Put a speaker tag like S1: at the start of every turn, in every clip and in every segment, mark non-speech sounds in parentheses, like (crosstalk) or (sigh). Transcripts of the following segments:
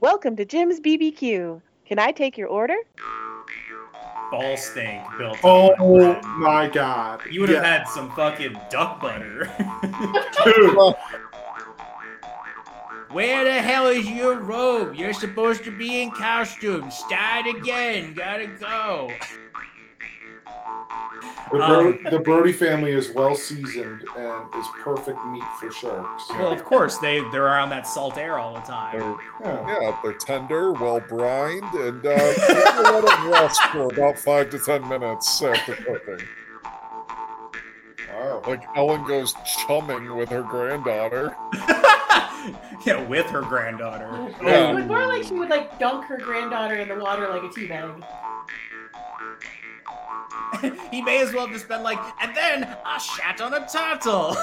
S1: Welcome to Jim's BBQ. Can I take your order?
S2: Ball stink built
S3: Oh
S2: on
S3: my god.
S2: You would have
S3: Yeah,
S2: had some fucking duck butter.
S3: dude. (laughs)
S2: Where the hell is your robe? You're supposed to be in costume. Start again. Gotta go.
S3: The, Bro- the Brody family is well seasoned and is perfect meat for sharks.
S2: Well, of course they they're around that salt air all the time.
S4: They're,
S3: Yeah.
S4: yeah, they're tender, well brined, and uh, let them rest for about five to ten minutes after cooking.
S3: Wow.
S4: Like Ellen goes chumming with her granddaughter. (laughs)
S2: yeah, with her granddaughter.
S4: Yeah.
S5: It would more like she would like dunk her granddaughter in the water like a tea bag. (laughs)
S2: he may as well have just been like, and then I shat on a turtle.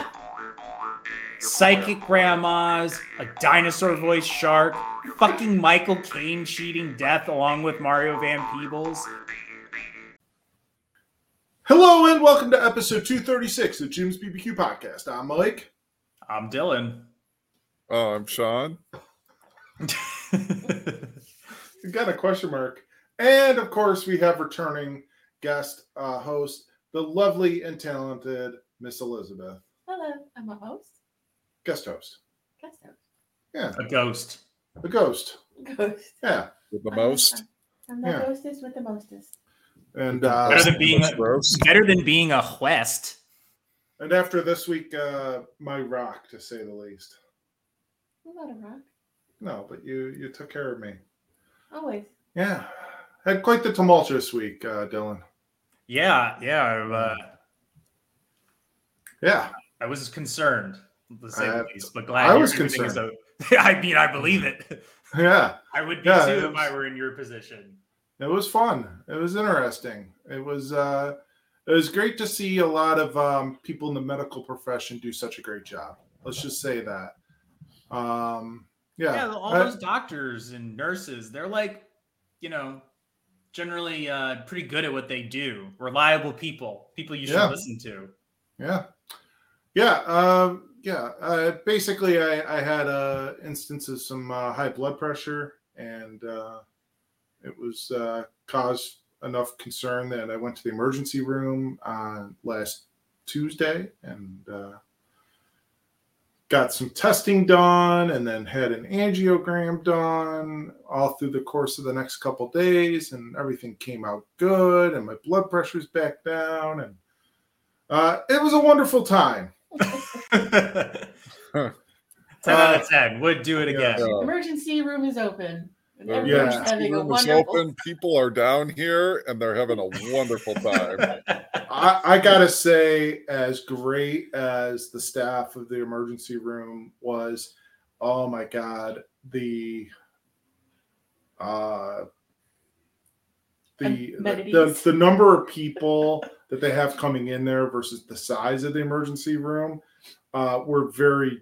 S2: (laughs) Psychic grandmas, a dinosaur voice shark, fucking Michael Caine cheating death along with Mario Van Peebles.
S3: Hello and welcome to episode 236 of Jim's BBQ podcast. I'm Mike.
S2: I'm Dylan.
S4: Uh, I'm Sean. (laughs)
S3: You've got a question mark. And of course, we have returning guest uh, host, the lovely and talented Miss Elizabeth.
S5: Hello, I'm a host.
S3: Guest host.
S5: Guest host.
S3: Yeah,
S2: a ghost.
S3: A ghost.
S5: Ghost.
S3: Yeah.
S4: With the most.
S5: I'm the
S3: Yeah.
S5: hostess with the mostest.
S3: And uh,
S2: Better than being
S4: Most roast.
S2: better than being a West.
S3: and after this week, uh, my rock, to say the least.
S5: I'm not a rock.
S3: No, but you you took care of me.
S5: Always.
S3: Yeah. Had quite the tumultuous week, uh, Dylan.
S2: Yeah, yeah. Uh,
S3: Yeah.
S2: I was concerned, to say
S3: I-
S2: the least, but glad
S3: I was concerned. (laughs)
S2: I mean, I believe it. (laughs)
S3: Yeah. (laughs)
S2: I would be
S3: Yeah,
S2: too
S3: it
S2: if I were in your position.
S3: It was fun. It was interesting. It was uh it was great to see a lot of um, people in the medical profession do such a great job. Let's just say that. Um yeah.
S2: Yeah, all those doctors and nurses, they're like, you know, generally uh, pretty good at what they do. Reliable people, people you should
S3: Yeah.
S2: listen to.
S3: Yeah. Yeah. Um, yeah. Uh, basically, I, I had uh, instances some uh, high blood pressure, and uh, it was uh, caused enough concern that I went to the emergency room on last Tuesday and uh, got some testing done, and then had an angiogram done all through the course of the next couple days, and everything came out good, and my blood pressure's back down, and uh, it was a wonderful time. (laughs) (laughs)
S2: 10 out of 10. Would do it again.
S4: Yeah.
S5: Emergency room is open.
S4: The
S3: Yeah.
S5: having a
S4: room is open. People are down here, and they're having a wonderful time. (laughs)
S3: I, I gotta say, as great as the staff of the emergency room was, oh my god, the uh the the,
S5: Amenities.
S3: the number of people that they have coming in there versus the size of the emergency room uh were very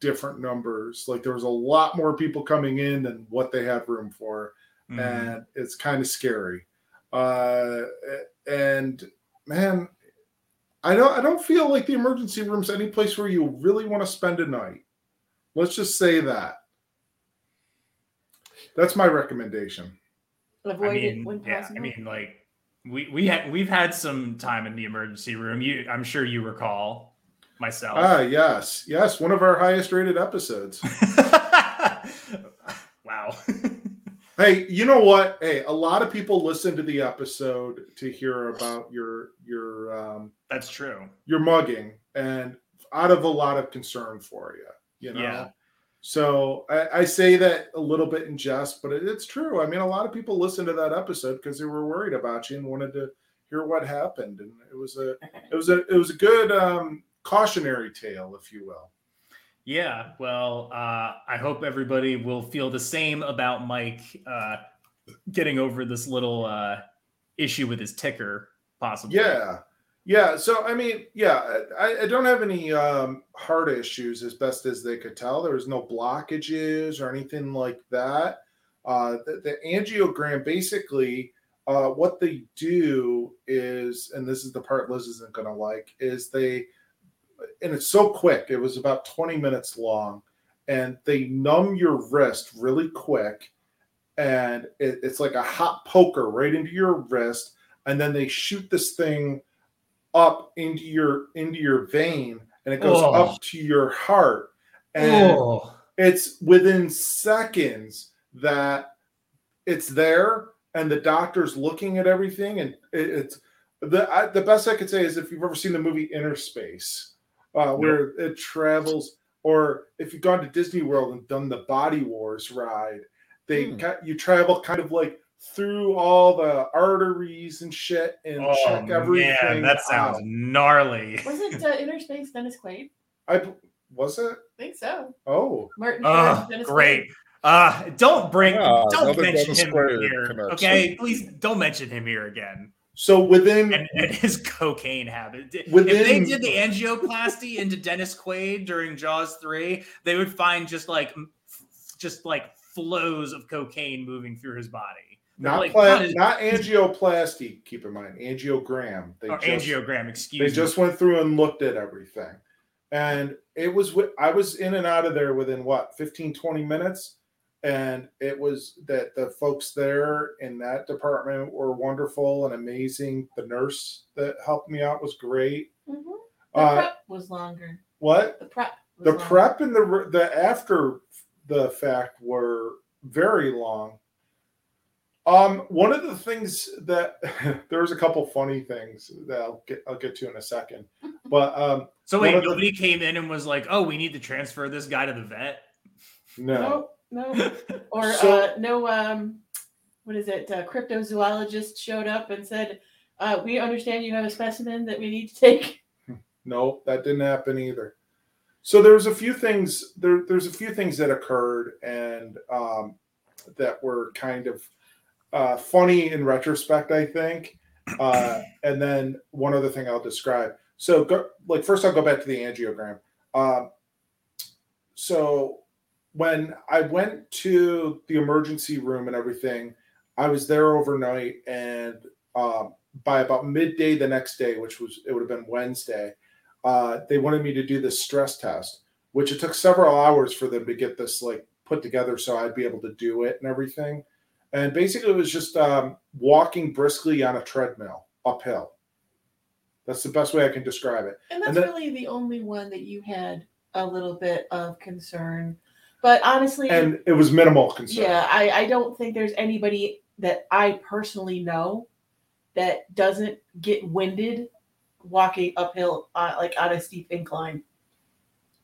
S3: different numbers. Like there was a lot more people coming in than what they had room for
S2: Mhm.
S3: and it's kind of scary. Uh, and man, I don't I don't feel like the emergency room's any place where you really want to spend a night. Let's just say that. That's my recommendation.
S5: Avoid
S2: I
S5: it
S2: mean,
S5: when
S2: yeah,
S5: possible.
S2: I mean, like we we had we've had some time in the emergency room. You, I'm sure you recall myself.
S3: Ah, yes, yes, one of our highest rated episodes. (laughs)
S2: wow.
S3: Hey, you know what? Hey, a lot of people listen to the episode to hear about your your um,
S2: That's true.
S3: your mugging, and out of a lot of concern for you. You know.
S2: Yeah.
S3: So I, I say that a little bit in jest, but it, it's true. I mean, a lot of people listened to that episode because they were worried about you and wanted to hear what happened, and it was a it was a it was a good um, cautionary tale, if you will.
S2: Yeah. Well, uh, I hope everybody will feel the same about Mike uh, getting over this little uh, issue with his ticker, possibly.
S3: Yeah, yeah. So I mean, yeah, I, I don't have any um, heart issues as best as they could tell. There was no blockages or anything like that. Uh, the, the angiogram basically, uh, what they do is, and this is the part Liz isn't going to like, is they, and it's so quick. It was about twenty minutes long, and they numb your wrist really quick, and it, it's like a hot poker right into your wrist, and then they shoot this thing up into your into your vein, and it goes
S2: Oh.
S3: up to your heart, and
S2: Oh.
S3: it's within seconds that it's there and the doctor's looking at everything and it, it's the I, the best i could say is if you've ever seen the movie inner space uh, where it travels or if you've gone to disney world and done the body wars ride they
S4: Hmm.
S3: ca- you travel kind of like through all the arteries and shit and
S2: Oh,
S3: check everything
S2: man, that sounds
S3: out.
S2: gnarly.
S5: Was it uh, Inner Space Dennis Quaid?
S3: i was it
S5: I think so.
S3: oh
S5: Martin.
S2: Oh,
S5: Short, Dennis
S2: great.
S5: Quaid.
S2: Uh, don't bring,
S4: Yeah,
S2: don't mention him here.
S4: connection.
S2: Okay, please don't mention him here again.
S3: So within
S2: And, and his cocaine habit. If they did the angioplasty into Dennis Quaid during Jaws three, they would find just like, just like flows of cocaine moving through his body. They're
S3: Not
S2: like,
S3: pla-
S2: God, is-
S3: not angioplasty. Keep in mind angiogram. They just,
S2: angiogram. Excuse
S3: they
S2: me.
S3: just went through and looked at everything, and it was. I was in and out of there within what 15, 20 minutes, and it was that the folks there in that department were wonderful and amazing. The nurse that helped me out was great.
S5: Mhm. The
S3: Uh,
S5: prep was longer.
S3: what
S5: The prep. Was
S3: the
S5: longer.
S3: prep and the the after the fact were very long. Um, one of the things that (laughs) there was a couple funny things that I'll get I'll get to in a second, (laughs) but um,
S2: so wait,
S3: of the-
S2: nobody came in and was like, "Oh, we need to transfer this guy to the vet."
S3: no,
S5: No, no. (laughs) Or
S3: So-
S5: uh, no. Um, what is it? Uh, cryptozoologist showed up and said, uh, "We understand you have a specimen that we need to take." (laughs)
S3: no, that didn't happen either. So there was a few things there. There's a few things that occurred and um, that were kind of uh, funny in retrospect, I think. Uh, and then one other thing I'll describe. So, go, like first, I'll go back to the angiogram. Um, so when I went to the emergency room and everything, I was there overnight, and um, by about midday the next day, which was it would have been Wednesday, uh, they wanted me to do this stress test, which it took several hours for them to get this like put together so I'd be able to do it and everything. And basically, it was just um, walking briskly on a treadmill uphill. That's the best way I can describe it.
S5: And that's
S3: And then-
S5: really the only one that you had a little bit of concern. But honestly,
S3: And it was minimal concern.
S5: yeah, I, I don't think there's anybody that I personally know that doesn't get winded walking uphill, uh, like on a steep incline.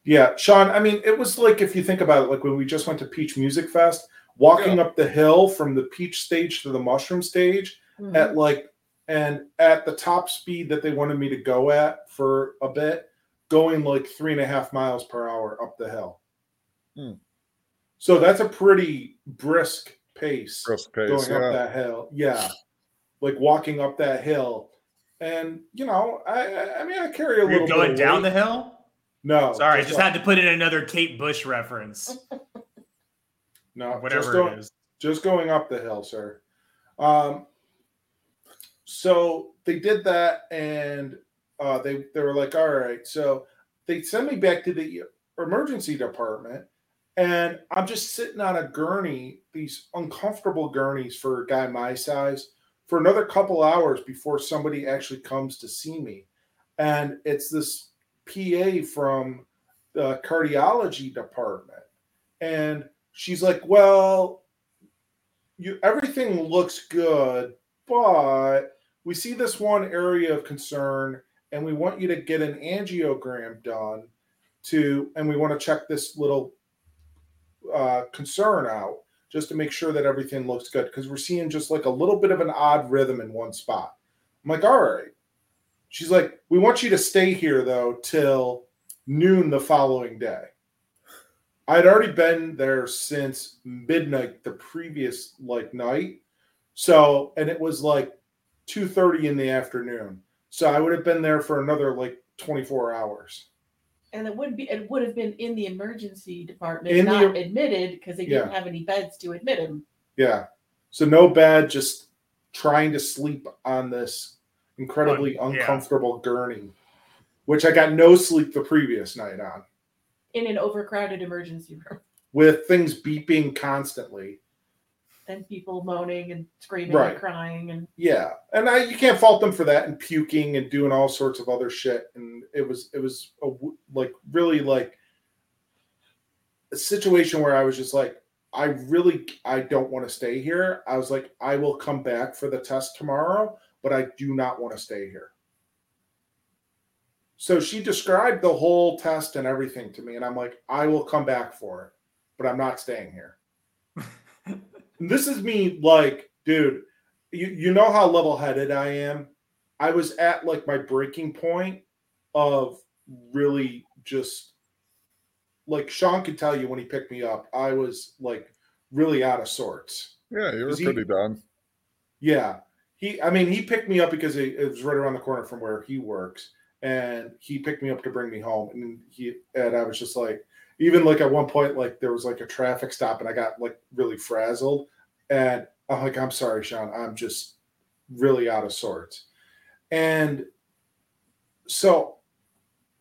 S3: Yeah, Sean, I mean, it was like if you think about it, like when we just went to Peach Music Fest, walking up the hill from the Peach stage to the Mushroom stage
S5: Mhm.
S3: at like, and at the top speed that they wanted me to go at for a bit, going like three and a half miles per hour up the hill.
S4: Hmm.
S3: So that's a pretty brisk pace
S4: Brisk pace,
S3: going
S4: yeah.
S3: up that hill. Yeah, like walking up that hill. And you know, I I- I mean, I carry a
S2: You're
S3: little
S2: going
S3: bit of
S2: down
S3: weight.
S2: the hill.
S3: No,
S2: Sorry, I just
S3: up.
S2: had to put in another Kate Bush reference. (laughs)
S3: no, just
S2: Whatever
S3: go-
S2: it is.
S3: just going up the hill, sir. Um, so they did that, and uh, they they were like, "All right." So they sent me back to the emergency department, and I'm just sitting on a gurney, these uncomfortable gurneys for a guy my size, for another couple hours before somebody actually comes to see me, and it's this PA from the cardiology department, and she's like, "Well." you everything looks good, but we see this one area of concern and we want you to get an angiogram done to and we want to check this little uh, concern out just to make sure that everything looks good because we're seeing just like a little bit of an odd rhythm in one spot. I'm like, all right. She's like, we want you to stay here though till noon the following day. I'd already been there since midnight the previous like night. So, and it was like 2:30 in the afternoon. So I would have been there for another like 24 hours.
S5: And it wouldn't be it would have been in the emergency department,
S3: In the-
S5: not admitted because they didn't
S3: Yeah.
S5: have any beds to admit him.
S3: Yeah. So no bed, just trying to sleep on this incredibly
S2: Un- yeah.
S3: uncomfortable gurney, which I got no sleep the previous night on.
S5: in an overcrowded emergency room
S3: with things beeping constantly.
S5: And people moaning and screaming
S3: Right.
S5: and crying and
S3: Yeah, and I you can't fault them for that and puking and doing all sorts of other shit. And it was it was a, w- like really like a situation where I was just like, I really I don't want to stay here. I was like, I will come back for the test tomorrow, but I do not want to stay here. So she described the whole test and everything to me, and I'm like, I will come back for it, but I'm not staying here. (laughs) And this is me like, dude, you, you know how level headed I am. I was at like my breaking point of really just like Sean could tell you when he picked me up, I was like really out of sorts.
S4: Yeah, you were
S3: Is he-
S4: pretty done.
S3: Yeah. He I mean he picked me up because it, it was right around the corner from where he works. And he picked me up to bring me home. And he and I was just like even like at one point, like there was like a traffic stop and I got like really frazzled. And I'm like, I'm sorry, Sean. I'm just really out of sorts. And so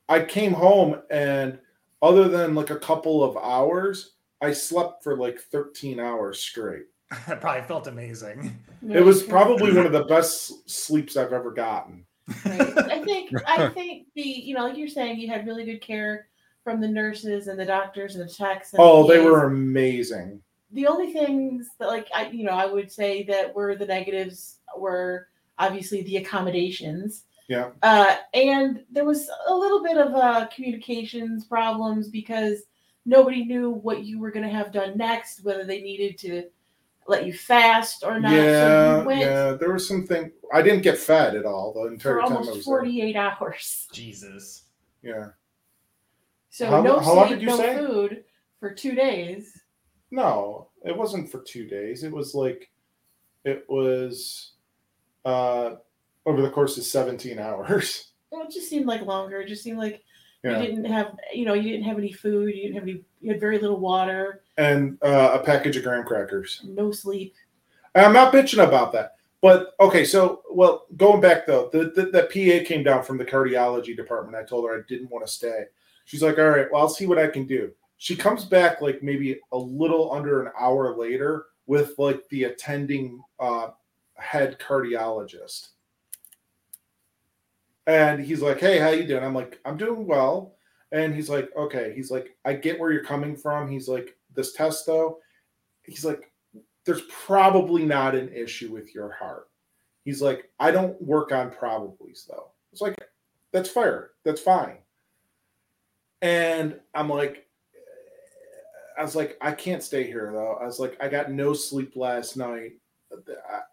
S3: I came home and other than like a couple of hours, I slept for like 13 hours straight. (laughs)
S2: That probably felt amazing.
S3: It was probably one of the best sleeps I've ever gotten.
S5: Right. I think I (laughs) think the you know like you're saying you had really good care from the nurses and the doctors and the techs. And
S3: Oh, they were amazing.
S5: the only things that like I you know I would say that were the negatives were obviously the accommodations.
S3: Yeah.
S5: Uh, and there was a little bit of uh, communications problems because nobody knew what you were going to have done next, whether they needed to let you fast or not.
S3: Yeah,
S5: you went
S3: yeah. There was something I didn't get fed at all the entire
S5: for
S3: time I
S5: almost
S3: was there.
S5: 48 hours.
S2: Jesus.
S3: Yeah.
S5: So
S3: How-
S5: no
S3: how long
S5: sleep,
S3: did you
S5: no
S3: say?
S5: food for two days.
S3: No, it wasn't for two days. It was like it was uh over the course of 17 (laughs) hours.
S5: Well, It just seemed like longer. It just seemed like
S3: Yeah.
S5: you didn't have, you know, you didn't have any food. You didn't have any. You had very little water.
S3: And uh, a package of graham crackers.
S5: No sleep.
S3: And I'm not bitching about that. But okay, so well, going back though, the, the the PA came down from the cardiology department. I told her I didn't want to stay. She's like, "All right, well, I'll see what I can do." She comes back like maybe a little under an hour later with like the attending uh, head cardiologist, and he's like, "Hey, how you doing?" I'm like, "I'm doing well." And he's like, "Okay." He's like, "I get where you're coming from." He's like, "This test though," he's like, there's probably not an issue with your heart. He's like, I don't work on probablys though. It's like, that's fair. That's fine. And I'm like, I was like, I can't stay here though. I was like, I got no sleep last night.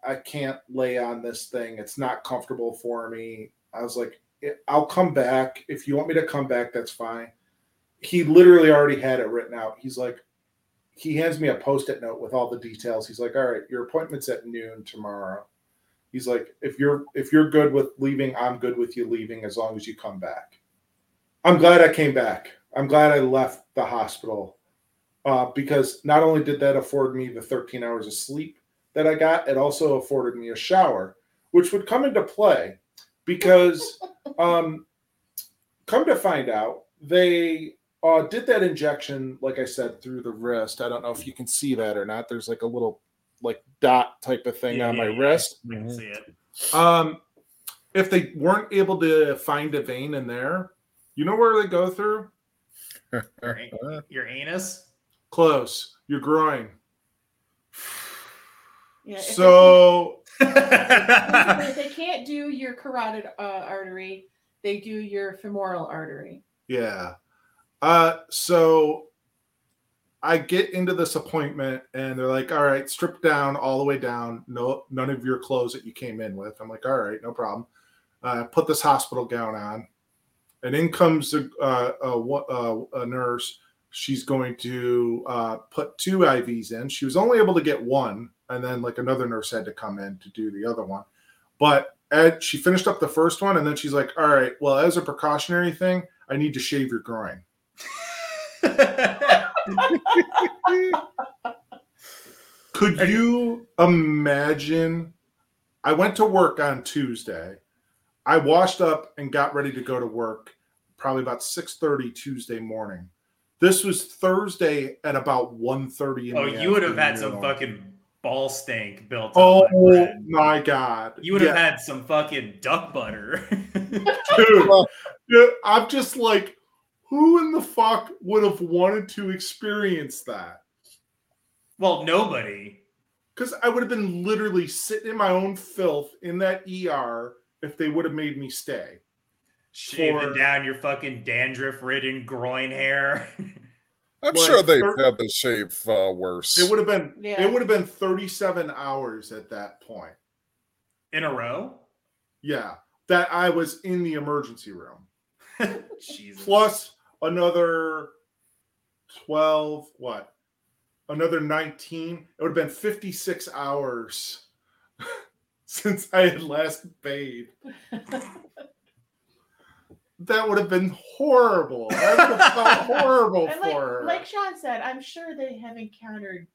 S3: I, I can't lay on this thing. It's not comfortable for me. I was like, I'll come back. If you want me to come back, that's fine. He literally already had it written out. He's like, he hands me a post-it note with all the details. He's like, "All right, your appointment's at noon tomorrow." He's like, "If you're if you're good with leaving, I'm good with you leaving as long as you come back." I'm glad I came back. I'm glad I left the hospital uh, because not only did that afford me the 13 hours of sleep that I got, it also afforded me a shower, which would come into play because, (laughs) um, come to find out, they uh, did that injection, like I said, through the wrist. I don't know if you can see that or not. There's like a little like dot type of thing
S2: Yeah,
S3: on my
S2: yeah.
S3: wrist.
S2: I can see it.
S3: Um, if they weren't able to find a vein in there, you know where they go through?
S2: Your, (laughs) your anus?
S3: Close. Your groin.
S5: Yeah.
S3: So
S5: they can't- (laughs) if they can't do your carotid uh, artery, they do your femoral artery.
S3: yeah. Uh, so I get into this appointment and they're like, all right, strip down all the way down. No, none of your clothes that you came in with. I'm like, all right, no problem. Uh, put this hospital gown on. And in comes a, uh, a, wa- uh, a nurse. She's going to uh, put two IVs in. She was only able to get one, and then like another nurse had to come in to do the other one. But Ed, she finished up the first one, and then she's like, "All right, well, as a precautionary thing, I need to shave your groin." (laughs) Could you imagine? I went to work on Tuesday. I washed up and got ready to go to work probably about 6:30 Tuesday morning. This was Thursday at about 1.30 in
S2: Oh, you would have had some fucking ball stank built
S3: Oh
S2: my
S3: my god!
S2: You would have had some fucking duck butter. (laughs)
S3: dude. Yeah, I'm just like, who in the fuck would have wanted to experience that?
S2: well, nobody.
S3: Because I would have been literally sitting in my own filth in that ER if they would have made me stay.
S2: Shaving
S3: For-
S2: down your fucking dandruff-ridden groin hair. (laughs)
S4: I'm
S3: Like,
S4: sure they've
S3: thir-
S4: had the shave uh, worse.
S3: It would have been
S5: Yeah.
S3: it would have been 37 hours at that point.
S2: In a row?
S3: Yeah, that I was in the emergency room. (laughs) (laughs)
S2: Jesus.
S3: Plus another 12 what? Another 19. It would have been 56 hours since I had last bathed. That would have been horrible. I would have felt (laughs) horrible
S5: And
S3: for
S5: like,
S3: her.
S5: like Sean said, I'm sure they have encountered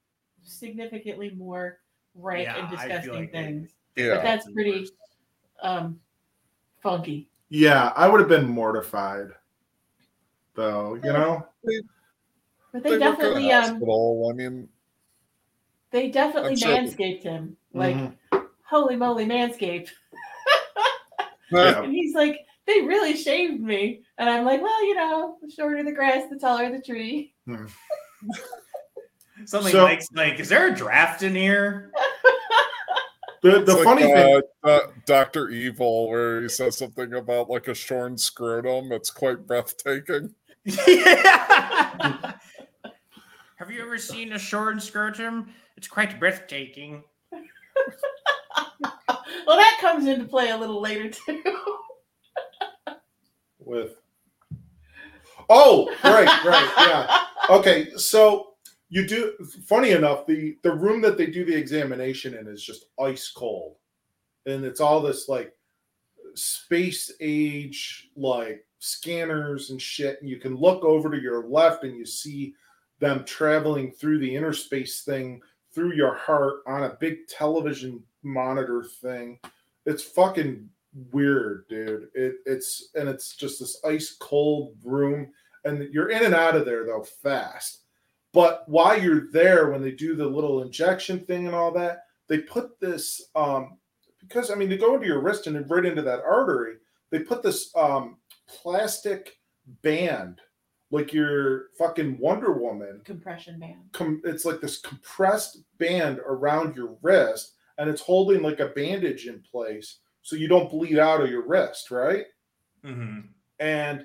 S5: significantly more rank
S2: Yeah,
S5: and disgusting
S2: like they-
S5: things.
S4: yeah.
S5: But that's pretty um funky.
S3: yeah, I would have been mortified. Though, you know?
S5: But
S4: They
S5: they,
S4: work at a
S5: definitely um.
S4: I mean,
S5: they definitely
S4: I'm sure
S5: manscaped him. Like
S3: Mhm.
S5: Holy moly manscaped. (laughs)
S3: Yeah.
S5: And he's like, they really shaved me. And I'm like, well, you know, the shorter the grass, the taller the tree. (laughs)
S2: Something
S3: So-
S2: like, like, is there a draft in here?
S3: The,
S4: it's
S3: the
S4: like,
S3: funny thing,
S4: uh, uh, Doctor Evil, where he says something about like a shorn scrotum. It's quite breathtaking. (laughs)
S2: Yeah. Have you ever seen a shorn scrotum? It's quite breathtaking.
S5: Well, that comes into play a little later too.
S3: with oh right right yeah. (laughs) Okay so you do funny enough the the room that they do the examination in is just ice cold. And it's all this like space age like scanners and shit. And you can look over to your left and you see them traveling through the inner space thing through your heart on a big television monitor thing it's fucking weird, dude. It, it's and it's just this ice cold room, and you're in and out of there though fast. But while you're there, when they do the little injection thing and all that, they put this um because I mean to go into your wrist and right into that artery, they put this um plastic band like your fucking Wonder Woman
S5: Compression band.
S3: com- it's like this compressed band around your wrist and it's holding like a bandage in place so you don't bleed out of your wrist right?
S2: Hmm
S3: and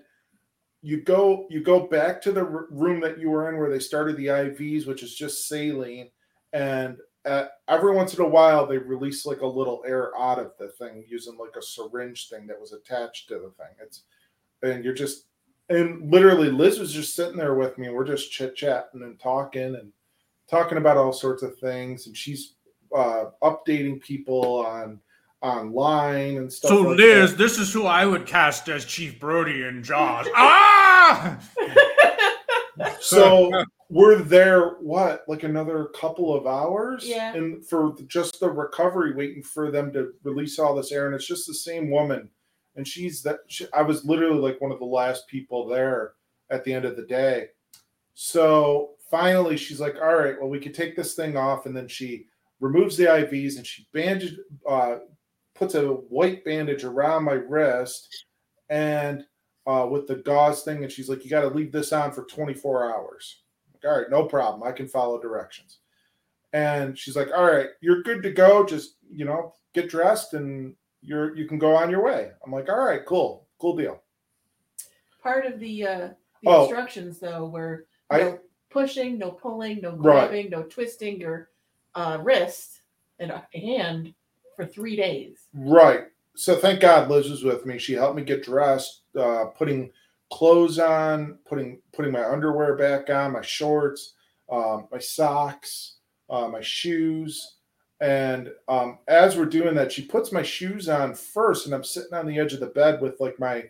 S3: you go you go back to the room that you were in where they started the ivs which is just saline and uh, every once in a while they release like a little air out of the thing using like a syringe thing that was attached to the thing. It's and you're just and literally liz was just sitting there with me and we're just chit chatting and talking and talking about all sorts of things and she's uh updating people on online and stuff
S6: So,
S3: like
S6: Liz,
S3: that.
S6: this is who I would cast as Chief Brody in Jaws. (laughs) ah!
S3: So we're there, what, like another couple of hours?
S5: Yeah.
S3: And for just the recovery, waiting for them to release all this air. And it's just the same woman. And she's that, she, I was literally like one of the last people there at the end of the day. So finally, she's like, all right, well, we could take this thing off. And then she removes the IVs and she bandaged, uh, puts a white bandage around my wrist and uh, with the gauze thing, and she's like, "You got to leave this on for 24 hours." Like, all right, no problem. I can follow directions. And she's like, "All right, you're good to go. Just you know, get dressed, and you're you can go on your way." I'm like, "All right, cool, cool deal."
S5: Part of the uh the
S3: Oh.
S5: instructions though were
S3: I
S5: no pushing, no pulling, no
S3: Right.
S5: grabbing, no twisting your uh, wrist and uh, hand for three days.
S3: right. So thank God Liz was with me. She helped me get dressed, uh, putting clothes on, putting putting my underwear back on, my shorts, um, my socks, uh, my shoes. And um, as we're doing that, she puts my shoes on first, and I'm sitting on the edge of the bed with like my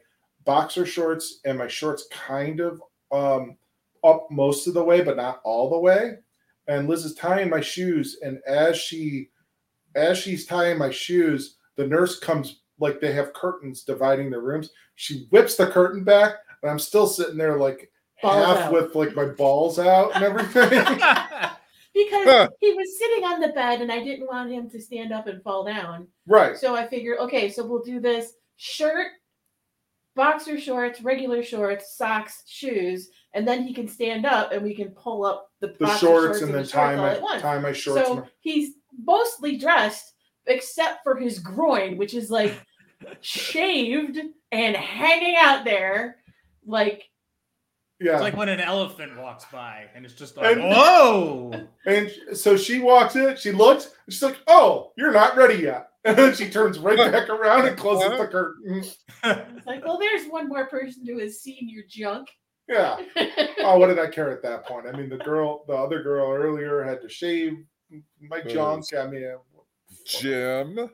S3: boxer shorts and my shorts kind of um, up most of the way, but not all the way. And Liz is tying my shoes, and as she as she's tying my shoes, the nurse comes like they have curtains dividing the rooms. She whips the curtain back, and I'm still sitting there like
S5: Balls
S3: half
S5: out.
S3: with like my balls out and everything. (laughs) (laughs)
S5: because he was sitting on the bed and I didn't want him to stand up and fall down.
S3: right.
S5: So I figured, okay, so we'll do this shirt, boxer shorts, regular shorts, socks, shoes, and then he can stand up and we can pull up the,
S3: The
S5: boxer
S3: shorts and
S5: the
S3: then
S5: shorts
S3: tie
S5: all
S3: my
S5: at once.
S3: tie my shorts.
S5: So he's mostly dressed except for his groin, which is like (laughs) shaved and hanging out there. Like,
S3: yeah.
S2: It's like when an elephant walks by and it's just like,
S3: And-
S2: whoa. (laughs)
S3: And so she walks in, she looks, and she's like, "Oh, you're not ready yet." And (laughs) then she turns right back around and closes the curtain. (laughs)
S5: it's like, well, there's one more person who has seen your junk.
S3: Yeah. (laughs) Oh, what did I care at that point? I mean, the girl, the other girl earlier had to shave my junk. I mean,
S4: Jim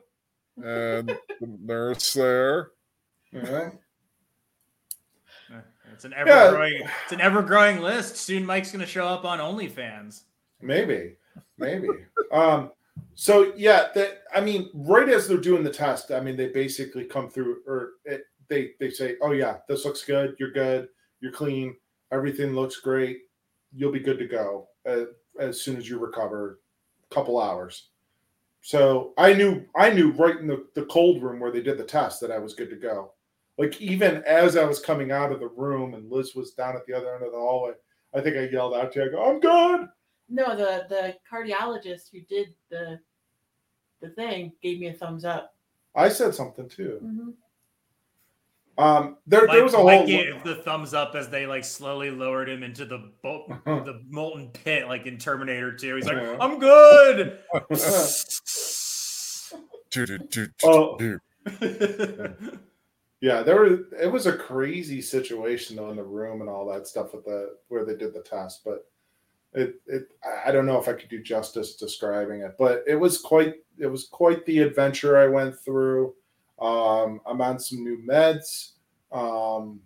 S4: and the nurse there.
S3: yeah.
S2: It's an ever growing it's an ever growing list. Soon Mike's gonna show up on OnlyFans.
S3: maybe, maybe. Um. So yeah, that I mean, right as they're doing the test, I mean, they basically come through, or it, they they say, "Oh yeah, this looks good. You're good. You're clean. Everything looks great. You'll be good to go uh, as soon as you recover. Couple hours." So I knew I knew right in the, the cold room where they did the test that I was good to go. Like even as I was coming out of the room and Liz was down at the other end of the hallway, I think I yelled out to her, I go, I'm good.
S5: No, the the cardiologist who did the the thing gave me a thumbs up.
S3: I said something too.
S5: Mm-hmm.
S3: Um, there,
S2: Mike,
S3: there was a
S2: Mike
S3: whole.
S2: gave the thumbs up as they like slowly lowered him into the bo- (laughs) the molten pit, like in Terminator 2. He's like,
S3: Yeah.
S2: I'm good. (laughs)
S3: Oh. (laughs) Yeah, there was. It was a crazy situation though in the room and all that stuff with the where they did the test, but it it I- I don't know if I could do justice describing it, but it was quite it was quite the adventure I went through. Um, I'm on some new meds, um,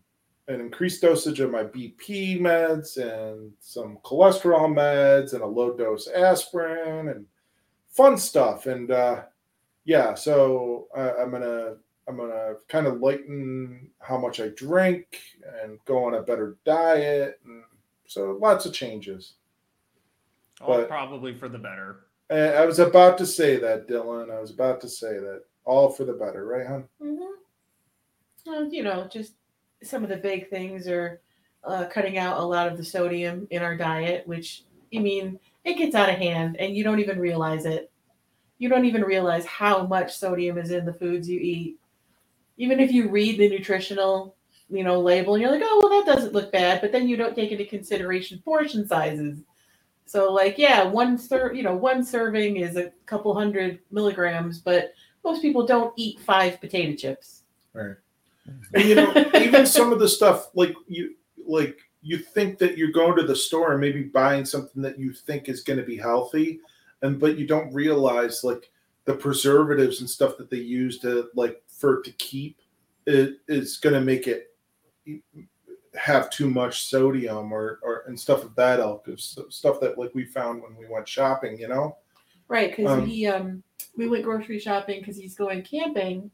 S3: an increased dosage of my BP meds, and some cholesterol meds, and a low dose aspirin, and fun stuff. And uh, yeah, so uh, I'm gonna I'm gonna kind of lighten how much I drink and go on a better diet, and so lots of changes.
S2: All
S3: But-
S2: probably for the better.
S3: I was about to say that, Dylan. I was about to say that. All for the better, right, hon?
S5: Mm-hmm. Well, you know, just some of the big things are uh, cutting out a lot of the sodium in our diet, which I mean, it gets out of hand, and you don't even realize it. You don't even realize how much sodium is in the foods you eat. Even if you read the nutritional, you know, label, and you're like, oh, well, that doesn't look bad, but then you don't take into consideration portion sizes. So, like, yeah, one serve, you know, one serving is a couple hundred milligrams, but most people don't eat five potato chips. Right.
S3: And you know, even some of the stuff like you like you think that you're going to the store and maybe buying something that you think is going to be healthy, and but you don't realize like the preservatives and stuff that they use to like for it to keep it is going to make it have too much sodium or or and stuff of that ilk is stuff that like we found when we went shopping you know
S5: Right, because
S3: Um,
S5: he um we went grocery shopping because he's going camping,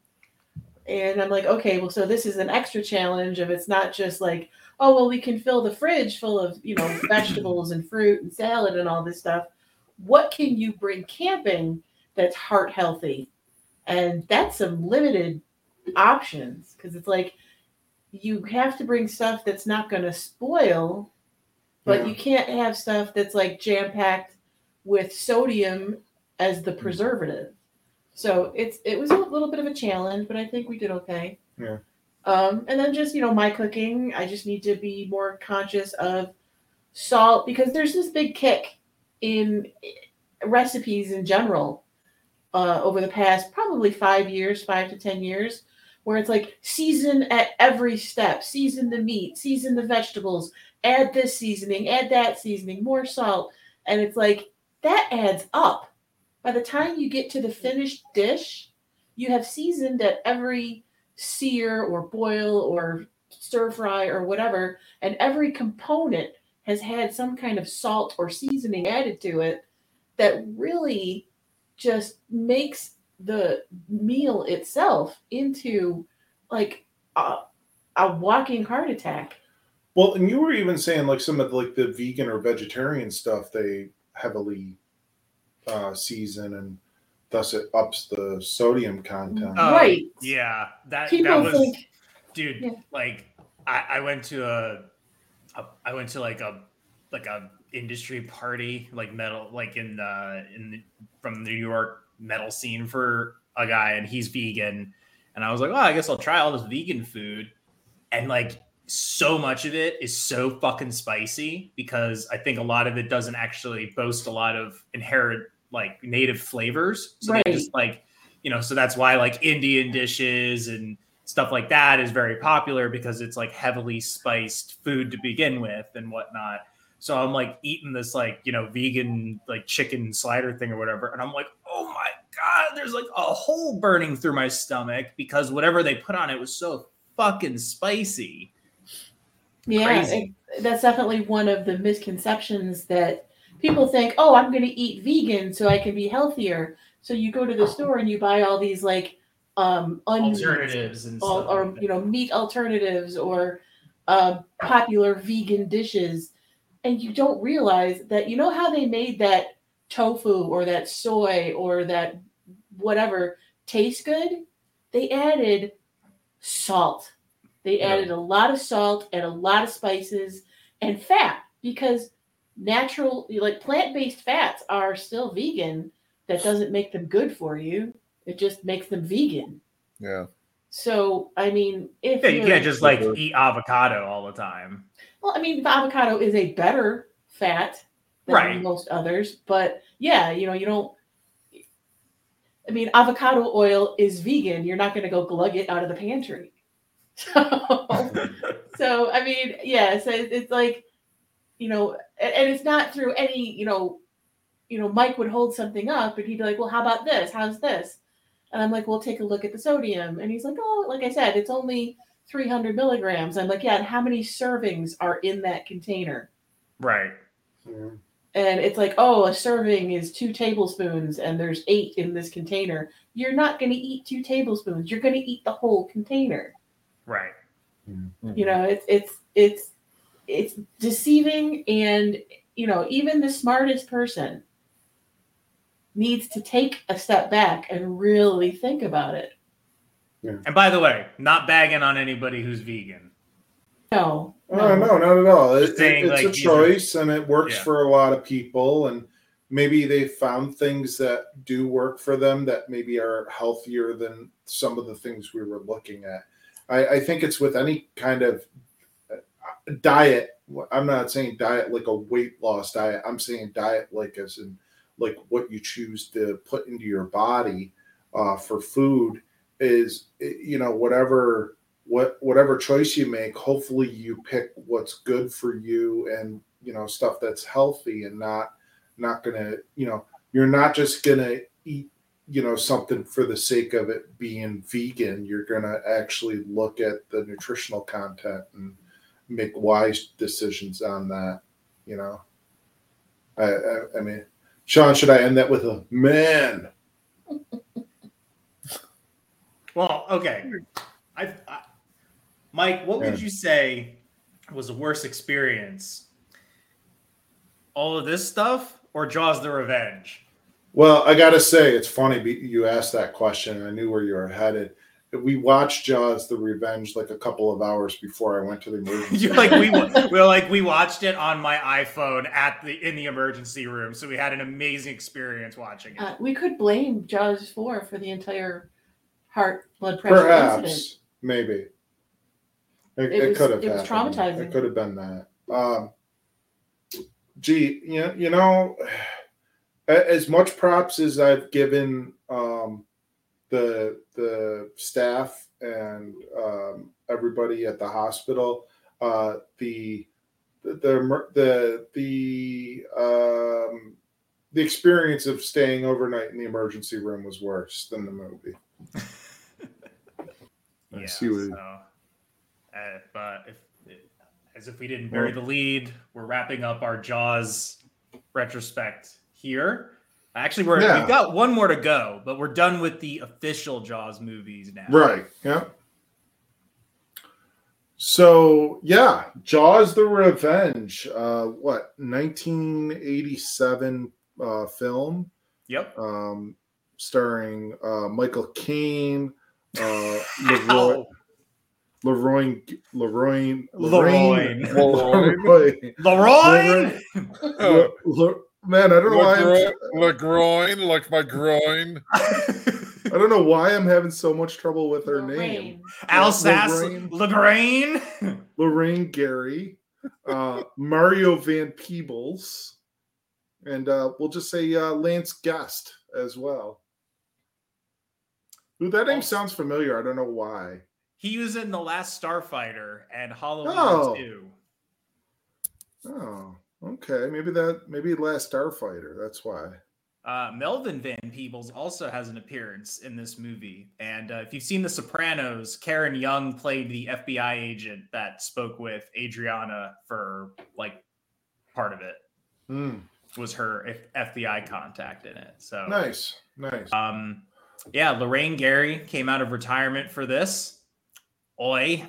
S5: and I'm like, okay, well, so this is an extra challenge of it's not just like, oh well, we can fill the fridge full of you know (laughs) vegetables and fruit and salad and all this stuff. What can you bring camping that's heart healthy? And that's some limited options because it's like you have to bring stuff that's not going to spoil, but
S3: Yeah.
S5: you can't have stuff that's like jam packed with sodium as the preservative. So it's it was a little bit of a challenge, but I think we did okay.
S3: Yeah.
S5: Um, and then just you know my cooking, I just need to be more conscious of salt because there's this big kick in recipes in general uh, over the past probably five years, five to ten years, where it's like season at every step, season the meat, season the vegetables, add this seasoning, add that seasoning, more salt, and it's like that adds up. By the time you get to the finished dish, you have seasoned at every sear or boil or stir fry or whatever, and every component has had some kind of salt or seasoning added to it that really just makes the meal itself into like a, a walking heart attack.
S3: Well, and you were even saying like some of the, like the vegan or vegetarian stuff they heavily uh, season, and thus it ups the sodium content.
S2: Oh,
S5: Right.
S2: Yeah, that
S5: People
S2: that was,
S5: think-
S2: dude.
S5: Yeah.
S2: Like, I, I went to a, a, I went to like a, like a industry party, like metal, like in uh in the, from New York metal scene for a guy, and he's vegan, and I was like, oh, I guess I'll try all this vegan food, and like so much of it is so fucking spicy because I think a lot of it doesn't actually boast a lot of inherent like native flavors. So they
S5: Right.
S2: just like, you know, so that's why like Indian dishes and stuff like that is very popular because it's like heavily spiced food to begin with and whatnot. So I'm like eating this like, you know, vegan like chicken slider thing or whatever. And I'm like, oh my God, there's like a hole burning through my stomach because whatever they put on it was so fucking spicy.
S5: Yeah, it- that's definitely one of the misconceptions that people think, oh, I'm going to eat vegan so I can be healthier. So you go to the store and you buy all these like um un-
S2: Alternatives and
S5: all,
S2: stuff.
S5: or
S2: like
S5: you know meat alternatives or uh, popular vegan dishes, and you don't realize that you know how they made that tofu or that soy or that whatever tastes good. They added salt. They
S2: Yeah.
S5: added a lot of salt and a lot of spices and fat because natural like plant-based fats are still vegan that doesn't make them good for you it just makes them vegan
S4: Yeah.
S5: so i mean if
S2: yeah, you can't just like eat avocado all the time.
S5: well i mean avocado is a better fat than
S2: Right.
S5: most others but yeah you know you don't i mean avocado oil is vegan you're not going to go glug it out of the pantry (laughs) so (laughs) so I mean, yeah, so it's, it's like, you know, and, and it's not through any, you know, you know, Mike would hold something up and he'd be like, well, how about this? How's this? And I'm like, well, take a look at the sodium. And he's like, oh, like I said, it's only 300 milligrams. I'm like, yeah, and how many servings are in that container?
S2: right.
S3: Yeah.
S5: And it's like, oh, a serving is two tablespoons and there's eight in this container. You're not going to eat two tablespoons. You're going to eat the whole container.
S2: Right. Mm-hmm.
S5: you know it's it's it's it's deceiving and you know even the smartest person needs to take a step back and really think about it
S2: And by the way, not bagging on anybody who's vegan.
S5: No
S3: Oh, no, not at all. It,
S2: saying,
S3: it- it's
S2: like,
S3: a
S2: these are-
S3: choice, and it works
S2: Yeah.
S3: for a lot of people. And maybe they found things that do work for them that maybe are healthier than some of the things we were looking at. I, I think it's with any kind of uh, diet. I'm not saying diet like a weight loss diet. I'm saying diet like as in like what you choose to put into your body uh, for food is eh, you know whatever what whatever choice you make hopefully you pick what's good for you and you know stuff that's healthy and not not gonna you know you're not just gonna eat you know something for the sake of it being vegan. You're gonna actually look at the nutritional content and make wise decisions on that you know? I i, I mean sean should i end that with a man? (laughs)
S2: Well, okay. I, I Mike, what would you say was the worst experience? All of this stuff or Jaws the Revenge?
S3: Well, I gotta say, it's funny you asked that question. I knew where you were headed. We watched Jaws: The Revenge like a couple of hours before I went to the emergency. (laughs)
S2: You like we wa- (laughs) we like we watched it on my iPhone at the in the emergency room, so we had an amazing experience watching it.
S5: uh, we could blame jaws 4 for the entire heart blood pressure incident
S3: Perhaps, maybe. It,
S5: It
S3: it
S5: was-
S3: could have.
S5: it was
S3: happened.
S5: traumatizing.
S3: It could have been that. Um, gee, you know, you know, (sighs) as much props as I've given um, the the staff and um, everybody at the hospital, uh, the the the the the, um, the experience of staying overnight in the emergency room was worse than the movie. (laughs) I
S2: Yeah,
S3: see what-
S2: so, uh, but if as if we didn't bury the lead, we're wrapping up our Jaws retrospect here. Actually, we're
S3: Yeah.
S2: we've got one more to go, but we're done with the official Jaws movies now.
S3: Right. Yeah. So yeah, Jaws: The Revenge. Uh, what 1987 uh, film,
S2: Yep.
S3: um, starring uh, Michael Caine, uh, (laughs) Leroy. Leroy, Leroy,
S2: Leroy.
S3: Leroy.
S2: Leroy.
S3: Le- Le- Man, I don't know why. I'm,
S4: Le, Le groin, like my groin.
S3: I don't know why I'm having so much trouble with her name.
S2: Alsace.
S3: Lorraine.
S2: Lorraine.
S3: Lorraine Gary, uh, Mario Van Peebles, and uh, we'll just say uh, Lance Guest as well. Ooh, that name sounds familiar. I don't know why.
S2: He was in the last Starfighter and Halloween
S3: Oh.
S2: 2.
S3: Oh, okay. Maybe that. Maybe Last Starfighter. That's why.
S2: Uh, Melvin Van Peebles also has an appearance in this movie. And uh, if you've seen The Sopranos, Karen Young played the FBI agent that spoke with Adriana for like part of it.
S3: Hmm.
S2: Was her FBI contact in it? So
S3: Nice, nice.
S2: Um, yeah, Lorraine Gary came out of retirement for this. Oi.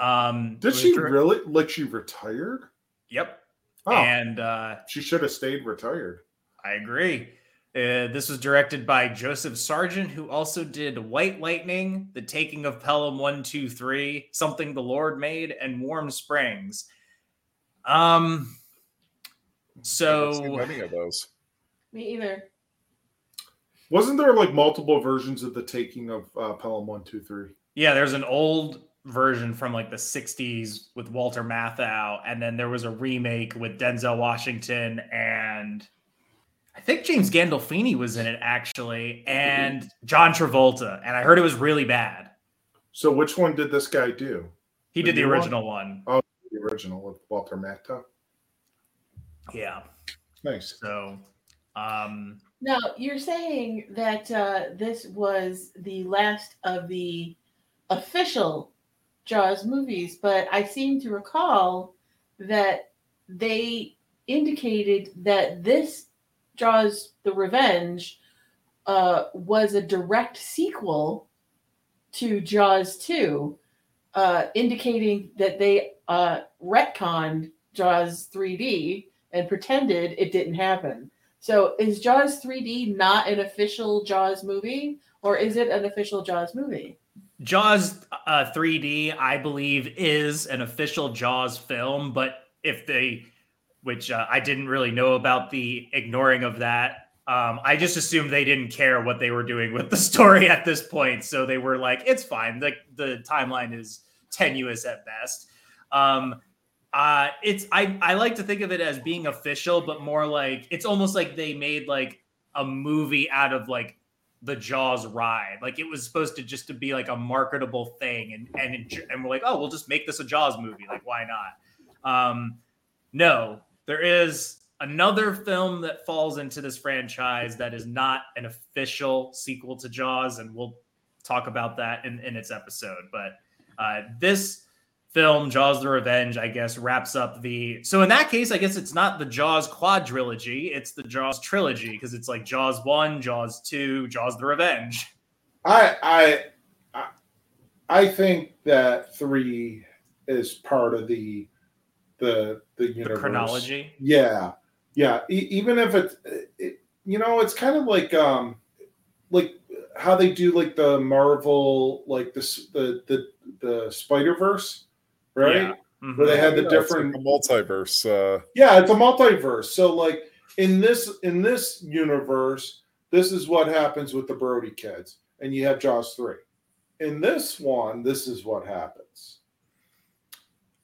S2: Um,
S3: Did she
S2: dir-
S3: really? Like she retired?
S2: Yep.
S3: Oh,
S2: And uh,
S3: she should have stayed retired.
S2: I agree. Uh, this was directed by Joseph Sargent, who also did White Lightning, The Taking of Pelham 123, Something the Lord Made, and Warm Springs. Um, so
S4: seen any of those.
S5: Me either.
S3: Wasn't there like multiple versions of the taking of uh, Pelham One Two Three?
S2: Yeah, there's an old version from like the 60s with Walter Matthau, and then there was a remake with Denzel Washington and I think James Gandolfini was in it actually, and John Travolta, and I heard it was really bad.
S3: So which one did this guy do?
S2: He did the
S3: new one?
S2: original one.
S3: The original with Walter Matthau.
S2: Yeah.
S3: Nice.
S2: So um
S5: Now you're saying that uh, this was the last of the official Jaws movies, but I seem to recall that they indicated that this Jaws: The Revenge uh, was a direct sequel to Jaws 2, uh, indicating that they uh, retconned Jaws 3D and pretended it didn't happen. So is Jaws 3D not an official Jaws movie, or is it an official Jaws movie?
S2: Jaws uh, 3D, I believe, is an official Jaws film, but if they, which uh, I didn't really know about the ignoring of that, um, I just assumed they didn't care what they were doing with the (laughs) story at this point. So they were like, it's fine. The, the timeline is tenuous at best. Um, uh, it's I, I like to think of it as being official, but more like it's almost like they made like a movie out of like the Jaws ride. Like it was supposed to just to be like a marketable thing, and and and we're like, oh, we'll just make this a Jaws movie. Like why not? Um, no, there is another film that falls into this franchise that is not an official sequel to Jaws, and we'll talk about that in in its episode. But uh, this film, Jaws: The Revenge, I guess wraps up the. So in that case, I guess it's not the Jaws quadrilogy; it's the Jaws trilogy because it's like Jaws one, Jaws two, Jaws: The Revenge.
S3: I I I- think that three is part of the the the
S2: The chronology.
S3: Yeah, yeah. E- even if it's it, you know, it's kind of like um like how they do like the Marvel like this the the the Spider Verse, right?
S2: Yeah. Mhm.
S3: Where they had the
S4: Yeah,
S3: different
S4: It's like a multiverse. Uh,
S3: yeah it's a multiverse so like in this in this universe this is what happens with the brody kids and you have jaws 3 in this one this is what happens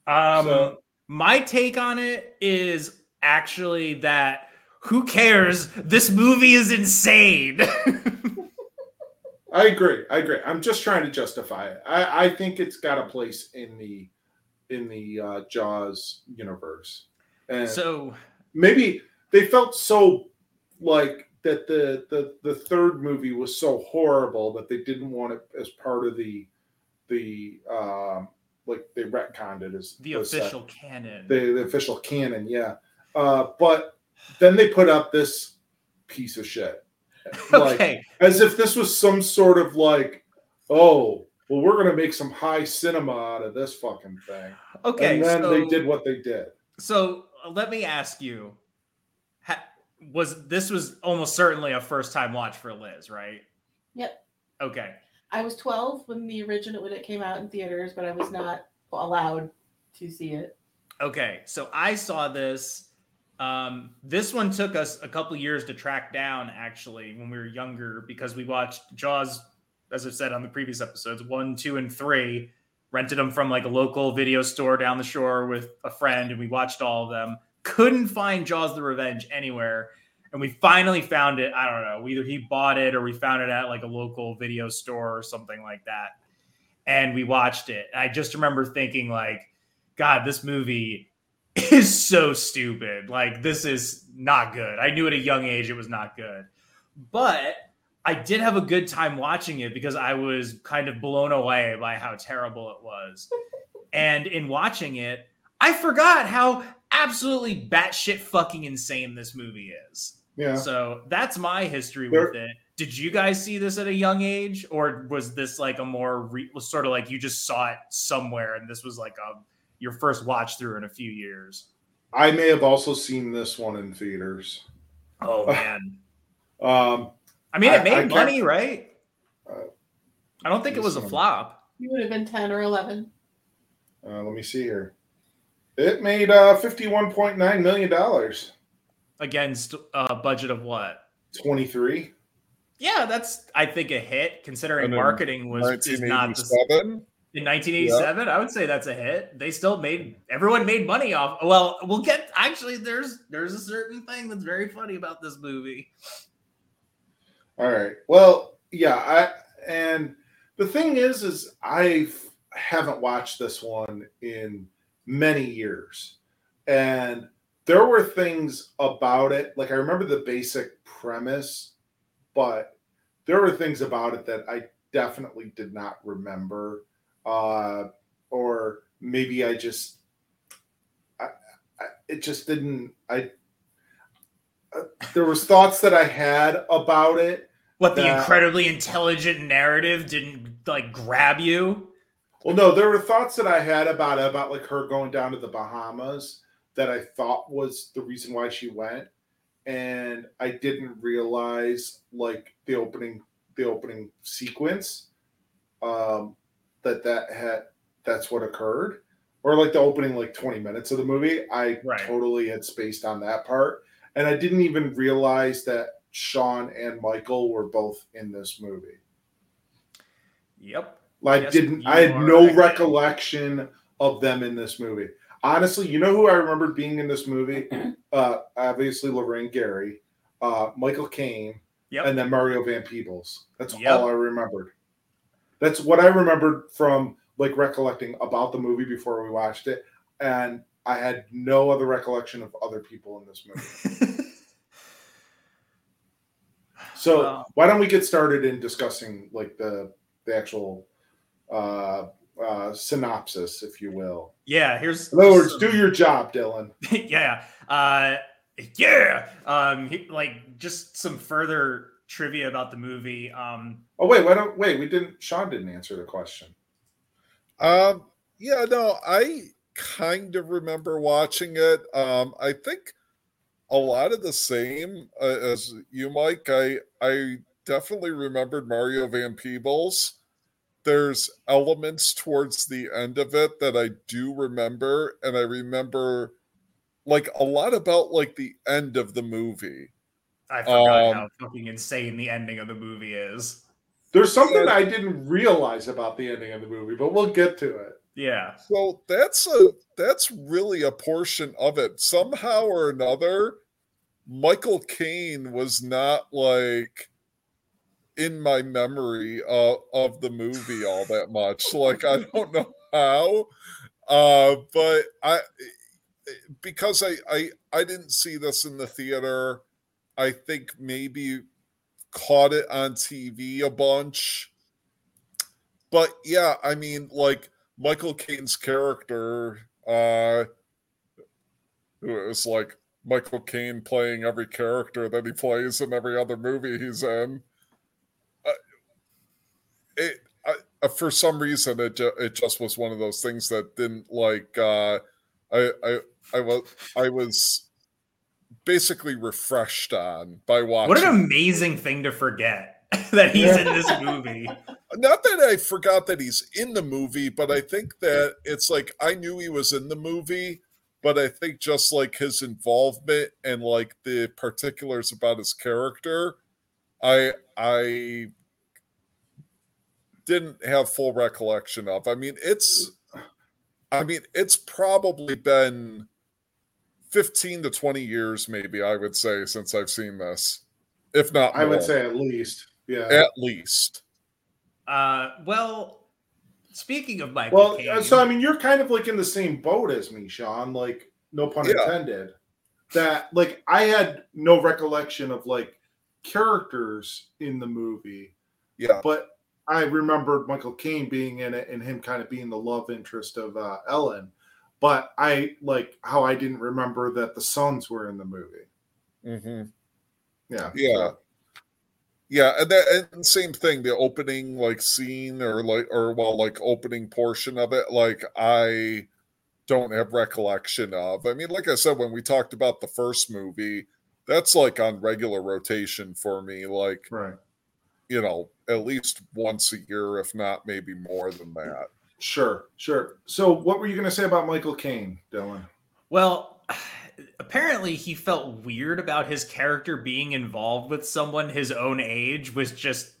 S2: Um,
S3: So-
S2: my take on it is actually that who cares? This movie is insane. (laughs)
S3: i agree i agree i'm just trying to justify it i i think it's got a place in the in the uh jaws universe and
S2: so
S3: maybe they felt so like that the the the third movie was so horrible that they didn't want it as part of the the um like they retconned it as
S2: the
S3: as,
S2: official canon.
S3: the, the official canon yeah uh but then they put up this piece of shit (laughs) like
S2: okay.
S3: as if this was some sort of like oh well, we're gonna make some high cinema out of this fucking thing.
S2: Okay,
S3: and then
S2: so,
S3: they did what they did.
S2: So uh, let me ask you: ha, Was this was almost certainly a first time watch for Liz, right?
S5: Yep.
S2: Okay.
S5: I was 12 when the original when it came out in theaters, but I was not allowed to see it.
S2: Okay, so I saw this. Um, this one took us a couple years to track down, actually, when we were younger, because we watched Jaws, as I've said on the previous episodes, one, two, and three. Rented them from like a local video store down the shore with a friend, and we watched all of them. Couldn't find Jaws: The Revenge anywhere, and we finally found it. I don't know, either he bought it or we found it at like a local video store or something like that. And we watched it. I just remember thinking, like, God, this movie (laughs) is so stupid. Like, this is not good. I knew at a young age it was not good. But I did have a good time watching it because I was kind of blown away by how terrible it was. (laughs) and in watching it, I forgot how absolutely batshit fucking insane this movie is.
S3: Yeah.
S2: So that's my history
S3: There-
S2: with it. Did you guys see this at a young age, or was this like a more re- was sort of like you just saw it somewhere and this was like a your first watch through in a few years?
S3: I may have also seen this one in theaters.
S2: Oh man, (laughs)
S3: Um,
S2: I mean,
S3: I-
S2: it made
S3: I can't-
S2: money, right?
S3: Uh,
S2: I don't think it was a flop.
S5: You would have been 10 or 11.
S3: uh, let me see here. It made uh, fifty-one point nine million dollars.
S2: against a budget of what?
S3: Twenty-three.
S2: Yeah, that's I think a hit considering
S4: And
S2: marketing was is not the, in 1987. I would say that's a hit. They still made everyone made money off. Well, we'll get actually there's there's a certain thing that's very funny about this movie.
S3: All right. Well, yeah. I and the thing is, is I haven't watched this one in many years, and there were things about it. Like I remember the basic premise, but there were things about it that I definitely did not remember, uh, or maybe I just, I, I it just didn't. I there was thoughts that I had about it
S2: What the incredibly intelligent narrative didn't like grab you?
S3: Well, no, there were thoughts that I had about it, about like her going down to the Bahamas that I thought was the reason why she went, and I didn't realize like the opening the opening sequence um, that that had that's what occurred, or like the opening like twenty minutes of the movie. I
S2: Right.
S3: totally had spaced on that part, and I didn't even realize that Sean and Michael were both in this movie.
S2: Yep.
S3: Like
S2: Yes,
S3: didn't. I had no
S2: right.
S3: recollection of them in this movie. Honestly, you know who I remembered being in this movie? (clears throat) Uh, obviously, Lorraine Gary, uh, Michael Caine,
S2: Yep.
S3: and then Mario Van Peebles. That's
S2: Yep.
S3: all I remembered. That's what I remembered from like recollecting about the movie before we watched it, and I had no other recollection of other people in this movie. (laughs) So
S2: Well-
S3: why don't we get started in discussing like the the actual uh, uh, synopsis, if you will.
S2: yeah, here's
S3: In other words,
S2: some-
S3: do your job, Dylan. (laughs)
S2: yeah. Uh yeah. Um he- like just some further trivia about the movie. Um
S3: Oh wait, why don't wait? We didn't. Sean didn't answer the question.
S4: Um, yeah, no, I kind of remember watching it. Um, I think a lot of the same uh, as you, Mike. I I definitely remembered Mario Van Peebles. There's elements towards the end of it that I do remember, and I remember like a lot about like the end of the movie.
S2: I forgot
S4: Um,
S2: how fucking insane the ending of the movie is.
S3: There's something I didn't realize about the ending of the movie, but we'll get to it.
S2: Yeah.
S4: So that's a that's really a portion of it. Somehow or another, Michael Caine was not like in my memory uh, of the movie all that much. Like I (laughs) don't know how, uh, but I because I I I didn't see this in the theater. I think maybe caught it on TV a bunch. But yeah, I mean, like Michael Caine's character, uh, who is like Michael Caine playing every character that he plays in every other movie he's in. Uh, it, I, uh, for some reason it ju- it just was one of those things that didn't like uh I I I was I was basically refreshed on by watching
S2: What an amazing thing to forget (laughs) that he's in this movie.
S4: not that I forgot that he's in the movie, but I think that it's like I knew he was in the movie, but I think just like his involvement and like the particulars about his character, I I didn't have full recollection of. I mean, it's I mean, it's probably been 15 to 20 years maybe I would say since I've seen this. If not
S3: I would say at least. Yeah.
S4: at least.
S2: Uh, well, speaking of Michael
S3: Well,
S2: Caine,
S3: so I mean, you're kind of like in the same boat as me, Sean. Like, no pun
S4: Yeah.
S3: intended. That like I had no recollection of like characters in the movie,
S4: Yeah.
S3: but I remembered Michael Caine being in it and him kind of being the love interest of uh, Ellen. But I like how I didn't remember that the sons were in the movie.
S4: Mhm.
S3: Yeah,
S4: Yeah. Yeah, and that and same thing, the opening like scene or like or well like opening portion of it, like I don't have recollection of. I mean, like I said, when we talked about the first movie, that's like on regular rotation for me, like,
S3: right.
S4: you know, at least once a year, if not maybe more than that.
S3: Sure, sure. So, what were you going to say about Michael Caine, Dylan?
S2: Well, apparently he felt weird about his character being involved with someone his own age was just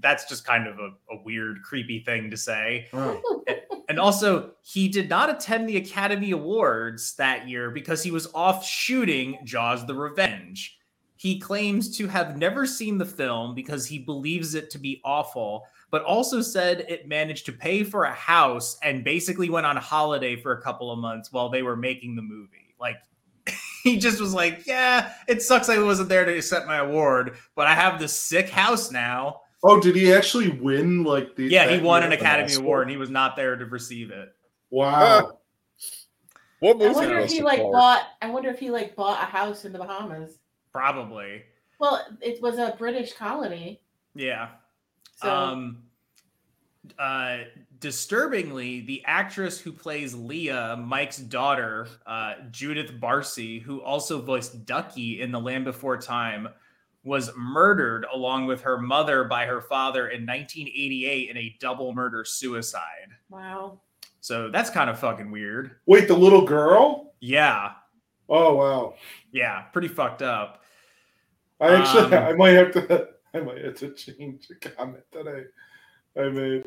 S2: that's just kind of a, a weird, creepy thing to say.
S3: Oh,
S2: And also, he did not attend the Academy Awards that year because he was off shooting Jaws the Revenge. He claims to have never seen the film because he believes it to be awful, but also said it managed to pay for a house and basically went on holiday for a couple of months while they were making the movie. Like, he just was like, Yeah, it sucks I wasn't there to accept my award, but I have this sick house now.
S3: Oh, did he actually win? Like the
S2: Yeah, he won an Academy
S4: Oscar?
S2: Award and he was not there to receive it.
S3: Wow.
S4: What
S5: I wonder if he like
S4: for?
S5: bought. I wonder if he like bought a house in the Bahamas.
S2: Probably.
S5: Well, it was a British colony,
S2: Yeah.
S5: so
S2: Um uh disturbingly, the actress who plays Leah, Mike's daughter, uh Judith Barsi, who also voiced Ducky in The Land Before Time, was murdered along with her mother by her father in 1988 in a double murder suicide.
S5: wow.
S2: So that's kind of fucking weird.
S3: Wait, the little girl?
S2: Yeah.
S3: Oh wow.
S2: Yeah, pretty fucked up.
S3: I actually,
S2: Um, (laughs)
S3: I might have to, (laughs) I might have to change a comment that I, I made.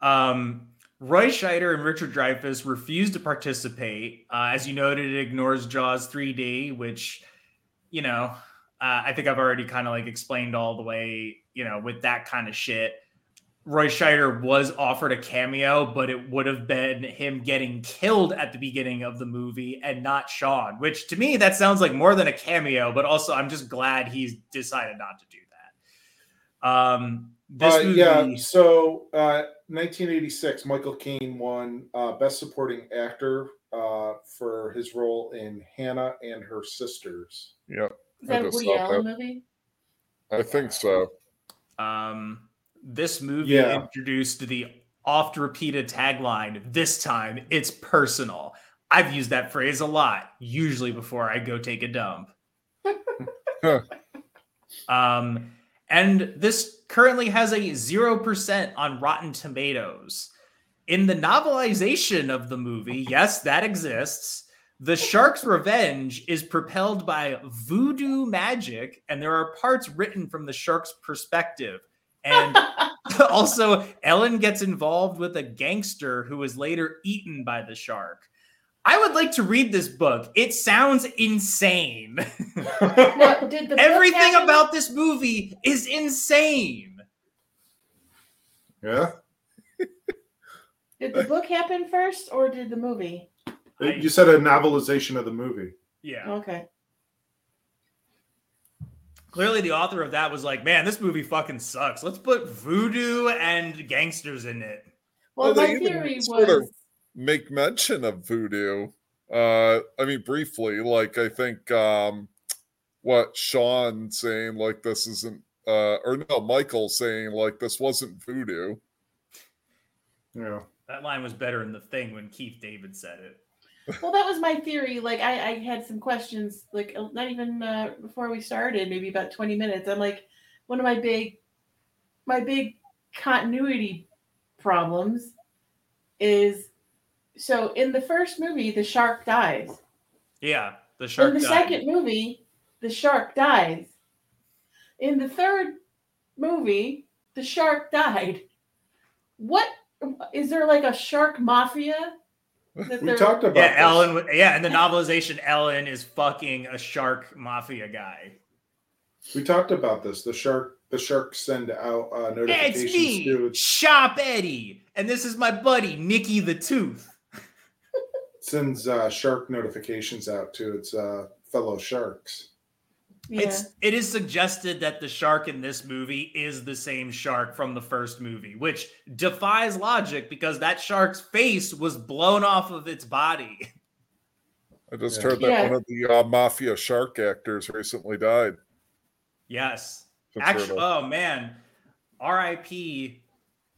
S2: Um, Roy Scheider and Richard Dreyfuss refused to participate. Uh, as you noted, it ignores Jaws 3D, which, you know, uh, I think I've already kind of like explained all the way, you know, with that kind of shit. Roy Scheider was offered a cameo, but it would have been him getting killed at the beginning of the movie and not Sean, which to me, that sounds like more than a cameo, but also I'm just glad he's decided not to do that. Um, this
S3: Uh,
S2: movie,
S3: yeah. So, uh, 1986, Michael Caine won uh, Best Supporting Actor uh, for his role in Hannah and Her Sisters.
S4: Yep,
S5: Is
S4: I
S5: that a Woody Allen
S4: that.
S5: movie?
S4: I think so.
S2: Um, this movie
S3: Yeah.
S2: introduced the oft repeated tagline, this time it's personal. I've used that phrase a lot, usually before I go take a dump. (laughs) um, and this currently has a 0% on Rotten Tomatoes. In the novelization of the movie, yes, that exists. The Shark's Revenge is propelled by voodoo magic, and there are parts written from the shark's perspective. And (laughs) also, Ellen gets involved with a gangster who is later eaten by the shark. I would like to read this book. It sounds insane. (laughs)
S5: Now, did the
S2: Everything
S5: happen-
S2: about this movie is insane.
S3: yeah.
S5: Did the book happen first, or did the movie?
S2: I-
S3: You said a novelization of the movie.
S2: Yeah.
S5: Okay.
S2: Clearly, the author of that was like, man, this movie fucking sucks. Let's put voodoo and gangsters in it.
S5: Well,
S4: Well,
S5: my theory was
S4: make mention of voodoo. Uh, I mean, briefly, like I think um, what Sean saying like this isn't, uh, or no, Michael saying like this wasn't voodoo.
S3: Yeah.
S2: That line was better in the thing when Keith David said it.
S5: Well, that was my theory. Like, I, I had some questions, like, not even uh, before we started, maybe about 20 minutes. I'm like, one of my big, my big continuity problems is so in the first movie, the shark dies.
S2: Yeah, the shark.
S5: in the
S2: died.
S5: second movie, the shark dies. In the third movie, the shark died. What is there like a shark mafia? That
S3: We talked about
S2: Yeah,
S3: this.
S2: Ellen. Yeah, in the novelization, Ellen is fucking a shark mafia guy.
S3: We talked about this. The shark the sharks send out uh,
S2: It's me,
S3: to
S2: Shop Eddie, and this is my buddy Nicky the Tooth.
S3: Sends uh, shark notifications out to its uh, fellow sharks.
S5: Yeah.
S2: It's it is suggested that the shark in this movie is the same shark from the first movie, which defies logic because that shark's face was blown off of its body.
S4: I just
S3: Yeah.
S4: heard that
S5: Yeah.
S4: one of the uh, mafia shark actors recently died.
S2: Yes.
S4: Just
S2: Actually, oh man, R.I.P.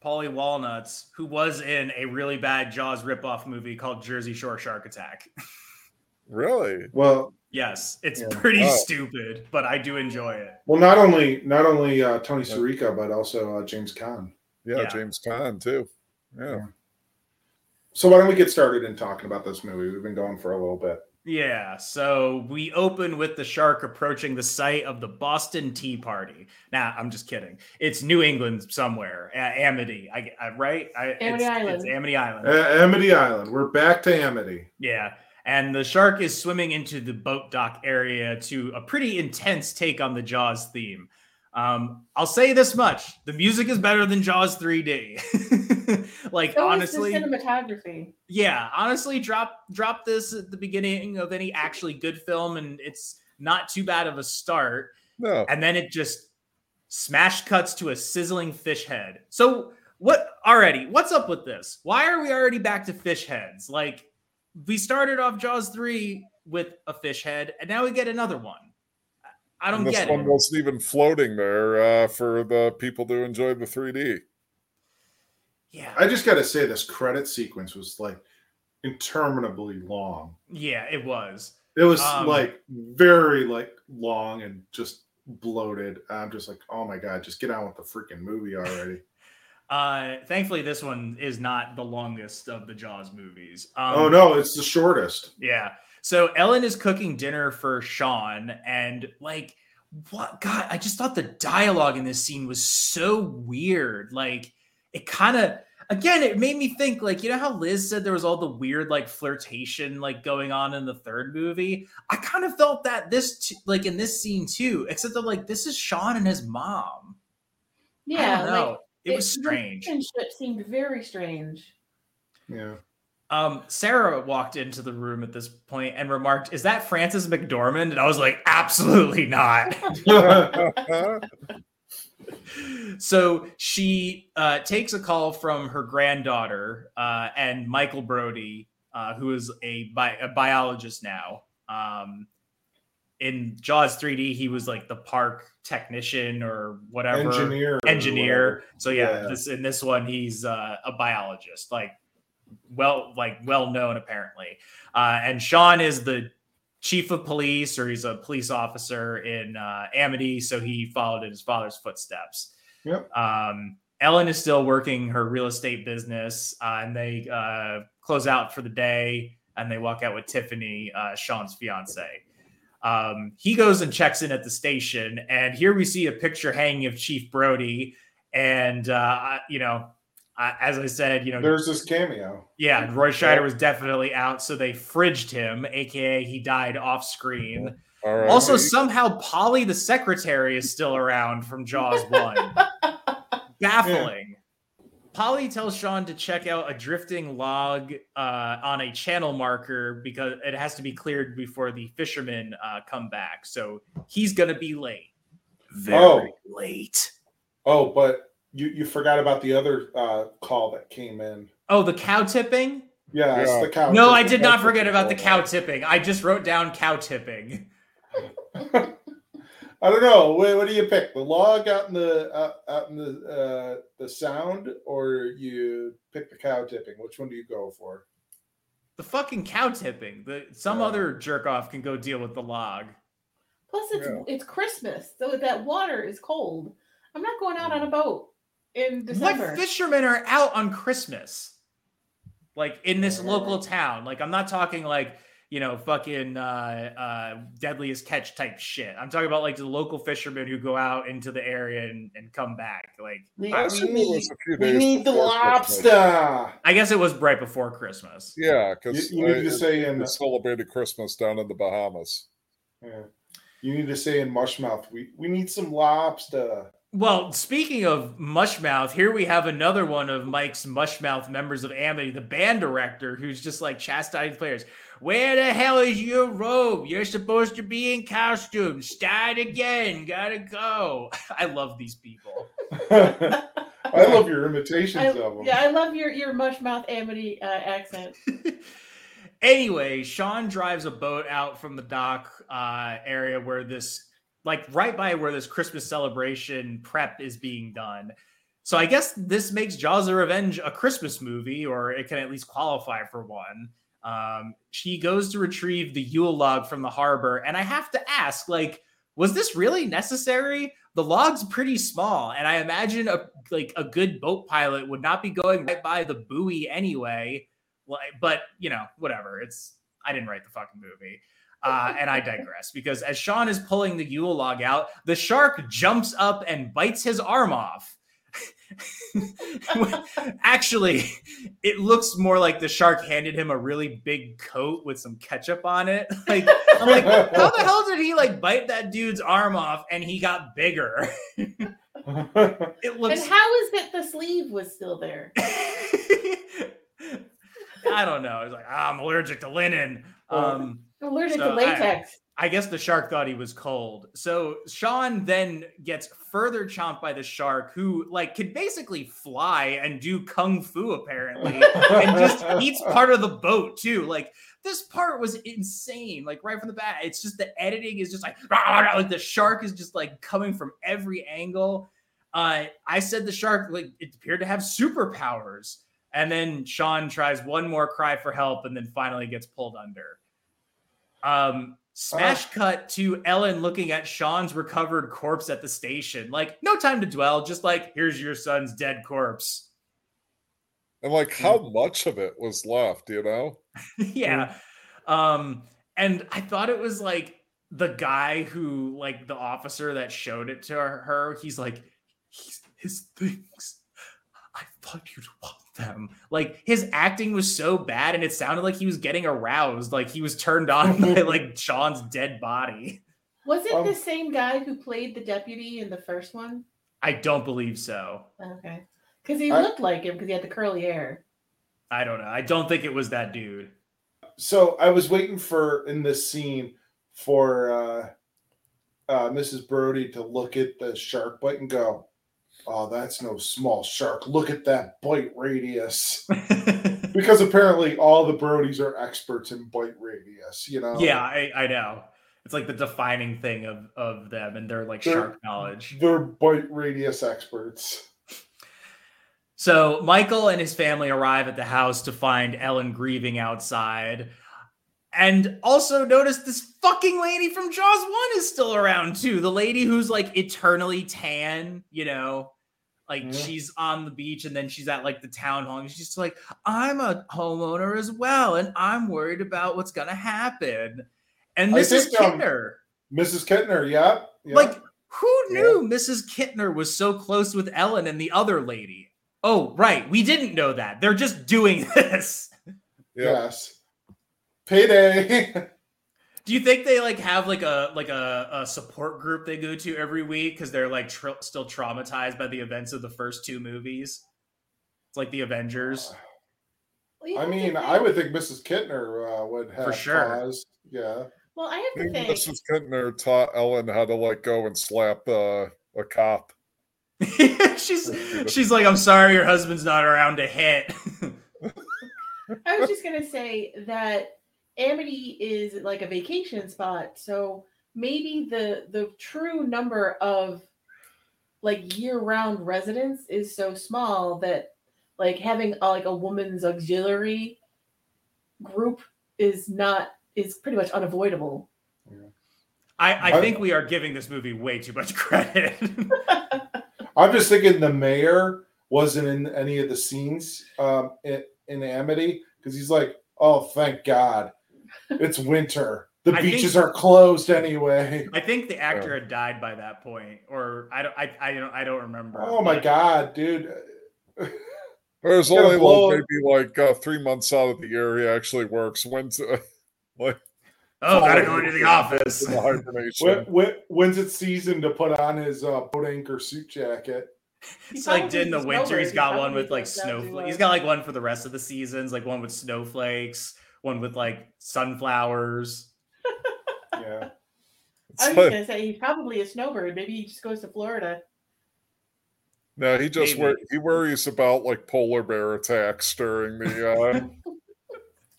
S2: Paulie Walnuts, who was in a really bad Jaws ripoff movie called Jersey Shore Shark Attack. (laughs)
S4: really?
S3: Well,
S2: yes, it's
S3: Yeah.
S2: pretty
S4: Wow.
S2: stupid, but I do enjoy it.
S3: well, not only not only uh, Tony Sirico, but also uh, James Caan.
S4: Yeah,
S2: Yeah.
S4: James Caan too. Yeah.
S3: So why don't we get started in talking about this movie? We've been going for a little bit.
S2: Yeah, so we open with the shark approaching the site of the Boston Tea Party. Now, I'm just kidding. It's New England somewhere, uh, Amity, I, I right? I,
S5: Amity
S2: it's,
S5: Island.
S2: It's Amity Island.
S3: Uh, Amity Island. We're back to Amity.
S2: Yeah. And the shark is swimming into the boat dock area to a pretty intense take on the Jaws theme. Um, I'll say this much the music is better than Jaws 3D. (laughs) (laughs) like,
S5: So
S2: honestly,
S5: the cinematography.
S2: yeah, honestly, drop drop this at the beginning of any actually good film, and it's not too bad of a start.
S4: No.
S2: And then it just smash cuts to a sizzling fish head. So what already? What's up with this? Why are we already back to fish heads? Like we started off Jaws 3 with a fish head, and now we get another one. I don't
S4: And this
S2: get
S4: one
S2: it.
S4: wasn't even floating there uh, for the people to enjoy the 3D.
S2: Yeah.
S3: I just got to say, this credit sequence was like interminably long.
S2: yeah, it was.
S3: It was
S2: Um,
S3: like very like long and just bloated. I'm just like, oh my god, just get on with the freaking movie already. (laughs)
S2: Uh thankfully this one is not the longest of the Jaws movies. Um,
S3: oh no, it's the shortest.
S2: Yeah. So Ellen is cooking dinner for Sean, and like, what? God, I just thought the dialogue in this scene was so weird. Like, it kind of, again, it made me think, like, you know how Liz said there was all the weird, like, flirtation, like, going on in the third movie? I kind of felt that this, t- like, in this scene too, except that, like, this is Sean and his mom. I
S5: Yeah,
S2: don't know.
S5: like
S2: it was strange.
S5: relationship seemed very strange.
S3: Yeah.
S2: Um, Sarah walked into the room at this point and remarked, "Is that Frances McDormand?" And I was like, "Absolutely not." (laughs) (laughs) (laughs) so she uh, takes a call from her granddaughter uh, and Michael Brody, uh, who is a, bi- a biologist now. Um, in Jaws 3D, he was like the park technician or whatever
S3: Engineer.
S2: engineer. So yeah,
S3: Yeah.
S2: this in this one he's uh, a biologist, like well, like well known apparently. Uh, and Sean is the chief of police, or he's a police officer in uh, Amity, so he followed in his father's footsteps.
S3: Yep.
S2: Um, Ellen is still working her real estate business, uh, and they uh, close out for the day, and they walk out with Tiffany, uh, Sean's fiance. Um, he goes and checks in at the station, and here we see a picture hanging of Chief Brody. And uh, you know, I, as I said, you know,
S3: There's this cameo.
S2: yeah, Roy Scheider was definitely out, so they fridged him, aka he died off screen.
S4: All right.
S2: Also, somehow Polly the secretary is still around from Jaws (laughs) one. Baffling. Polly tells Sean to check out a drifting log uh, on a channel marker because it has to be cleared before the fishermen uh, come back. So he's gonna be late. Very
S3: Oh.
S2: late.
S3: Oh, but you you forgot about the other uh, call that came in.
S2: Oh, the cow tipping?
S3: Yeah,
S4: Yeah.
S3: the cow.
S2: No, I did not
S3: That's
S2: forget about the cow tipping. I just wrote down cow tipping. (laughs)
S3: I don't know. What, what do you pick? The log out in the out, out in the uh, the sound, or you pick the cow tipping? Which one do you go for?
S2: The fucking cow tipping. The some
S3: Yeah.
S2: other jerk off can go deal with the log.
S5: Plus, it's
S4: Yeah.
S5: it's Christmas, so that water is cold. I'm not going out on a boat in December.
S2: What fishermen are out on Christmas? Like in this local town. Like I'm not talking like, you know, fucking uh uh deadliest catch type shit. I'm talking about like the local fishermen who go out into the area and, and come back. Like
S3: We,
S4: I
S3: we
S4: assume it
S3: need,
S4: a few
S3: we need the
S4: before Christmas.
S3: lobster.
S2: I guess it was right before Christmas.
S4: Yeah, because
S3: You- you need to say in-
S4: celebrated Christmas down in the Bahamas.
S3: Yeah. You need to say in Mushmouth, we, we need some lobster.
S2: Well, speaking of Mushmouth, here we have another one of Mike's Mushmouth members of Amity, the band director, who's just like chastising players. Where the hell is your robe? You're supposed to be in costume. Start again. Gotta go. (laughs) I love these people. (laughs)
S3: I love your imitations
S5: I,
S3: of them.
S5: yeah, I love your your mush mouth Amity uh, accent. (laughs)
S2: anyway, Sean drives a boat out from the dock uh, area where this, like right by where this Christmas celebration prep is being done. So I guess this makes Jaws of Revenge a Christmas movie, or it can at least qualify for one. Um, she goes to retrieve the Yule log from the harbor, and I have to ask, like, was this really necessary? The log's pretty small, and I imagine a like a good boat pilot would not be going right by the buoy anyway. Like, but you know, whatever. It's I didn't write the fucking movie. Uh, and I digress because as Sean is pulling the Yule log out, the shark jumps up and bites his arm off. (laughs) Actually, it looks more like the shark handed him a really big coat with some ketchup on it. (laughs) Like, I'm like, how the hell did he like bite that dude's arm off and he got bigger? (laughs) It
S5: And
S2: looks.
S5: how is it the sleeve was still there?
S2: I don't know. It's like "Ah, I'm allergic to linen. Um,
S5: Allergic
S2: So
S5: to latex.
S2: I guess the shark thought he was cold. So Sean then gets further chomped by the shark, who like can basically fly and do kung fu apparently, and just (laughs) eats part of the boat too. Like this part was insane. Like right from the bat, it's just the editing is just like (laughs) like the shark is just like coming from every angle. Uh, I said the shark like it appeared to have superpowers, and then Sean tries one more cry for help, and then finally gets pulled under. Um, smash cut to Ellen looking at Sean's recovered corpse at the station. Like, no time to dwell, just like, here's your son's dead corpse.
S4: And like, how much of it was left? You know? (laughs)
S2: yeah. Um, and I thought it was like the guy who, like, the officer that showed it to her, he's like, he's his things. I thought you'd want them. Like his acting was so bad, and it sounded like he was getting aroused, like he was turned on (laughs) by like Sean's dead body.
S5: Was it
S3: Um,
S5: the same guy who played the deputy in the first one?
S2: I don't believe so.
S5: Okay. Because he
S3: I-
S5: looked like him because he had the curly hair.
S2: I don't know. I don't think it was that dude.
S3: so I was waiting for in this scene for uh, uh, Mrs. Brody to look at the shark bite and go, "Oh, that's no small shark. Look at that bite radius." (laughs) because apparently all the Brodies are experts in bite radius. You know.
S2: yeah, I, I know. It's like the defining thing of of them and their like
S3: They're-
S2: shark knowledge.
S3: They're bite radius experts.
S2: So Michael and his family arrive at the house to find Ellen grieving outside. And also notice this fucking lady from Jaws 1 is still around too. The lady who's like eternally tan, you know, like
S3: Yeah.
S2: she's on the beach and then she's at like the town hall and she's just like, I'm a homeowner as well, and I'm worried about what's gonna happen. And Mrs.
S3: think, um, Mrs. Kintner, yeah. yeah.
S2: like, who knew Mrs. Kintner was so close with Ellen and the other lady? Oh, right. We didn't know that. They're just doing (laughs) this.
S3: Yes. Payday. (laughs)
S2: Do you think they like have like a like a, a support group they go to every week because they're like tr- still traumatized by the events of the first two movies? It's like the Avengers.
S5: Well,
S3: I mean,
S5: think-
S3: I would think Mrs. Kintner uh, would have
S2: sure.
S3: cause. Yeah.
S5: Well, I have to think.
S4: Mrs. Kintner taught Ellen how to like go and slap uh, a cop. (laughs)
S2: she's she's like, I'm sorry, your husband's not around to hit. (laughs)
S5: I was just gonna say that Amity is like a vacation spot, so maybe the the true number of like year-round residents is so small that like having a, like a woman's auxiliary group is not is pretty much unavoidable.
S2: I, I
S3: I-
S2: think we are giving this movie way too much (laughs) credit. (laughs)
S3: I'm just thinking the mayor wasn't in any of the scenes um, in, in Amity because he's like, oh, thank God, it's winter. The
S2: I think-
S3: beaches are closed anyway.
S2: I think the actor had died by that point, or I don't I, I don't I don't remember.
S3: Oh my God, dude. (laughs)
S4: There's only
S3: blow
S4: like maybe like uh, three months out of the year he actually works. When's uh, (laughs) like
S2: Oh, gotta go into the office.
S4: in (laughs) the hibernation?
S3: When, when, when's it season to put on his uh, boat anchor suit jacket?
S2: It's
S5: He
S2: like
S5: probably
S2: in the winter, He's got one with like
S5: goes
S2: snowflakes. He's got like one for the rest of the seasons, like one with snowflakes, one with like sunflowers. (laughs)
S3: Yeah.
S4: It's
S5: I was
S4: like-
S5: gonna say he's probably a snowbird. Maybe he just goes to Florida.
S4: no, he just wor- he worries about like polar bear attacks during the uh, (laughs)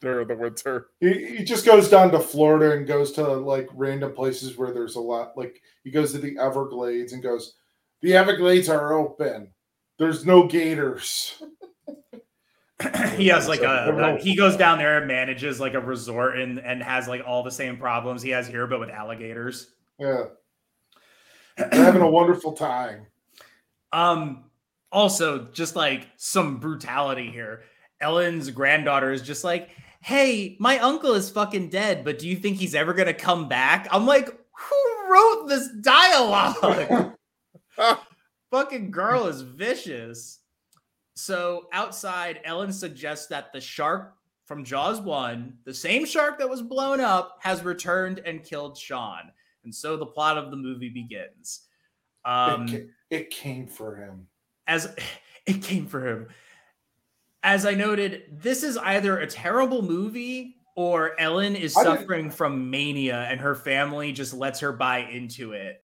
S4: during the winter.
S3: He, he just goes down to Florida and goes to like random places where there's a lot. Like he goes to the Everglades and goes, the Everglades are open. There's no gators. (laughs)
S2: he has like a, he goes down there and manages like a resort and and has like all the same problems he has here, but with alligators.
S3: Yeah. They're having a wonderful time.
S2: Um, also, just like some brutality here. Ellen's granddaughter is just like, "Hey, my uncle is fucking dead, but do you think he's ever gonna come back?" I'm like, "Who wrote this dialogue?" (laughs) fucking girl is vicious. So outside, Ellen suggests that the shark from Jaws 1, the same shark that was blown up, has returned and killed Sean. And so the plot of the movie begins. Um,
S3: it, it came for him.
S2: as (laughs) it came for him. As I noted, this is either a terrible movie or Ellen is
S3: I
S2: suffering from mania and her family just lets her buy into it.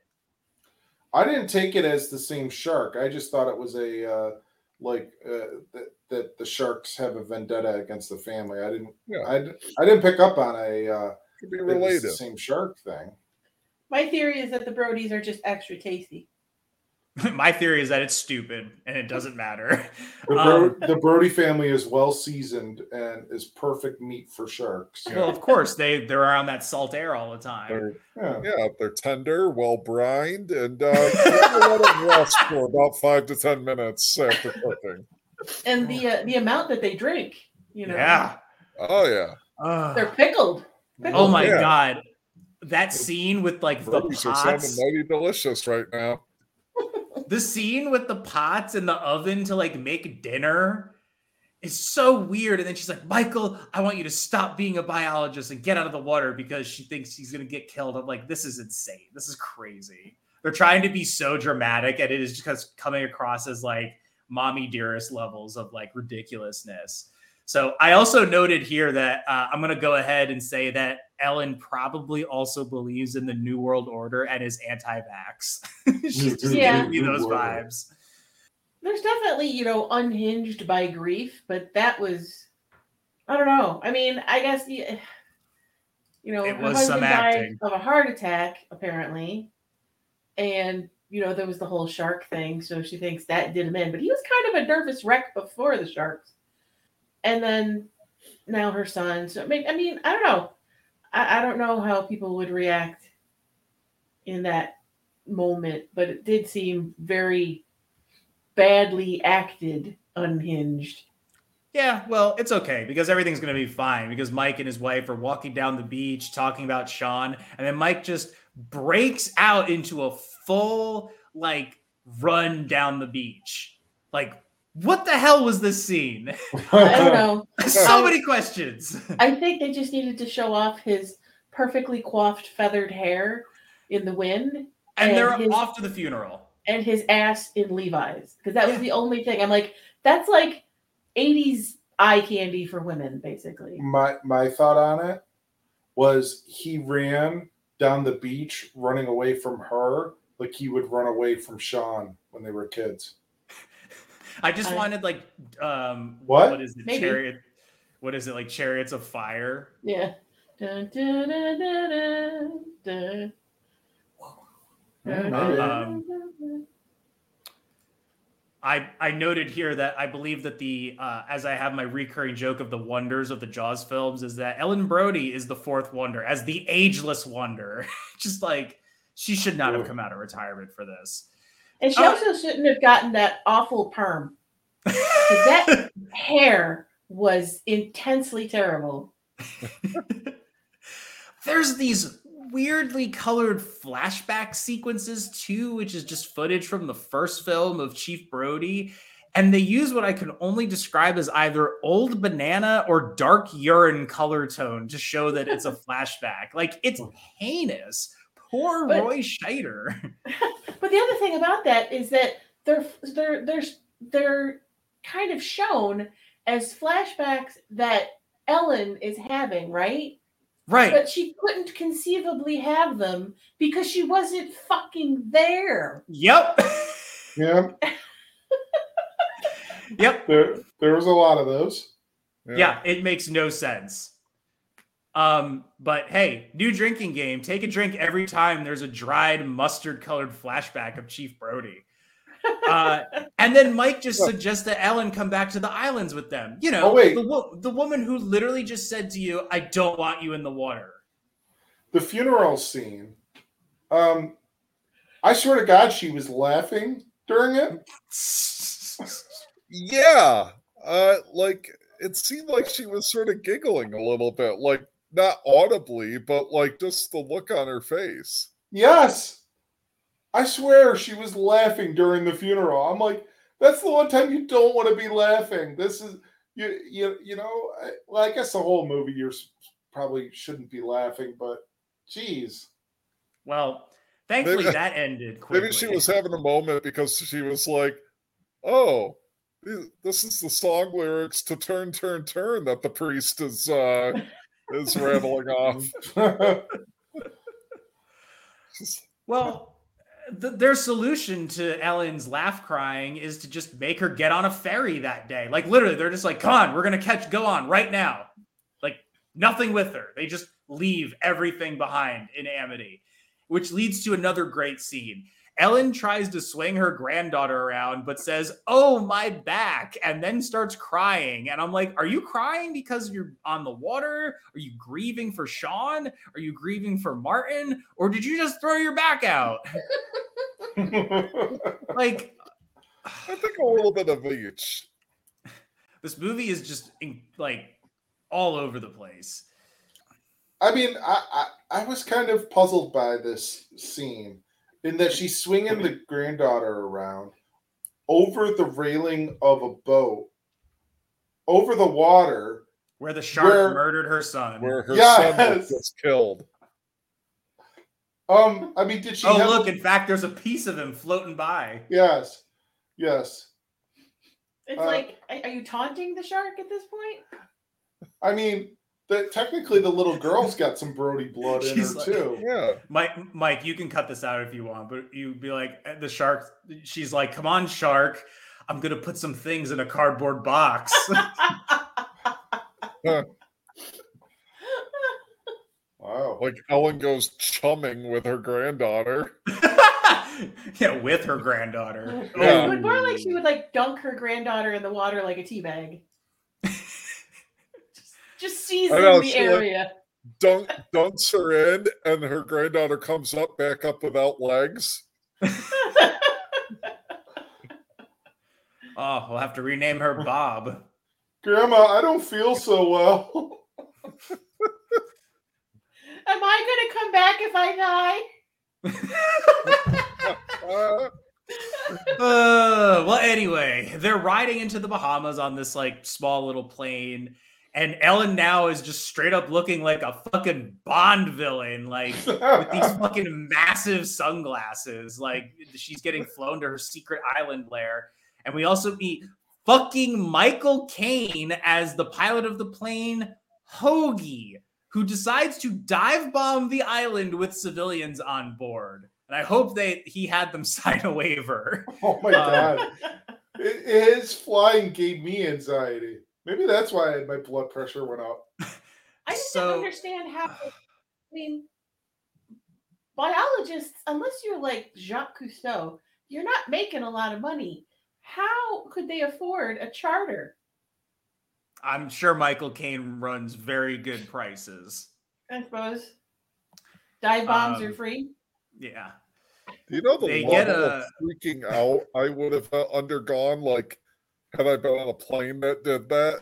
S3: I didn't take it as the same shark. I just thought it was a uh, like uh, that, that the sharks have a vendetta against the family. I didn't.
S4: Yeah.
S3: I, I didn't pick up on a uh,
S4: Could be
S3: that it was
S4: related.
S3: the same shark thing.
S5: My theory is that the Brodies are just extra tasty. (laughs)
S2: My theory is that it's stupid and it doesn't matter.
S3: The, Bro-
S2: Um,
S3: the Brody family is well seasoned and is perfect meat for sharks.
S2: well, of course, they they're around that salt air all the time.
S4: They're,
S3: Yeah.
S4: yeah, they're tender, well brined, and uh, let them rest for about five to ten minutes after cooking.
S5: And the uh, the amount that they drink, you know.
S2: Yeah.
S4: Oh yeah,
S2: Ugh.
S5: They're pickled.
S2: oh my
S4: Yeah.
S2: god. That scene with like the
S4: Brodies are sounding mighty delicious right now.
S2: The scene with the pots in the oven to like make dinner is so weird. And then she's like, Michael, I want you to stop being a biologist and get out of the water because she thinks she's gonna get killed. I'm like, this is insane. This is crazy. They're trying to be so dramatic, and it is just coming across as like mommy dearest levels of like ridiculousness. So I also noted here that uh, I'm going to go ahead and say that Ellen probably also believes in the New World Order and is anti-vax. (laughs) She's just
S5: Yeah.
S2: giving me those vibes.
S5: There's definitely, you know, unhinged by grief, but that was, I don't know. I mean, I guess, you, you know,
S2: It was some
S5: husband died
S2: acting.
S5: of a heart attack, apparently. And, you know, there was the whole shark thing. So she thinks that did him in. But he was kind of a nervous wreck before the sharks. And then now her son. So, I mean, I, mean, I don't know. I, I don't know how people would react in that moment, but it did seem very badly acted, unhinged.
S2: Yeah, well, it's okay because everything's going to be fine because Mike and his wife are walking down the beach talking about Sean, and then Mike just breaks out into a full like run down the beach. Like, what the hell was this scene? (laughs)
S5: I don't know. (laughs)
S2: so many questions.
S5: I think they just needed to show off his perfectly coiffed feathered hair in the wind
S2: And
S5: And
S2: they're
S5: his-
S2: off to the funeral.
S5: and his ass in Levi's because that was
S2: Yeah.
S5: the only thing. I'm like, that's like 80s eye candy for women, basically.
S3: my my thought on it was he ran down the beach running away from her like he would run away from Sean when they were kids.
S2: I just
S5: I-
S2: wanted like um
S3: What?
S2: what is it?
S5: Maybe.
S2: Chariot what is it like chariots of fire?
S5: Yeah. Dun, dun, dun, dun, dun, dun.
S2: Um, I I noted here that I believe that the uh, as I have my recurring joke of the wonders of the Jaws films is that Ellen Brody is the fourth wonder as the ageless wonder. (laughs) Just like she should not have come out of retirement for this.
S5: And she
S2: Oh.
S5: also shouldn't have gotten that awful perm. (laughs) that hair was intensely terrible. (laughs)
S2: There's these weirdly colored flashback sequences too, which is just footage from the first film of Chief Brody. And they use what I can only describe as either old banana or dark urine color tone to show that it's a (laughs) flashback. Like it's oh. heinous. Poor
S5: But-
S2: Roy Scheider. (laughs)
S5: But the other thing about that is that they're they're they're they're kind of shown as flashbacks that Ellen is having, right?
S2: Right.
S5: But she couldn't conceivably have them because she wasn't fucking there.
S2: Yep.
S3: Yeah,
S2: yep.
S3: there there was a lot of those.
S2: Yeah, it makes no sense. Um, but hey, new drinking game. Take a drink every time there's a dried mustard colored flashback of Chief Brody. Uh, (laughs) and then Mike just suggests that Ellen come back to the islands with them. You know,
S3: Oh, wait.
S2: the, wo- the woman who literally just said to you, I don't want you in the water.
S3: The funeral scene. Um, I swear to God, she was laughing during it. (laughs)
S4: Yeah. Uh like it seemed like she was sort of giggling a little bit, like not audibly, but like just the look on her face.
S3: Yes, I swear she was laughing during the funeral. I'm like, that's the one time you don't want to be laughing. This is you you you know. I, well, I guess the whole movie you're probably shouldn't be laughing, but geez.
S2: Well, thankfully
S4: Maybe-
S2: that ended quickly. (laughs)
S4: Maybe she was having a moment because she was like, "Oh, this is the song lyrics to Turn, Turn, Turn that the priest is uh is rattling off." (laughs)
S2: Well, th- their solution to Ellen's laugh crying is to just make her get on a ferry that day. Like literally, they're just like, "Come on, we're gonna catch, go on right now." Like nothing with her. They just leave everything behind in Amity, which leads to another great scene. Ellen tries to swing her granddaughter around, but says, Oh, my back, and then starts crying. And I'm like, Are you crying because you're on the water? Are you grieving for Sean? Are you grieving for Martin? Or did you just throw your back out? (laughs) Like,
S4: I think a little bit of each.
S2: this movie is just in, like all over the place.
S3: I mean, I, I I was kind of puzzled by this scene in that she's swinging the granddaughter around over the railing of a boat, over the water.
S2: Where the shark
S3: Where-
S2: murdered her son.
S4: Where her son
S3: Yes.
S4: was just killed.
S3: Um, I mean, did she?
S2: oh,
S3: have-
S2: look, in fact, there's a piece of him floating by.
S3: Yes, yes.
S5: It's
S3: Uh,
S5: like, are are you taunting the shark at this point?
S3: I mean, the, technically, the little girl's got some Brody blood in
S2: She's
S3: her
S2: like-
S3: too.
S4: Yeah.
S2: Mike, Mike, you can cut this out if you want, but you'd be like eh, the shark. She's like, "Come on, shark! I'm gonna put some things in a cardboard box." (laughs)
S3: Wow.
S4: Like Ellen goes chumming with her granddaughter. (laughs)
S2: yeah, with her granddaughter.
S4: Yeah.
S5: It would more like she would like dunk her granddaughter in the water like a tea bag. Just, just season
S4: know,
S5: the
S4: she, like-
S5: area.
S4: Dunk dunks her in, and her granddaughter comes up back up without legs. (laughs)
S2: Oh, we'll have to rename her Bob.
S3: Grandma, I don't feel so well. (laughs)
S5: Am I gonna come back if I die? (laughs)
S4: Uh,
S2: well, anyway, they're riding into the Bahamas on this like small little plane, and Ellen now is just straight up looking like a fucking Bond villain, like with these (laughs) fucking massive sunglasses. Like she's getting flown to her secret island lair. And we also meet fucking Michael Caine as the pilot of the plane, Hoagie, who decides to dive bomb the island with civilians on board. And I hope that he had them (laughs) sign a waiver.
S3: oh my
S2: Uh,
S3: god. His flying gave me anxiety. Maybe that's why my blood pressure went up. (laughs)
S5: I just
S2: So-
S5: don't understand how. I mean, biologists, unless you're like Jacques Cousteau, you're not making a lot of money. How could they afford a charter?
S2: I'm sure Michael Caine runs very good prices.
S5: I suppose dive bombs are
S2: Um,
S5: free.
S2: Yeah.
S4: Do you know the
S2: They
S4: level
S2: get
S4: of
S2: a-
S4: freaking out I would have uh, undergone, like had I been on a plane that did that?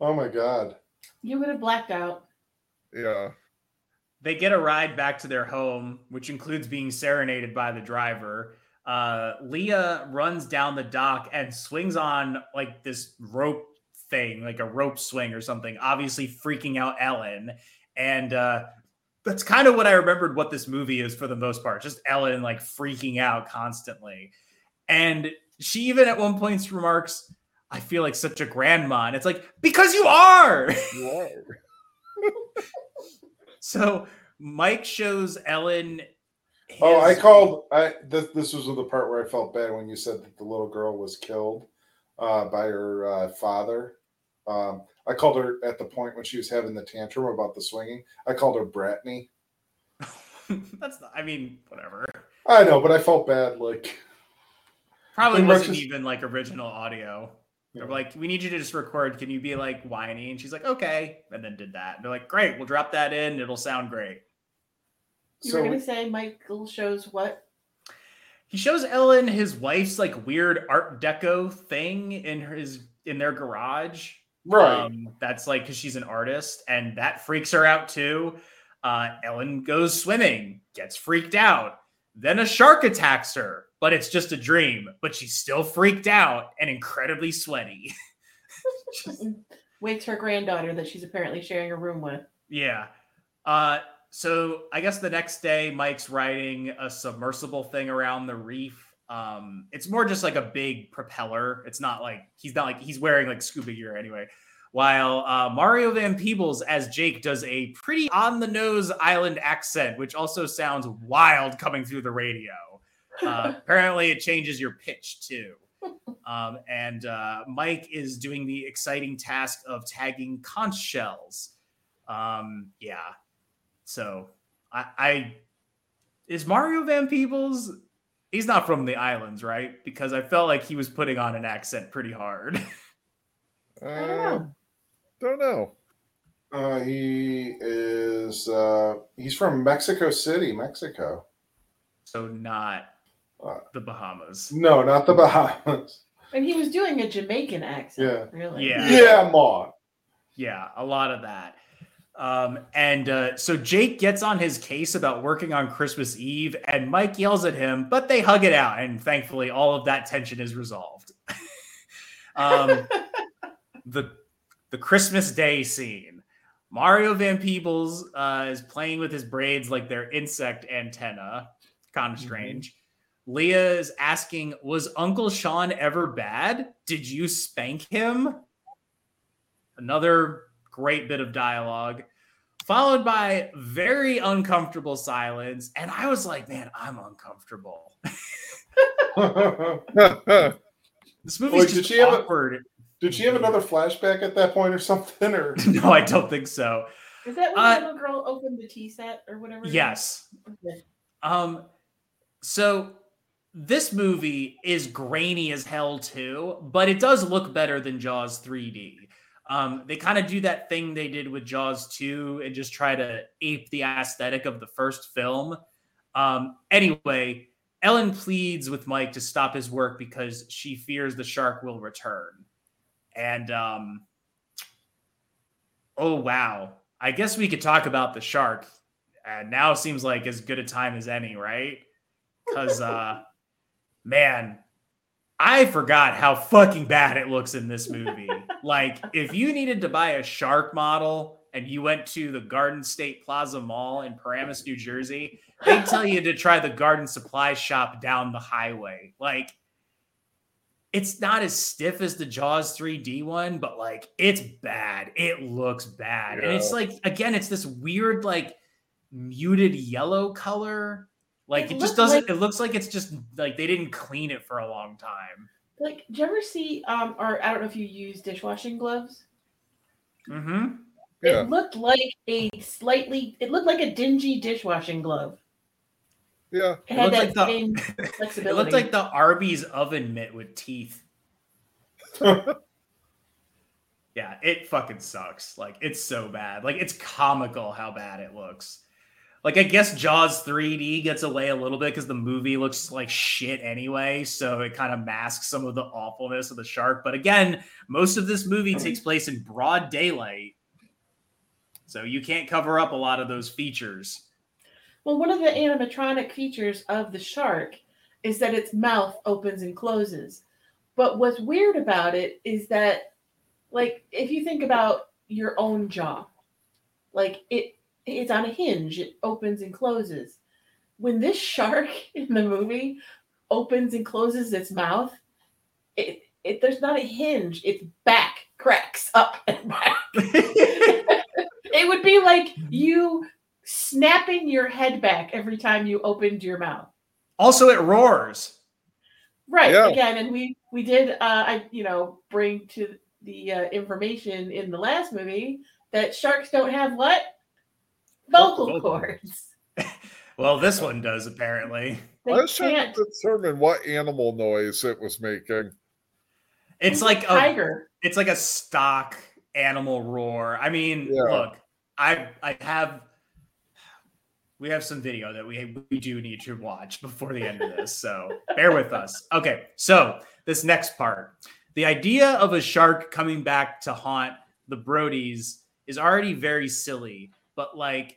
S3: Oh my god.
S5: You would have blacked out.
S4: Yeah.
S2: They get a ride back to their home, which includes being serenaded by the driver. Uh, Leah runs down the dock and swings on like this rope thing, like a rope swing or something, obviously freaking out Ellen. And uh, that's kind of what I remembered what this movie is for the most part just Ellen like freaking out constantly. And she even at one point remarks, I feel like such a grandma. And it's like, because you are. (laughs) So Mike shows Ellen.
S3: Oh, I called. I this this was the part where I felt bad when you said that the little girl was killed uh, by her uh, father. Um, I called her at the point when she was having the tantrum about the swinging. I called her Bratney. (laughs)
S2: That's not. I mean, whatever.
S3: I know, but I felt bad. Like,
S2: Probably wasn't
S3: Marcus-
S2: even like original audio. They're
S3: Yeah.
S2: like, we need you to just record. Can you be like whiny? And she's like, okay, and then did that. And they're like, great, we'll drop that in. It'll sound great.
S5: You
S3: so
S5: were gonna say Michael shows what?
S2: He shows Ellen his wife's like weird Art Deco thing in his in their garage.
S3: right.
S2: Um, that's like because she's an artist, and that freaks her out too. Uh, Ellen goes swimming, gets freaked out. Then a shark attacks her, but it's just a dream. But she's still freaked out and incredibly sweaty. (laughs)
S5: Wakes her granddaughter that she's apparently sharing a room with.
S2: yeah. Uh, so I guess the next day, Mike's riding a submersible thing around the reef. Um, it's more just like a big propeller. It's not like he's not like he's wearing like scuba gear anyway. While uh, Mario Van Peebles as Jake does a pretty on the nose island accent, which also sounds wild coming through the radio. Uh, apparently, it changes your pitch too. Um, and uh, Mike is doing the exciting task of tagging conch shells. Um, yeah. So I, I is Mario Van Peebles. He's not from the islands, right? Because I felt like he was putting on an accent pretty hard. (laughs)
S4: Uh,
S5: I don't know.
S4: Don't know.
S3: Uh, he is. Uh, he's from Mexico City, Mexico.
S2: so not
S3: Uh,
S2: the Bahamas.
S3: No, not the Bahamas.
S5: And he was doing a Jamaican accent.
S3: Yeah.
S5: Really.
S2: Yeah.
S3: Yeah, Ma.
S2: Yeah, a lot of that. Um, and uh, so Jake gets on his case about working on Christmas Eve, and Mike yells at him, but they hug it out, and thankfully, all of that tension is resolved. (laughs) um, the the Christmas Day scene. Mario Van Peebles uh, is playing with his braids like they're insect antenna. Kind of strange. Leah is asking, "Was Uncle Sean ever bad? Did you spank him?" Another great bit of dialogue, followed by very uncomfortable silence. And I was like, "Man, I'm uncomfortable." (laughs) This movie's
S3: Wait,
S2: just
S3: did she have a-
S2: awkward.
S3: Did she have another flashback at that point or something? Or (laughs)
S2: no, I don't think so.
S5: Is that when
S2: Uh,
S5: the little girl opened the tea set or whatever?
S2: Yes.
S5: Okay.
S2: Um, so this movie is grainy as hell too, but it does look better than Jaws 3D. Um, they kind of do that thing they did with Jaws 2 and just try to ape the aesthetic of the first film. Um, anyway, Ellen pleads with Mike to stop his work because she fears the shark will return. And um, oh wow, I guess we could talk about the shark. And now seems like as good a time as any, right? Because uh, (laughs) man, I forgot how fucking bad it looks in this movie. (laughs) like, if you needed to buy a shark model and you went to the Garden State Plaza Mall in Paramus, New Jersey, they tell you to try the garden supply shop down the highway. Like, it's not as stiff as the Jaws 3D one, but like, it's bad. It looks bad. And it's like, again, it's this weird, like, muted yellow color. Like,
S5: It
S2: it, just doesn't,
S5: like-
S2: it looks like it's just like they didn't clean it for a long time.
S5: Like, did you ever see, um, or I don't know if you use dishwashing gloves?
S2: Mm-hmm.
S4: Yeah.
S5: It looked like a slightly. It looked like a dingy dishwashing glove.
S4: Yeah.
S5: It had
S2: looked
S5: that
S2: like
S5: same (laughs)
S2: It
S5: flexibility.
S2: looked like the Arby's oven mitt with teeth. (laughs) Yeah, it fucking sucks. Like it's so bad. Like it's comical how bad it looks. Like I guess Jaws 3D gets away a little bit because the movie looks like shit anyway, so it kind of masks some of the awfulness of the shark. But again, most of this movie takes place in broad daylight, so you can't cover up a lot of those features.
S5: Well, one of the animatronic features of the shark is that its mouth opens and closes. But what's weird about it is that, like, if you think about your own jaw, like it, it's on a hinge. It opens and closes. When this shark (laughs) in the movie opens and closes its mouth, it, it there's not a hinge. Its back cracks up (laughs) and back. (laughs) it would be like you snapping your head back every time you opened your mouth.
S2: Also, it roars.
S5: Right.
S4: Yeah.
S5: Again, and we we did uh I you know bring to the uh, information in the last movie that sharks don't have what vocal
S2: Vocal
S5: cords. (laughs)
S2: Well, this one does apparently.
S5: They
S4: I was trying
S5: can't.
S4: to determine what animal noise it was making.
S2: It's like a
S5: tiger.
S2: it's like a stock animal roar. I mean,
S4: Yeah.
S2: look, I I have we have some video that we we do need to watch before the end of this, so (laughs) bear with us. Okay, so this next part, the idea of a shark coming back to haunt the Brodies is already very silly, but like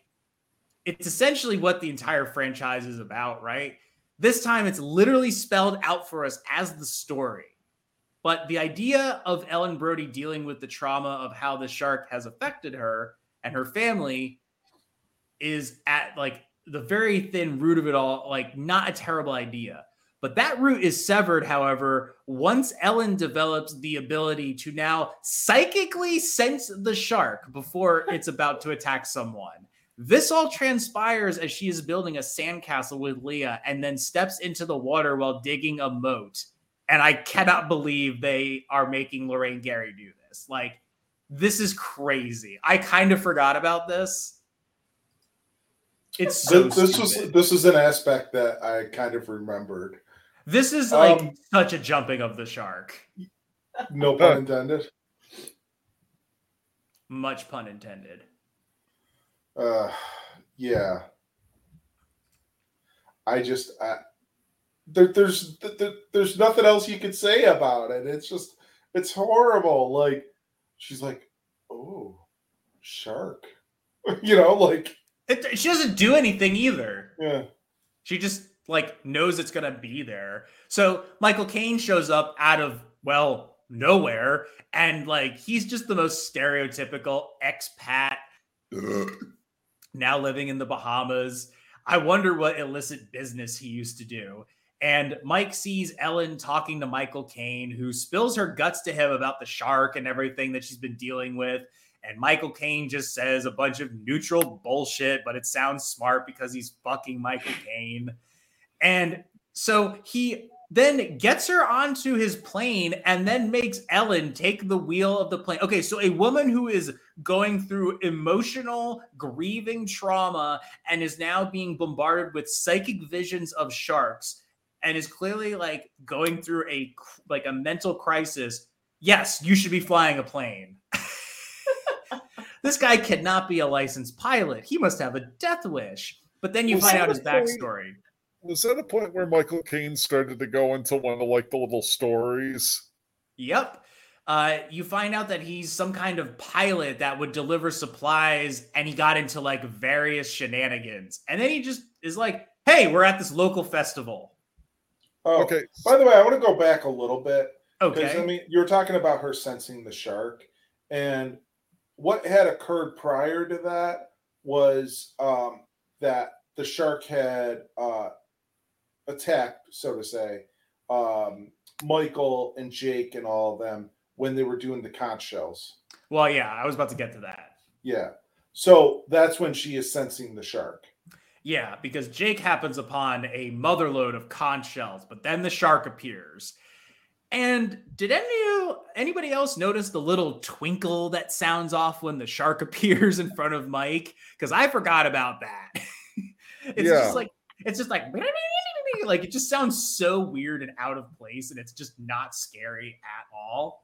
S2: it's essentially what the entire franchise is about, right? This time it's literally spelled out for us as the story. But the idea of Ellen Brody dealing with the trauma of how the shark has affected her and her family is at like the very thin root of it all, like not a terrible idea. But that root is severed, however, once Ellen develops the ability to now psychically sense the shark before it's about to attack someone. This all transpires as she is building a sandcastle with Leah and then steps into the water while digging a moat and I cannot believe they are making Lorraine Gary do this. Like, this is crazy. I kind of forgot about this. It's so
S3: Th- this was this is an aspect that I kind of remembered.
S2: This is like
S3: um,
S2: such a jumping of the shark.
S3: No pun intended.
S2: Much pun intended.
S3: Uh, yeah. I just I, there, there's there, there's nothing else you could say about it. It's just it's horrible. Like she's like, oh, shark. (laughs) you know, like
S2: It, she doesn't do anything either.
S3: yeah.
S2: She just like knows it's gonna be there. So Michael Caine shows up out of well nowhere, and like he's just the most stereotypical expat (laughs) now living in the Bahamas. I wonder what illicit business he used to do. And Mike sees Ellen talking to Michael Caine, who spills her guts to him about the shark and everything that she's been dealing with. And Michael Caine just says a bunch of neutral bullshit, but it sounds smart because he's fucking Michael Caine. And so he then gets her onto his plane and then makes Ellen take the wheel of the plane. Okay, so a woman who is going through emotional grieving trauma and is now being bombarded with psychic visions of sharks and is clearly like going through a like a mental crisis. Yes, you should be flying a plane. (laughs) this guy cannot be a licensed pilot. He must have a death wish. But then you
S4: Was
S2: find out his backstory.
S4: Was that a point where Michael Caine started to go into one of like the little stories?
S2: Yep. Uh, you find out that he's some kind of pilot that would deliver supplies, and he got into like various shenanigans. And then he just is like, "Hey, we're at this local festival."
S3: Oh,
S4: Okay,
S3: By the way, I want to go back a little bit because
S2: Okay.
S3: I mean you were talking about her sensing the shark, and what had occurred prior to that was um, that the shark had uh, attacked, so to say, um, Michael and Jake and all of them when they were doing the conch shells.
S2: well, yeah, I was about to get to that.
S3: Yeah, so that's when she is sensing the shark.
S2: Yeah, because Jake happens upon a motherload of conch shells, but then the shark appears. And did any anybody else notice the little twinkle that sounds off when the shark (laughs) appears in front of Mike? Because I forgot about that. (laughs) it's
S4: Yeah.
S2: just like it's just like like it just sounds so weird and out of place, and it's just not scary at all.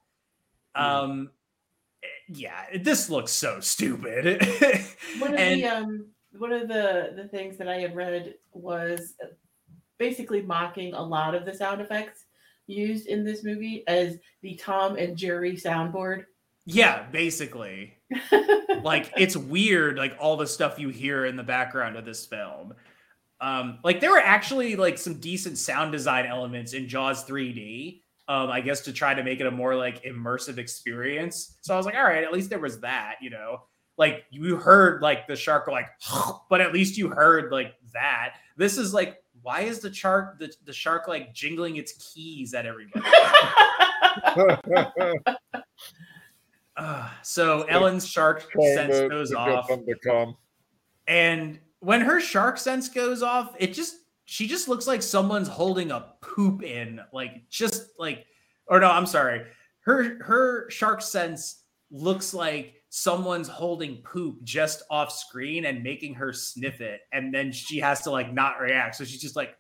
S2: Um, eh, yeah, this looks so stupid.
S5: One of (laughs)
S2: And-
S5: the um one of the the things that I had read was basically mocking a lot of the sound effects used in this movie as the Tom and Jerry soundboard.
S2: yeah, basically. (laughs) like it's weird like all the stuff you hear in the background of this film um like there were actually like some decent sound design elements in jaws 3d um i guess to try to make it a more like immersive experience. So i was like all right at least there was that you know? Like you heard like the shark like (laughs) but at least you heard like that. This is like why is the shark the, the shark like jingling its keys at everybody? (laughs) (laughs) Uh, so ellen's shark
S4: Trying
S2: sense goes off.
S4: them to come.
S2: and when her shark sense goes off, it just she just looks like someone's holding a poop in, like just like or no, I'm sorry. Her her shark sense looks like someone's holding poop just off screen and making her sniff it, and then she has to like not react. So she's just like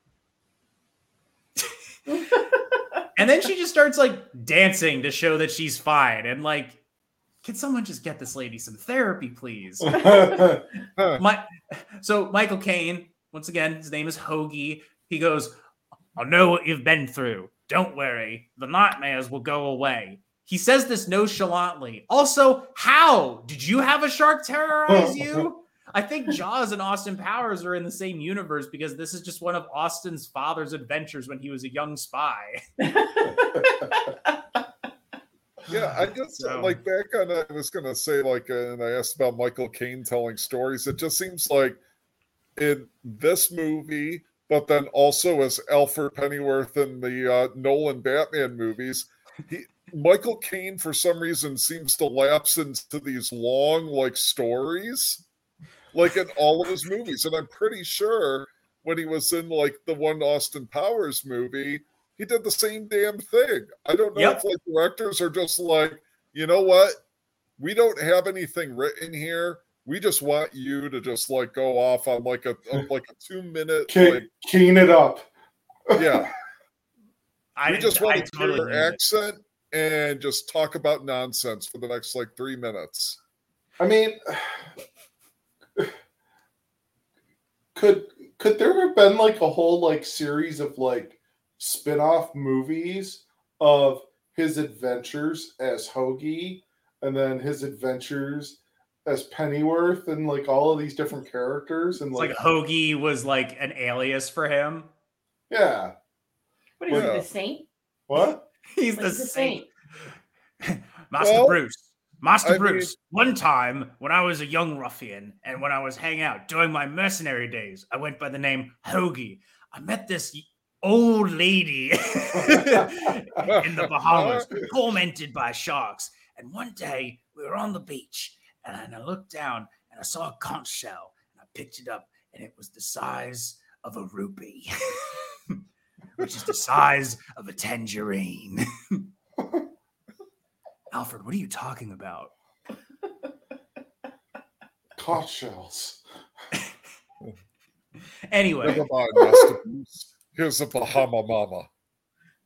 S2: (laughs) and then she just starts like dancing to show that she's fine. And like, can someone just get this lady some therapy, please? (laughs) (laughs) My, so Michael Caine, once again, his name is Hoagie. He goes, I know what you've been through. Don't worry. The nightmares will go away. He says this nonchalantly. Also, how did you have a shark terrorize you? (laughs) I think Jaws and Austin Powers are in the same universe because this is just one of Austin's father's adventures when he was a young spy.
S4: Yeah, I (laughs) just
S2: So-
S4: like back on. I was gonna say like, uh, and I asked about Michael Caine telling stories. It just seems like in this movie, but then also as Alfred Pennyworth in the uh, Nolan Batman movies, he Michael Caine for some reason seems to lapse into these long like stories, like in all of his movies. And I'm pretty sure when he was in like the one Austin Powers movie, he did the same damn thing. I don't know
S2: Yep.
S4: if like directors are just like, you know what? We don't have anything written here. We just want you to just like go off on like a on, like a two minute
S3: Ke-
S4: like
S3: keen it up. (laughs)
S4: yeah.
S2: I
S4: we just
S2: I
S4: want to hear your
S2: get it.
S4: accent and just talk about nonsense for the next like three minutes.
S3: I mean, (sighs) could could there have been like a whole like series of like spin-off movies of his adventures as Hoagie and then his adventures as Pennyworth and like all of these different characters and like,
S2: like Hoagie was like an alias for him.
S3: yeah
S5: What is
S4: Yeah.
S5: it, the Saint?
S3: what (laughs)
S2: He's
S5: What's
S2: the
S5: the
S2: saint.
S5: Saint? (laughs)
S2: Master
S4: Well,
S2: Bruce. Master
S4: I mean-
S2: Bruce. One time when I was a young ruffian and when I was hanging out during my mercenary days, I went by the name Hoagie. I met this y- old lady (laughs) in the Bahamas, tormented by sharks. And one day we were on the beach and I looked down and I saw a conch shell and I picked it up and it was the size of a rupee, (laughs) which is the size of a tangerine. (laughs) Alfred, what are you talking about?
S3: conch shells
S2: Anyway,
S4: Never mind, Master Bruce. Here's a Bahama Mama.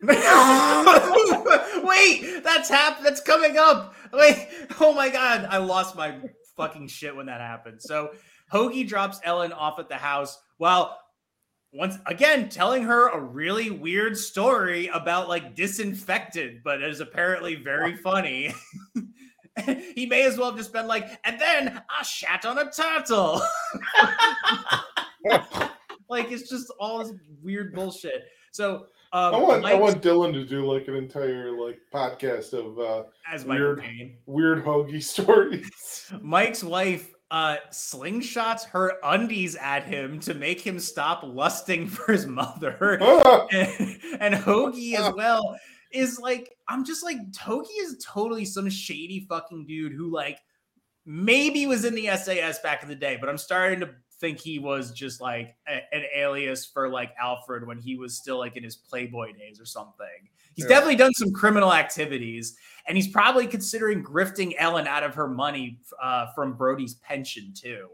S4: (laughs)
S2: wait, that's hap- That's coming up. Wait, oh my god, I lost my fucking shit when that happened. So Hoagie drops Ellen off at the house while once again telling her a really weird story about like disinfected, but it is apparently very (laughs) funny. (laughs) he may as well have just been like, and then I shat on a turtle. Like it's just all this weird bullshit. So um,
S3: I want I want Dylan to do like an entire like podcast of uh
S2: as
S3: weird.
S2: Caine.
S3: weird Hoagie (laughs) stories.
S2: Mike's wife uh slingshots her undies at him to make him stop lusting for his mother. (laughs) And, and Hoagie as (laughs) well is like, I'm just like, Hoagie is totally some shady fucking dude who like maybe was in the SAS back in the day, but I'm starting to think he was just like a- an alias for like Alfred when he was still like in his Playboy days or something. He's
S4: Yeah.
S2: definitely done some criminal activities, and he's probably considering grifting Ellen out of her money uh, from Brody's pension too.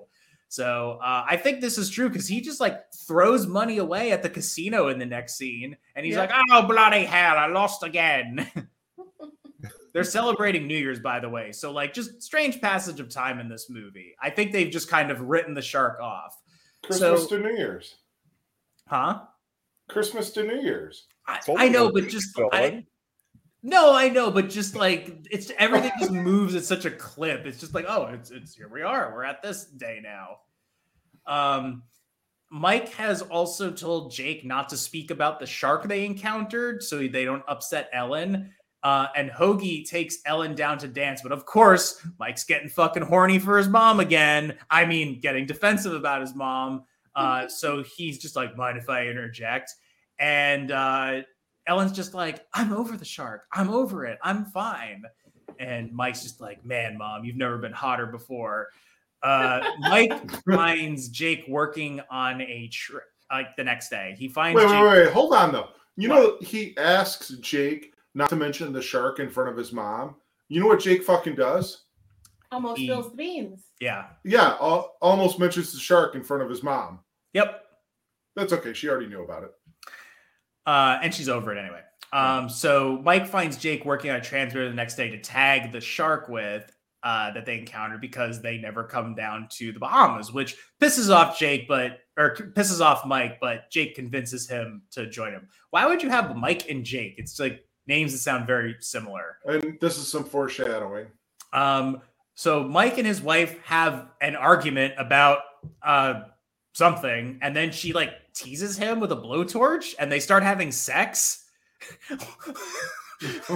S2: So uh, I think this is true because he just like throws money away at the casino in the next scene, and he's
S5: Yeah.
S2: like, "Oh bloody hell, I lost again." (laughs) They're celebrating New Year's, by the way. So, like, just strange passage of time in this movie. I think they've just kind of written the shark off.
S3: Christmas
S2: So-
S3: to New Year's.
S2: Huh?
S3: Christmas to New Year's.
S2: I, I know, but just. I, no, I know, but just like it's everything just moves at such a clip. It's just like, oh, it's it's here we are. We're at this day now. Um, Mike has also told Jake not to speak about the shark they encountered, so they don't upset Ellen. Uh, and Hoagie takes Ellen down to dance, but of course, Mike's getting fucking horny for his mom again. I mean, getting defensive about his mom. Uh, (laughs) so he's just like, mind if I interject? And uh, Ellen's just like, I'm over the shark. I'm over it. I'm fine. And Mike's just like, man, mom, you've never been hotter before. Uh, (laughs) Mike finds Jake working on a trip like the next day. He finds
S3: Wait,
S2: Jake.
S3: wait, wait, wait. Hold on though. You know, he asks Jake not to mention the shark in front of his mom. You know what Jake fucking does?
S5: Almost
S2: He-
S5: spills the beans.
S2: Yeah.
S3: Yeah, al- almost mentions the shark in front of his mom.
S2: Yep.
S3: That's okay. She already knew about it.
S2: Uh, and she's over it anyway. Um, so Mike finds Jake working on a transmitter the next day to tag the shark with uh, that they encountered because they never come down to the Bahamas, which pisses off Jake, but or pisses off Mike, but Jake convinces him to join him. Why would you have Mike and Jake? It's like names that sound very similar.
S3: And this is some foreshadowing.
S2: Um, so Mike and his wife have an argument about uh something, and then she like teases him with a blowtorch, and they start having sex. (laughs)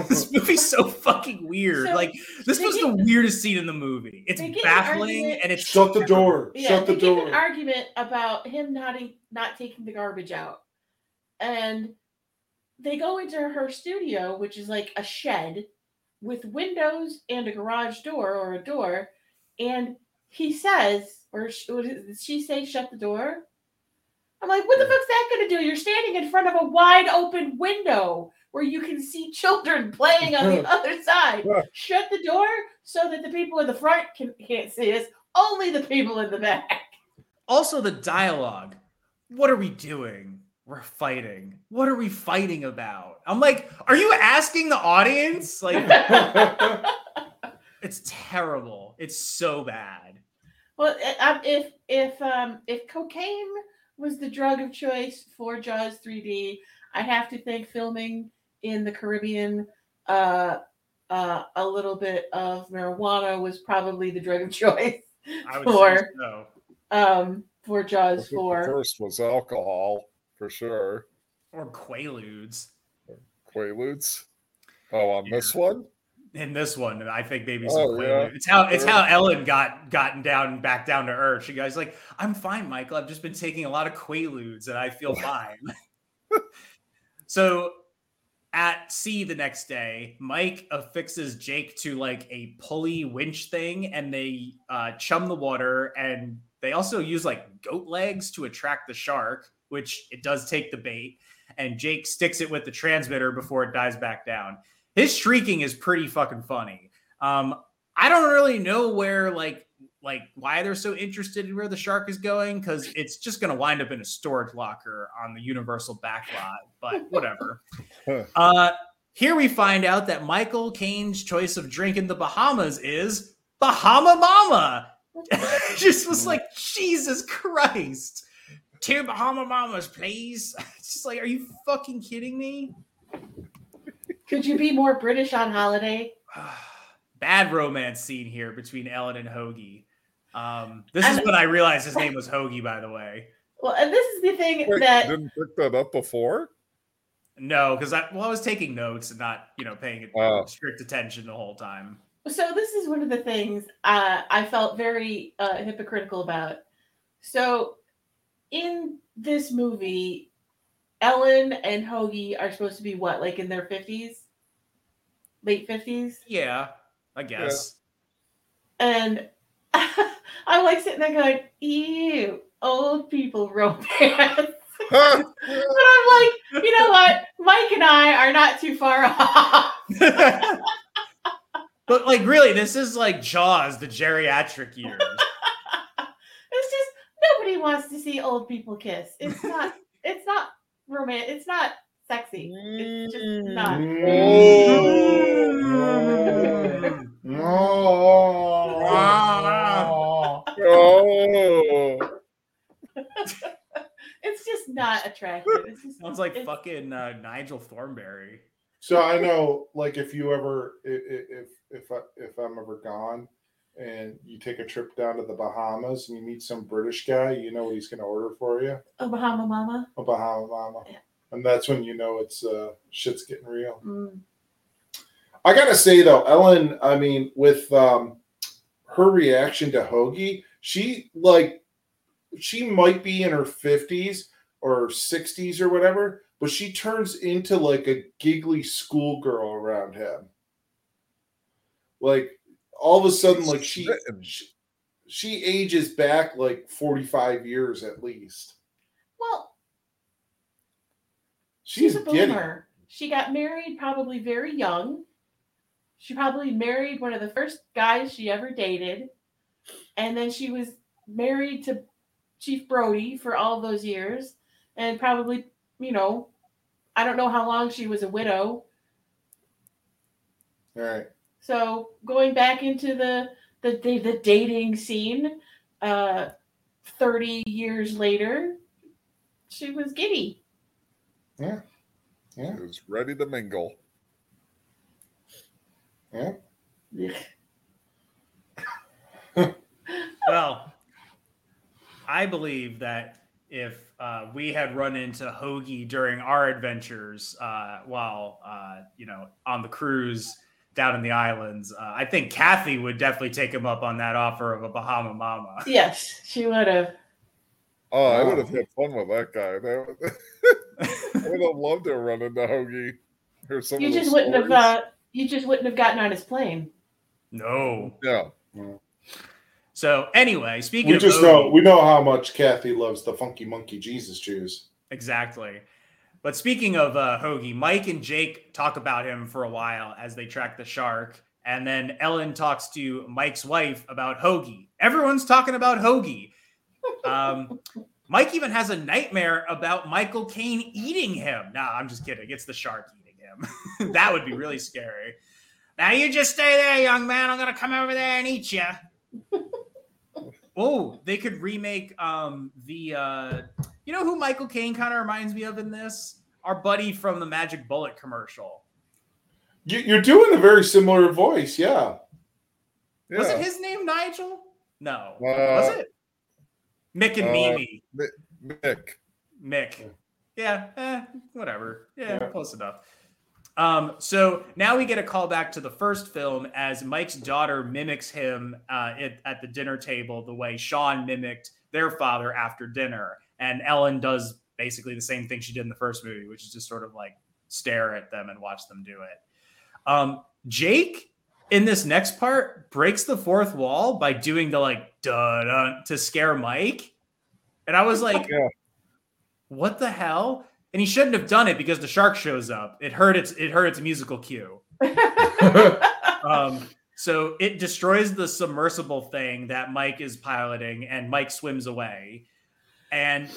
S2: this movie's so fucking weird.
S5: So,
S2: like this was
S5: get-
S2: the weirdest scene in the movie. It's
S5: they an
S2: baffling
S5: argument-
S2: and it's
S3: Shut the door.
S5: Yeah,
S3: Shut the
S5: get an
S3: door.
S5: argument about him not not taking the garbage out, and they go into her studio, which is like a shed with windows and a garage door or a door, and he says, or sh- what is- did she say, "Shut the door"? I'm like, what the fuck's that going to do? You're standing in front of a wide open window where you can see children (laughs) playing on the other side. Shut the door so that the people in the front can, can't see us. Only the people in the back.
S2: also the dialogue. What are we doing? We're fighting. What are we fighting about? I'm like, are you asking the audience? Like, it's terrible. It's so bad.
S5: well, um, if if um, if cocaine was the drug of choice for Jaws 3D, I have to think filming in the Caribbean, uh, uh, a little bit of marijuana was probably the drug of (laughs) choice
S2: I would say
S5: for
S2: so.
S5: um, for
S4: I
S5: Jaws
S4: think the
S5: 4.
S4: first was alcohol for sure.
S2: Or Quaaludes.
S4: Quaaludes. Oh, on this one?
S2: In this one, I think maybe some
S4: Oh, yeah.
S2: It's how it's how Ellen got gotten down back down to earth. She goes like, "I'm fine, Michael. I've just been taking a lot of Quaaludes and I feel (laughs) fine." (laughs) so at sea the next day, Mike affixes Jake to like a pulley winch thing, and they uh, chum the water, and they also use like goat legs to attract the shark, which it does take the bait. And Jake sticks it with the transmitter before it dies back down. His shrieking is pretty fucking funny. Um, I don't really know where like like why they're so interested in where the shark is going because it's just going to wind up in a storage locker on the Universal backlot. But whatever. (laughs) uh, here we find out that Michael Caine's choice of drink in the Bahamas is Bahama Mama. (laughs) just was like Jesus Christ. Two Bahama Mamas, please. (laughs) It's just like, are you fucking kidding me?
S5: Could you be more British on holiday? (sighs)
S2: Bad romance scene here between Ellen and Hoagie. Um, this is
S5: And-
S2: when I realized his name was Hoagie, by the way.
S5: Well, and this is the thing
S4: Wait,
S5: that
S4: didn't pick that up before?
S2: No, because I well, I was taking notes and not, you know, paying
S4: Oh.
S2: strict attention the whole time.
S5: so this is one of the things uh, I felt very uh, hypocritical about. So in this movie, Ellen and Hoagie are supposed to be what, like in their fifties, late fifties,
S2: Yeah, I guess.
S5: and (laughs) I'm like sitting there going, "Ew, old people romance. (laughs) but I'm like, you know what? Mike and I are not too far off. (laughs)
S2: but like, really, this is like Jaws, the geriatric years.
S5: It's just nobody wants to see old people kiss. It's not. (laughs) It's not romantic. It's not sexy. It's just not. (laughs) It's just not attractive. It's just,
S2: Sounds like
S5: it's-
S2: fucking uh, Nigel Thornberry.
S3: So I know, like, if you ever, i- i- if if I, if I'm ever gone, and you take a trip down to the Bahamas and you meet some British guy, you know what he's going to order for you?
S5: Oh, Bahama Mama.
S3: A Bahama Mama,
S5: Yeah.
S3: and that's when you know it's uh, shit's getting real.
S5: Mm.
S3: I gotta say though, Ellen, I mean, with um, her reaction to Hoagie, she like she might be in her fifties or sixties or whatever, but she turns into like a giggly schoolgirl around him. Like all of a sudden, like she she, she ages back like forty five years at least.
S5: Well,
S3: She's,
S5: she's a
S3: giddy.
S5: boomer. She got married probably very young. She probably married one of the first guys she ever dated. And then she was married to Chief Brody for all those years. And probably, you know, I don't know how long she was a widow.
S3: All right.
S5: So going back into the the the, the dating scene, uh, thirty years later, she was giddy.
S3: Yeah. Yeah.
S4: He was ready to mingle.
S3: Yeah.
S5: Ugh. (laughs)
S2: Well, I believe that if uh, we had run into Hoagie during our adventures uh, while, uh, you know, on the cruise down in the islands, uh, I think Kathy would definitely take him up on that offer of a Bahama Mama. (laughs)
S5: Yes, she would have.
S4: Oh, I would have had fun with that guy. (laughs) I would have loved to run into Hoagie. Hear some
S5: You just wouldn't have. Uh, you just wouldn't have gotten on his plane.
S2: no.
S4: Yeah.
S2: So anyway, speaking
S3: We
S2: of
S3: just
S2: Hoagie-
S3: know we know how much Kathy loves the funky monkey Jesus Jews.
S2: Exactly. But speaking of uh, Hoagie, Mike and Jake talk about him for a while as they track the shark. And then Ellen talks to Mike's wife about Hoagie. Everyone's talking about Hoagie. Um, (laughs) Mike even has a nightmare about Michael Caine eating him. Nah, I'm just kidding. It's the shark eating him. (laughs) that would be really scary. Now you just stay there, young man. I'm going to come over there and eat you. (laughs) oh, they could remake um, the. Uh, you know who Michael Caine kind of reminds me of in this? Our buddy from the Magic Bullet commercial.
S3: You, you're doing a very similar voice, yeah.
S4: yeah.
S2: Was it his name Nigel? No.
S4: Uh,
S2: was it? Mick and
S4: uh,
S2: Mimi.
S4: Mick?
S2: Mick. Yeah, eh, whatever. Yeah,
S3: Yeah.
S2: close enough. Um, so now we get a call back to the first film as Mike's daughter mimics him uh, at, at the dinner table the way Sean mimicked their father after dinner. And Ellen does basically the same thing she did in the first movie, which is just sort of like stare at them and watch them do it. Um, Jake in this next part breaks the fourth wall by doing the like duh, to scare Mike. And I was like,
S4: Yeah.
S2: what the hell? And he shouldn't have done it because the shark shows up. It hurt its it hurt its musical cue. (laughs) Um, so it destroys the submersible thing that Mike is piloting, and Mike swims away. And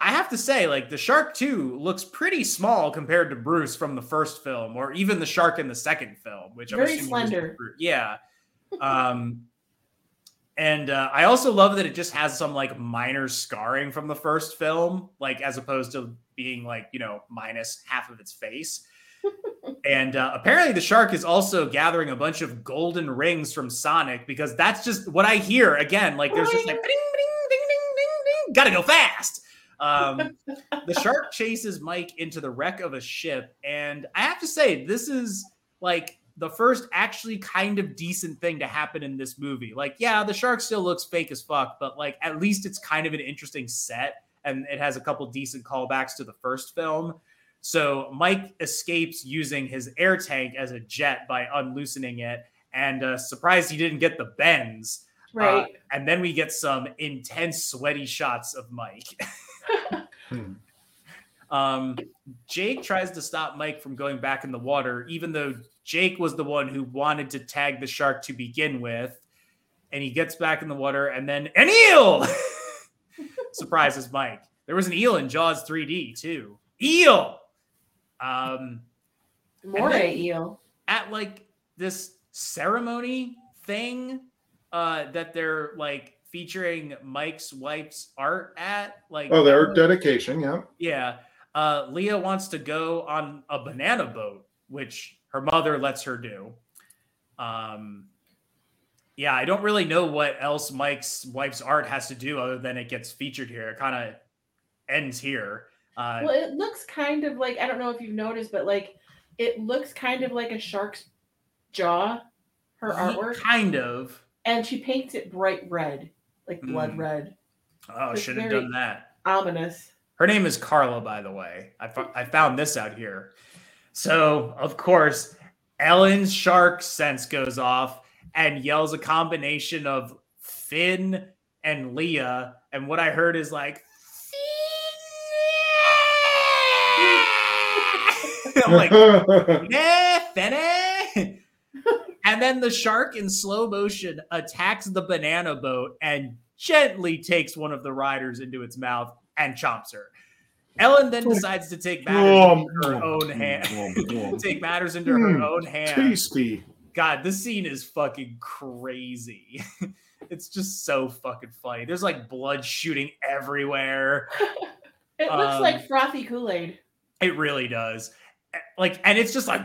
S2: I have to say, like the shark too looks pretty small compared to Bruce from the first film, or even the shark in the second film, which I'm
S5: Very
S2: was
S5: slender.
S2: Yeah. Um, and uh, I also love that it just has some like minor scarring from the first film, like as opposed to being like you know minus half of its face. (laughs) and uh, apparently, the shark is also gathering a bunch of golden rings from Sonic because that's just what I hear. Again, like there's just like ding. Gotta go fast. Um, (laughs) the shark chases Mike into the wreck of a ship, and I have to say, this is like the first actually kind of decent thing to happen in this movie. Like, yeah, the shark still looks fake as fuck, but like at least it's kind of an interesting set, and it has a couple decent callbacks to the first film. So Mike escapes using his air tank as a jet by unloosening it, and uh, surprised he didn't get the bends.
S5: Right.
S2: and then we get some intense sweaty shots of Mike. (laughs)
S3: Hmm.
S2: um, Jake tries to stop Mike from going back in the water, even though Jake was the one who wanted to tag the shark to begin with. And he gets back in the water, and then an eel (laughs) surprises Mike. There was an eel in Jaws 3D too. Eel. Um,
S5: More eel.
S2: at like this ceremony thing uh that they're like featuring Mike's wife's art at like
S3: Oh, their dedication. Yeah.
S2: yeah. Uh Leah wants to go on a banana boat which her mother lets her do. Um yeah I don't really know what else Mike's wife's art has to do other than it gets featured here. It kind of ends here. Uh
S5: Well, it looks kind of like I don't know if you've noticed, but like it looks kind of like a shark's jaw, her artwork,
S2: kind of
S5: and she paints it bright red, like blood
S2: Mm.
S5: red,
S2: oh should have done that
S5: ominous.
S2: Her name is Carla, by the way. I, fo- I found this out here. So, of course, Ellen's shark sense goes off and yells a combination of Finn and Leah. And what I heard is like, (laughs) (laughs) I'm like, yeah, Finny. And then the shark in slow motion attacks the banana boat and gently takes one of the riders into its mouth and chomps her. Ellen then decides to (laughs) take matters into her own hand. take matters into her
S3: Mm,
S2: own hands.
S3: Tasty.
S2: God, this scene is fucking crazy. (laughs) it's just so fucking funny. There's like blood shooting everywhere. (laughs)
S5: It looks
S2: Um,
S5: like frothy Kool Aid.
S2: It really does. Eh, Like, and it's just like,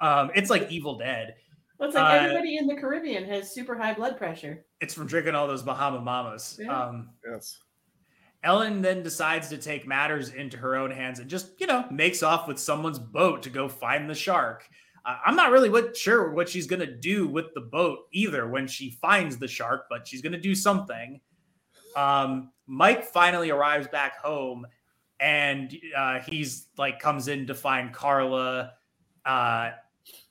S2: um, it's like Evil Dead.
S5: It's like
S2: uh,
S5: everybody in the Caribbean has super high blood pressure.
S2: It's from drinking all those Bahama Mamas.
S5: Yeah.
S2: Um,
S4: Yes.
S2: Ellen then decides to take matters into her own hands and just, you know, makes off with someone's boat to go find the shark. Uh, I'm not really what, sure what she's going to do with the boat either when she finds the shark, but she's going to do something. Um, Mike finally arrives back home and uh, he's like comes in to find Carla, uh,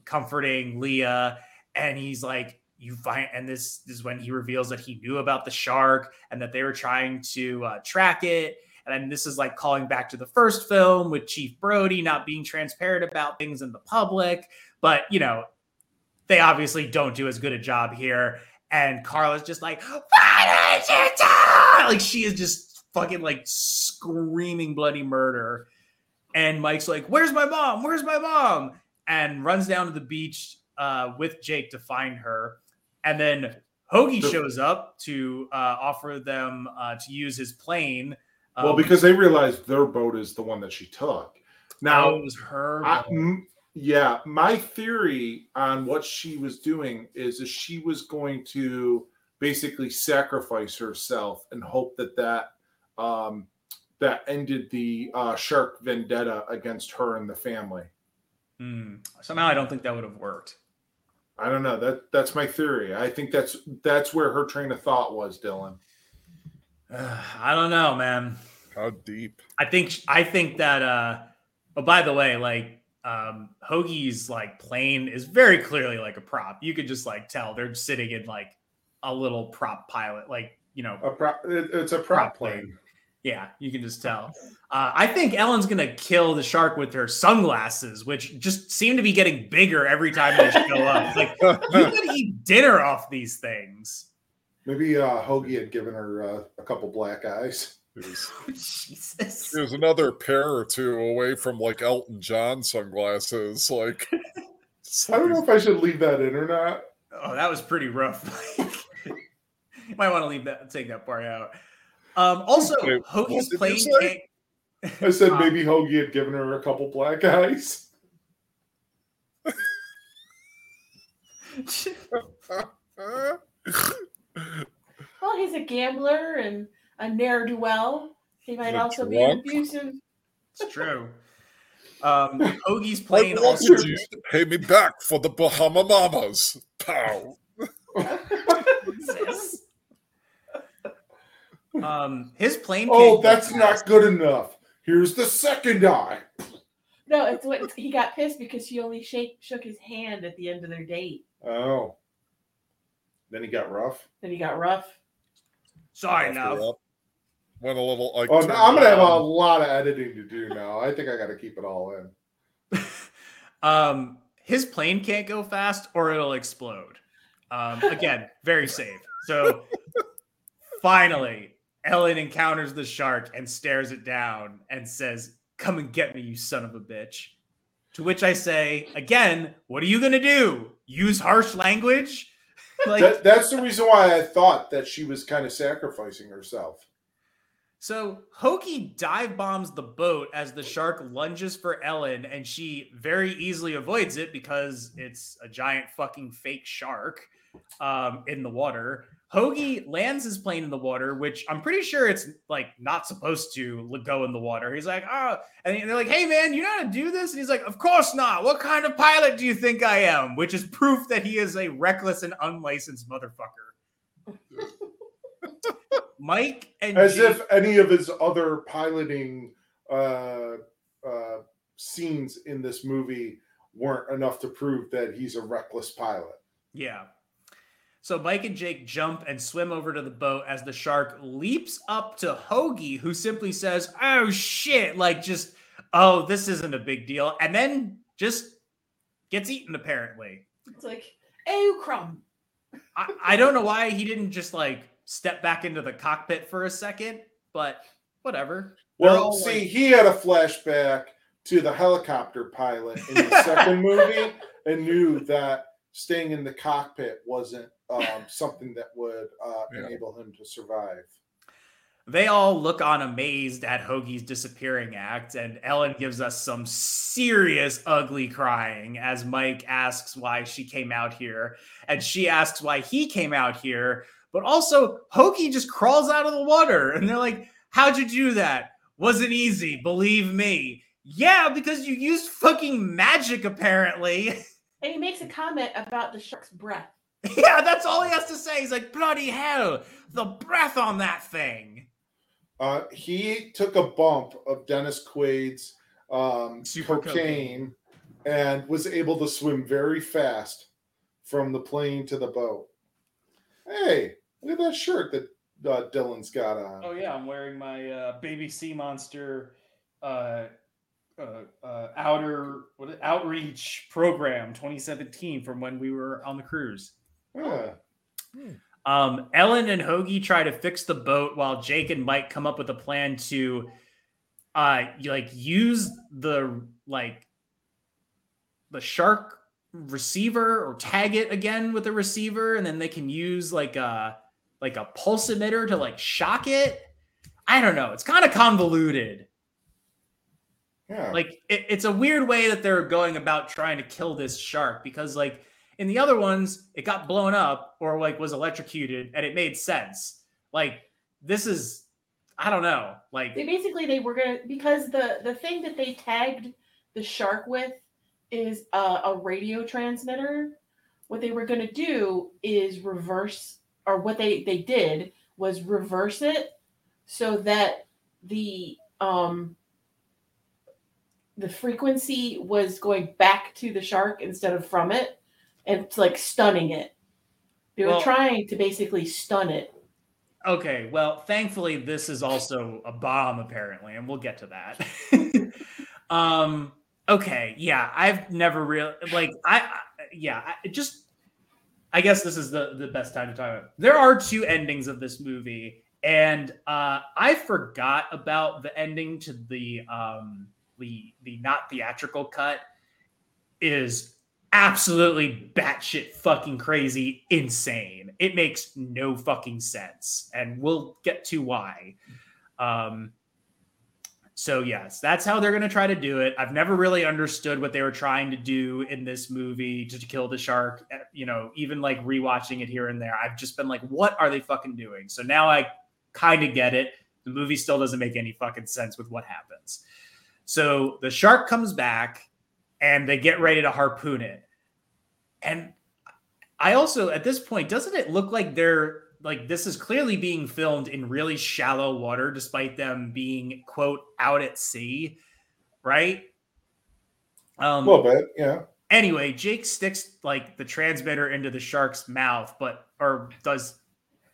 S2: comforting Leah, and he's like, "You find," and this, is when he reveals that he knew about the shark and that they were trying to uh, track it. And this is like calling back to the first film with Chief Brody not being transparent about things in the public, but you know, they obviously don't do as good a job here. And Carla's just like, "Why did you do?" Like she is just fucking like screaming bloody murder. And Mike's like, "Where's my mom? Where's my mom?" And runs down to the beach uh, with Jake to find her. And then Hoagie
S3: The-
S2: shows up to uh, offer them uh, to use his plane.
S3: Well,
S2: um,
S3: because they realized their boat is the one that she took. Now,
S2: oh, it was her.
S3: I, m- yeah, my theory on what she was doing is, that she was going to basically sacrifice herself and hope that that um, that ended the uh, shark vendetta against her and the family.
S2: Hmm. Somehow, I don't think that would have worked.
S3: I don't know. That that's my theory. I think that's that's where her train of thought was, Dylan. (sighs)
S2: I don't know, man.
S4: How deep?
S2: I think I think that. uh Oh, by the way, like um Hoagie's like plane is very clearly like a prop. You could just like tell they're sitting in like a little prop pilot, like you know,
S3: A prop, it, it's a
S2: prop
S3: prop plane.
S2: Yeah, you can just tell. Uh, I think Ellen's gonna kill the shark with her sunglasses, which just seem to be getting bigger every time they show up. (laughs) Like you could eat dinner off these things.
S3: Maybe uh, Hoagie had given her uh, a couple black eyes.
S4: There's, (laughs)
S2: Jesus.
S4: there's another pair or two away from like Elton John sunglasses. Like,
S3: I don't know if I should leave that in or not.
S2: Oh, that was pretty rough. (laughs) you might want to leave that, take that part out. Um, also,
S4: Wait,
S2: Hoagie's
S4: what did you
S2: plane
S4: say?
S2: came.
S3: I said
S2: Uh,
S3: maybe Hoagie had given her a couple black eyes. (laughs)
S5: Well, he's a gambler and a ne'er do well. He might
S4: a
S5: also be an
S4: drunk?
S5: abusive.
S2: It's true. Um, Hoagie's
S4: I
S2: plane
S4: want
S2: also.
S4: you to pay me back for the Bahama Mamas. Pow. (laughs)
S2: Jesus. Um, his plane.
S3: Oh,
S2: came
S3: that's
S2: fast.
S3: not good enough. Here's the second eye.
S5: No, it's what it's, he got pissed because she only shake, shook his hand at the end of their date.
S3: Oh, Then he got rough.
S5: Then he got rough.
S6: Sorry,
S4: After
S6: now.
S4: that, Went a little like.
S3: Oh, no, I'm gonna have a lot of editing to do now. I think I got to keep it all in. (laughs)
S2: Um, his plane can't go fast or it'll explode. Um, again, very safe. So (laughs) finally, Ellen encounters the shark and stares it down and says, Come and get me, you son of a bitch. To which I say, again, what are you gonna do? Use harsh language? like
S3: That, that's the reason why I thought that she was kind of sacrificing herself.
S2: So Hoagie dive bombs the boat as the shark lunges for Ellen, and she very easily avoids it because it's a giant fucking fake shark um, in the water. Hoagie lands his plane in the water, which I'm pretty sure it's like not supposed to go in the water. He's like, oh, and they're like, hey man, you know how to do this? And he's like, of course not. What kind of pilot do you think I am? Which is proof that he is a reckless and unlicensed motherfucker. (laughs) Mike and
S3: As
S2: Jake-
S3: if any of his other piloting uh, uh, scenes in this movie weren't enough to prove that he's a reckless pilot.
S2: Yeah. So Mike and Jake jump and swim over to the boat as the shark leaps up to Hoagie, who simply says, Oh shit, like just, oh, this isn't a big deal. And then just gets eaten, apparently.
S5: It's like, oh crumb.
S2: I, I don't know why he didn't just like step back into the cockpit for a second, but whatever.
S3: Well,
S2: all,
S3: see,
S2: like-
S3: he had a flashback to the helicopter pilot in the second (laughs) movie and knew that staying in the cockpit wasn't um, something that would uh,
S4: Yeah.
S3: enable him to survive.
S2: They all look on amazed at Hoagie's disappearing act, and Ellen gives us some serious ugly crying as Mike asks why she came out here, and she asks why he came out here. But also, Hoagie just crawls out of the water, and they're like, How'd you do that? Wasn't easy, believe me. Yeah, because you used fucking magic, apparently. (laughs)
S5: And he makes a comment about the shark's breath. (laughs)
S2: yeah, that's all he has to say. He's like, Bloody hell, the breath on that thing.
S3: Uh, he took a bump of Dennis Quaid's um,
S2: Super
S3: cocaine and was able to swim very fast from the plane to the boat. Hey, look at that shirt that uh, Dylan's got on.
S2: Oh yeah, I'm wearing my uh, baby sea monster uh, uh, uh, outer what is- outreach program 2017 from when we were on the cruise.
S3: Yeah.
S2: Um, Ellen and Hoagie try to fix the boat while Jake and Mike come up with a plan to uh like use the like the shark receiver or tag it again with a receiver and then they can use like a like a pulse emitter to like shock it. I don't know. It's kind of convoluted.
S3: Yeah.
S2: Like it, it's a weird way that they're going about trying to kill this shark because like in the other ones it got blown up or like was electrocuted and it made sense. Like this is I don't know. Like
S5: They basically they were gonna because the the thing that they tagged the shark with is a, a radio transmitter. What they were gonna do is reverse, or what they they did was reverse it so that the um the frequency was going back to the shark instead of from it, it's like stunning it. They were
S2: Well-
S5: trying to basically stun it.
S2: Okay, well, thankfully this is also a bomb apparently, and we'll get to that. (laughs) um okay, yeah, I've never really like I, I yeah, I just I guess this is the the best time to talk about. It. There are two endings of this movie and uh I forgot about the ending to the um the the not theatrical cut is absolutely batshit fucking crazy, insane. It makes no fucking sense, and we'll get to why. Um, so yes, that's how they're gonna try to do it. I've never really understood what they were trying to do in this movie to, kill the shark. Uh, You know, even like rewatching it here and there, I've just been like, what are they fucking doing? So now I kind of get it. The movie still doesn't make any fucking sense with what happens. So the shark comes back and they get ready to harpoon it. And I also, at this point, doesn't it look like they're like this is clearly being filmed in really shallow water, despite them being quote out at sea, right? Um,
S3: a little bit, yeah.
S2: anyway, Jake sticks like the transmitter into the shark's mouth, but or does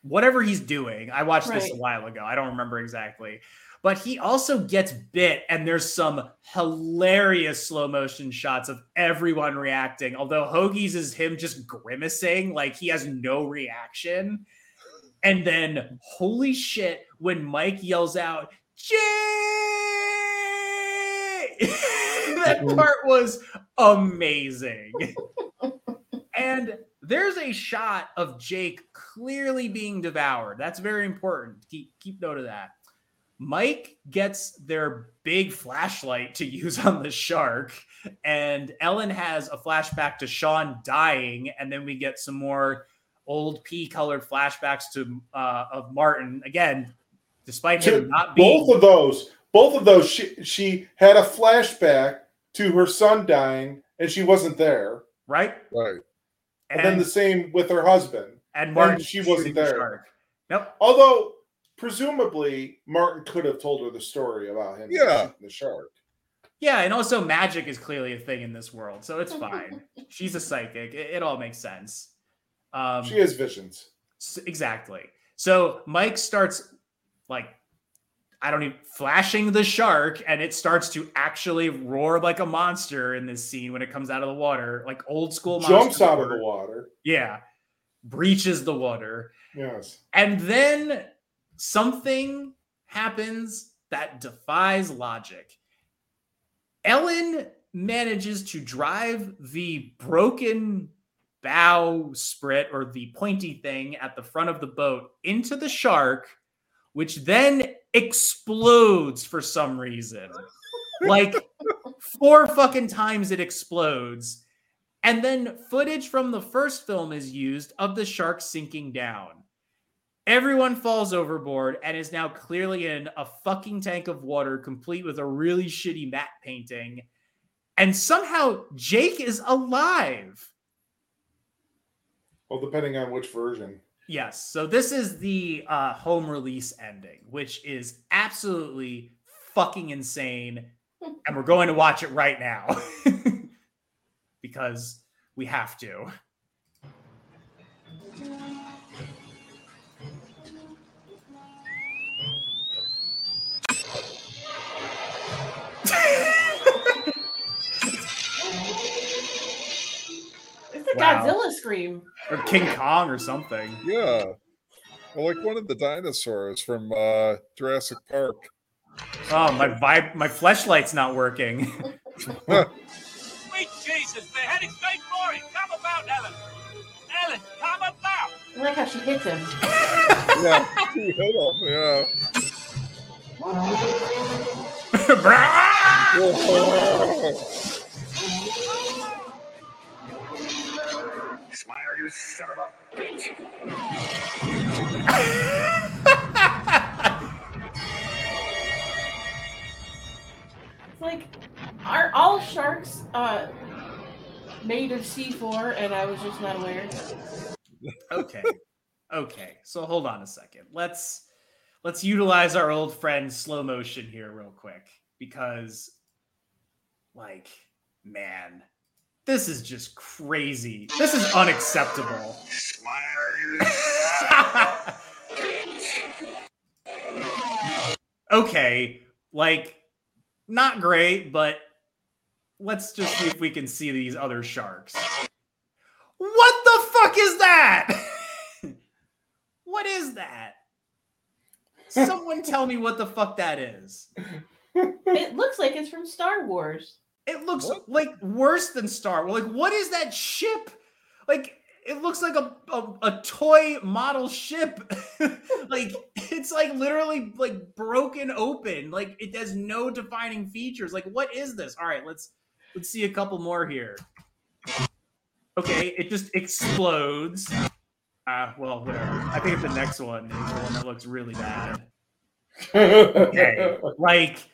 S2: whatever he's doing. I watched this a while ago. I don't remember exactly. But he also gets bit, and there's some hilarious slow motion shots of everyone reacting. Although Hoagie's is him just grimacing, like he has no reaction. And then, holy shit, when Mike yells out, Jay! (laughs) that mm-hmm. part was amazing. and there's a shot of Jake clearly being devoured. That's very important. Keep, keep note of that. Mike gets their big flashlight to use on the shark, and Ellen has a flashback to Sean dying, and then we get some more old pea colored flashbacks to uh, of Martin again, despite him not being
S3: both of those, both of those, she she had a flashback to her son dying, and she wasn't there.
S2: right.
S4: Right.
S3: And, then the same with her husband.
S2: and Martin
S3: she wasn't
S2: shooting the
S3: there.
S2: shark. Nope.
S3: Although presumably Martin could have told her the story about him
S4: Yeah.
S3: the shark.
S2: Yeah, and also magic is clearly a thing in this world, so it's (laughs) fine. She's a psychic. It, it all makes sense. Um,
S3: She has visions.
S2: s- exactly. So Mike starts like I don't even flashing the shark, and it starts to actually roar like a monster in this scene when it comes out of the water, like old school.
S3: Jumps
S2: monster
S3: out of the water.
S2: Yeah, breaches the water.
S3: Yes.
S2: And then something happens that defies logic. Ellen manages to drive the broken bow sprit or the pointy thing at the front of the boat into the shark, which then explodes for some reason. Like four fucking times it explodes. And then footage from the first film is used of the shark sinking down. Everyone falls overboard and is now clearly in a fucking tank of water, complete with a really shitty matte painting. And somehow Jake is alive.
S3: Well, depending on which version.
S2: Yes. So this is the uh, home release ending, which is absolutely fucking insane. And we're going to watch it right now (laughs) because we have to.
S5: It's
S2: Wow.
S5: Godzilla scream.
S2: or King Kong or something.
S4: Yeah. Well, like one of the dinosaurs from uh, Jurassic Park.
S2: Oh, my vibe, my fleshlight's not working. (laughs)
S7: Sweet Jesus, they're heading straight for it. Come about, Ellen. Ellen, come about.
S5: I like how she hits him.
S4: yeah. He hit him, yeah. (laughs) (laughs)
S7: Smile, you son of a bitch.
S5: It's like, are all sharks uh, made of C4 and I was just not aware?
S2: okay. Okay. So hold on a second. Let's let's utilize our old friend slow motion here real quick because like man, this is just crazy. This is unacceptable. (laughs) Okay, like not great, but let's just see if we can see these other sharks. What the fuck is that? (laughs) what is that? Someone tell me what the fuck that is.
S5: It looks like it's from Star Wars.
S2: It looks
S4: What?
S2: like worse than Star Wars. Like, what is that ship? Like, it looks like a, a, a toy model ship. (laughs) like, it's like literally like broken open. Like, it has no defining features. Like, what is this? All right, let's let's see a couple more here. Okay, it just explodes. Ah, well, whatever. I think the next one is the one that looks really bad. (laughs) Okay, like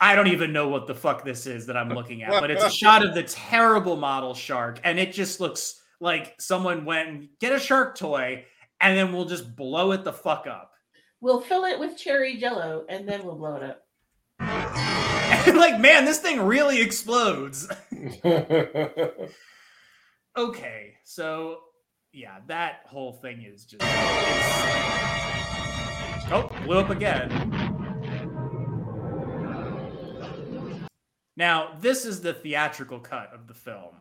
S2: I don't even know what the fuck this is that I'm looking at, but it's a (laughs) shot of the terrible model shark, and it just looks like someone went and get a shark toy, and then we'll just blow it the fuck up.
S5: We'll fill it with cherry jello and then we'll blow it up.
S2: And (laughs) like, man, this thing really explodes. (laughs) Okay, so yeah, that whole thing is just. insane. Oh, blew up again. Now, this is the theatrical cut of the film.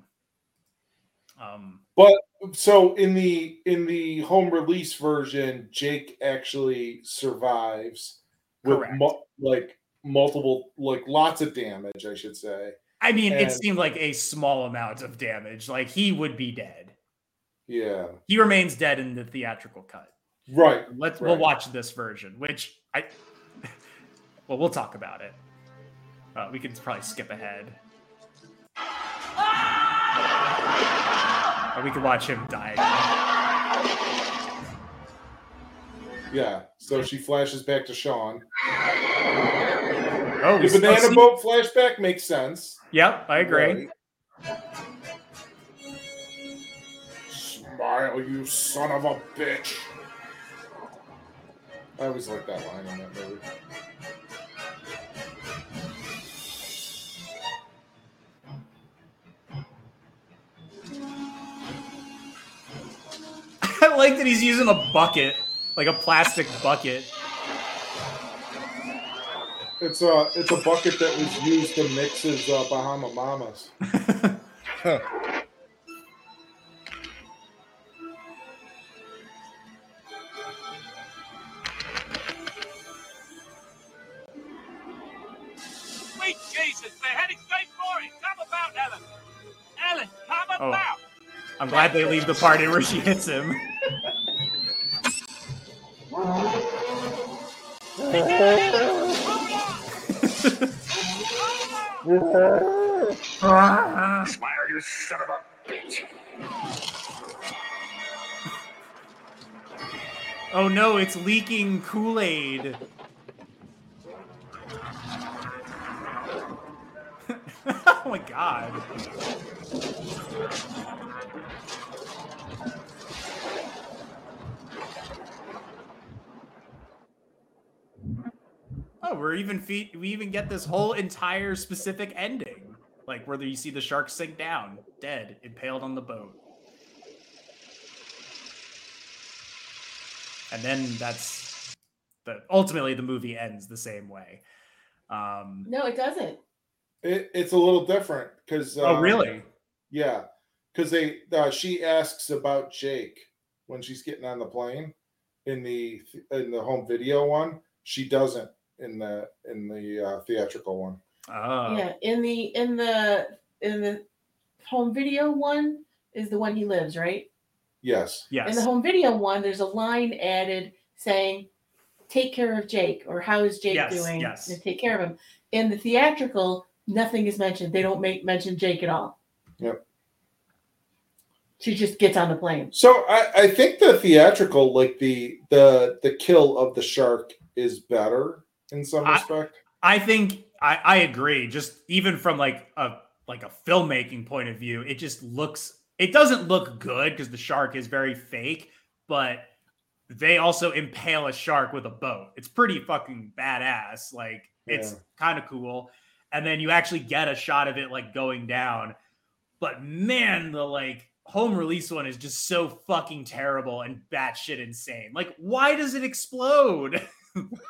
S2: Um,
S3: But so in the in the home release version, Jake actually survives with mu- like multiple, like lots of damage, I should say.
S2: I mean, it seemed like a small amount of damage. Like he would be dead.
S3: Yeah,
S2: He remains dead in the theatrical cut.
S3: right.
S2: Let's we'll watch this version, which I (laughs) well, we'll talk about it. Uh, we can probably skip ahead. Or we could watch him die.
S3: Yeah. So she flashes back to Sean.
S2: Oh,
S3: The banana
S2: see-
S3: boat flashback makes sense.
S2: Yep, I agree.
S3: Right. Smile, you son of a bitch. I always like that line in that movie.
S2: Like that he's using a bucket, like a plastic bucket.
S3: It's a it's a bucket that was used to mix his uh, Bahama Mamas.
S4: Huh. (laughs)
S7: Sweet Jesus, they're heading straight for it. Come about, Ellen. Ellen, come about. Oh.
S2: I'm glad they leave the part in where she hits him.
S7: Smile, you son of a bitch.
S2: Oh no, it's leaking Kool-Aid. (laughs) oh my god. We're even feet. We even get this whole entire specific ending, like where you see the shark sink down, dead, impaled on the boat. and then that's the ultimately the movie ends the same way. Um,
S5: No, it doesn't.
S3: It, it's a little different because.
S2: oh, really?
S3: Yeah, because they uh, she asks about Jake when she's getting on the plane in the in the home video one. She doesn't in the in the uh, theatrical one.
S2: Oh,
S5: Yeah, in the in the in the home video one is the one he lives, right?
S3: Yes. Yes.
S5: In the home video one, there's a line added saying, "Take care of Jake," or "How is Jake
S2: Yes,
S5: doing?"
S2: yes.
S5: And take care of him. In the theatrical, nothing is mentioned. They don't make mention Jake at all.
S3: Yep.
S5: She just gets on the plane.
S3: So I, I think the theatrical, like the the the kill of the shark, is better in some
S2: I-
S3: respect.
S2: I think I, I agree. Just even from like a like a filmmaking point of view, it just looks it doesn't look good because the shark is very fake, but they also impale a shark with a boat. It's pretty fucking badass. Like it's
S3: Yeah.
S2: kind of cool. And then you actually get a shot of it like going down. But man, the like home release one is just so fucking terrible and batshit insane. Like, why does it explode? (laughs)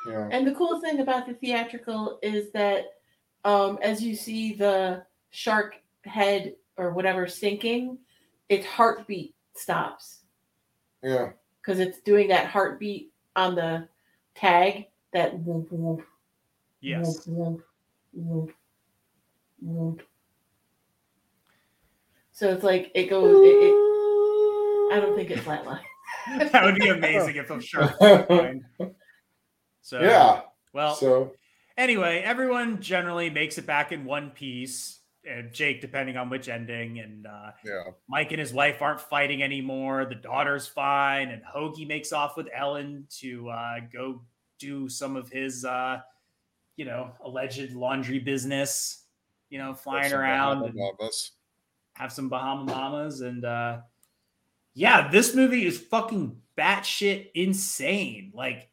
S3: Yeah.
S5: And the cool thing about the theatrical is that um, as you see the shark head or whatever sinking, its heartbeat stops
S3: Yeah.
S5: because it's doing that heartbeat on the tag. That whoop whoop
S2: yes.
S5: whoop whoop whoop whoop. So it's like it goes. It, it, I don't think it (laughs) flatline.
S2: that would be amazing if a shark was fine. (laughs) So
S3: yeah.
S2: well
S3: So
S2: anyway, everyone generally makes it back in one piece. And Jake, depending on which ending, and uh,
S4: Yeah.
S2: Mike and his wife aren't fighting anymore. The daughter's fine, and Hoagie makes off with Ellen to uh, go do some of his, uh, you know, alleged laundry business. You know, flying around. And-
S4: Mamas.
S2: have some Bahama Mamas, and uh yeah, this movie is fucking batshit insane. Like,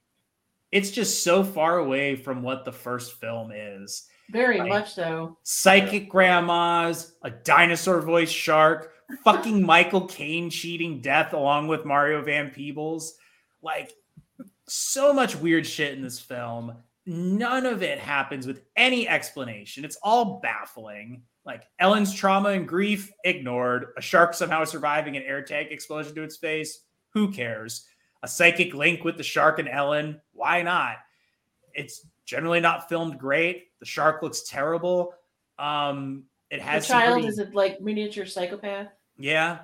S2: it's just so far away from what the first film is.
S5: Very
S2: Like-
S5: much so.
S2: psychic grandmas, a dinosaur voice shark, (laughs) fucking Michael Caine cheating death along with Mario Van Peebles. Like so much weird shit in this film. None of it happens with any explanation. It's all baffling. Like Ellen's trauma and grief ignored, a shark somehow surviving an air tank explosion to its face. Who cares? A psychic link with the shark and Ellen. Why not? It's generally not filmed great. The shark looks terrible. Um, it has some
S5: child
S2: pretty-
S5: is a like miniature psychopath.
S2: yeah.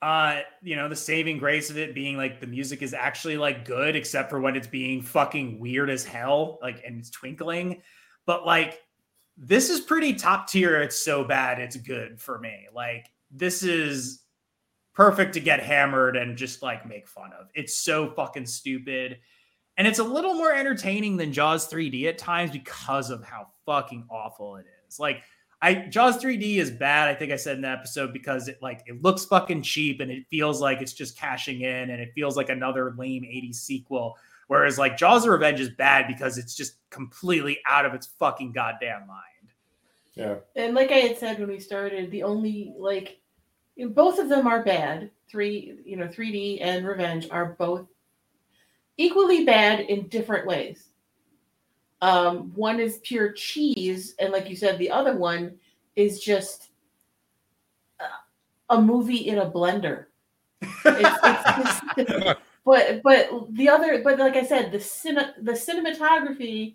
S2: Uh, you know, the saving grace of it being like the music is actually like good, except for when it's being fucking weird as hell, like and it's twinkling. But like this is pretty top tier. It's so bad, it's good for me. Like, this is perfect to get hammered and just like make fun of. It's so fucking stupid. And it's a little more entertaining than Jaws 3D at times because of how fucking awful it is. Like, I Jaws 3D is bad. I think I said in the episode because it like it looks fucking cheap and it feels like it's just cashing in and it feels like another lame 80s sequel. Whereas like Jaws of Revenge is bad because it's just completely out of its fucking goddamn mind.
S3: Yeah.
S5: And like I had said when we started, the only like you know, both of them are bad. Three, you know, 3D and Revenge are both equally bad in different ways. Um, one is pure cheese, and like you said, the other one is just a, movie in a blender. It's, it's, it's, (laughs) but but the other, but like I said, the cine, the cinematography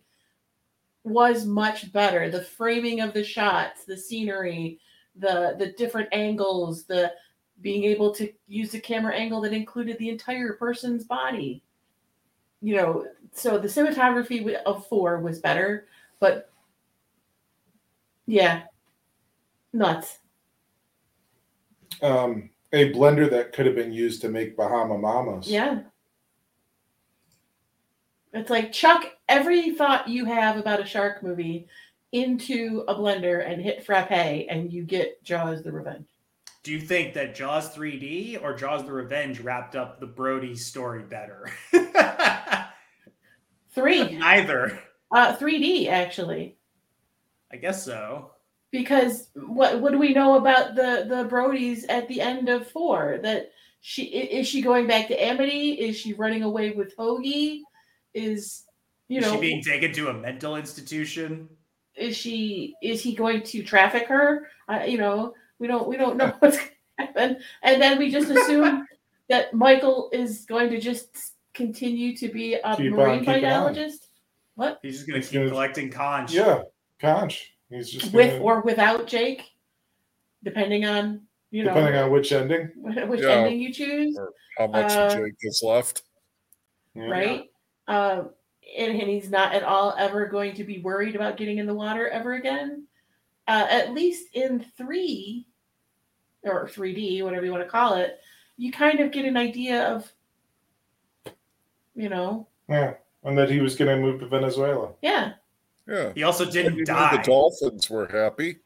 S5: was much better. The framing of the shots, the scenery, the the different angles, the being able to use a camera angle that included the entire person's body. You know, so the cinematography of four was better, but yeah, nuts.
S3: Um, a blender that could have been used to make Bahama Mamas.
S5: Yeah. It's like chuck every thought you have about a shark movie into a blender and hit frappe, and you get Jaws: The Revenge.
S2: Do you think that Jaws 3D or Jaws the Revenge wrapped up the Brody story better? (laughs)
S5: Three, (laughs)
S2: Neither.
S5: uh, 3D actually,
S2: I guess so.
S5: because what what do we know about the the Brodies at the end of four? That she is she going back to Amity? Is she running away with Hoagie? Is you
S2: Is
S5: know
S2: she being taken to a mental institution?
S5: Is she is he going to traffic her uh, you know we don't we don't (laughs) know what's going to happen and then we just assume (laughs) that michael is going to just continue to be a
S3: Keep
S5: marine
S3: on.
S5: biologist what
S2: He's just gonna keep
S3: gonna-
S2: collecting conch.
S3: Yeah. Conch. He's just
S5: with
S3: gonna-
S5: or without jake depending on you know
S3: depending on which ending. (laughs)
S5: which
S4: Yeah.
S5: ending you choose
S4: How much
S5: Uh,
S4: Jake is left?
S3: Yeah.
S5: right um and, and he's not at all ever going to be worried about getting in the water ever again uh, at least in three or 3d whatever you want to call it you kind of get an idea of you know
S3: Yeah. And that he was going to move to Venezuela.
S5: yeah
S4: Yeah.
S2: He also didn't
S4: you
S2: die.
S4: The Dolphins were happy.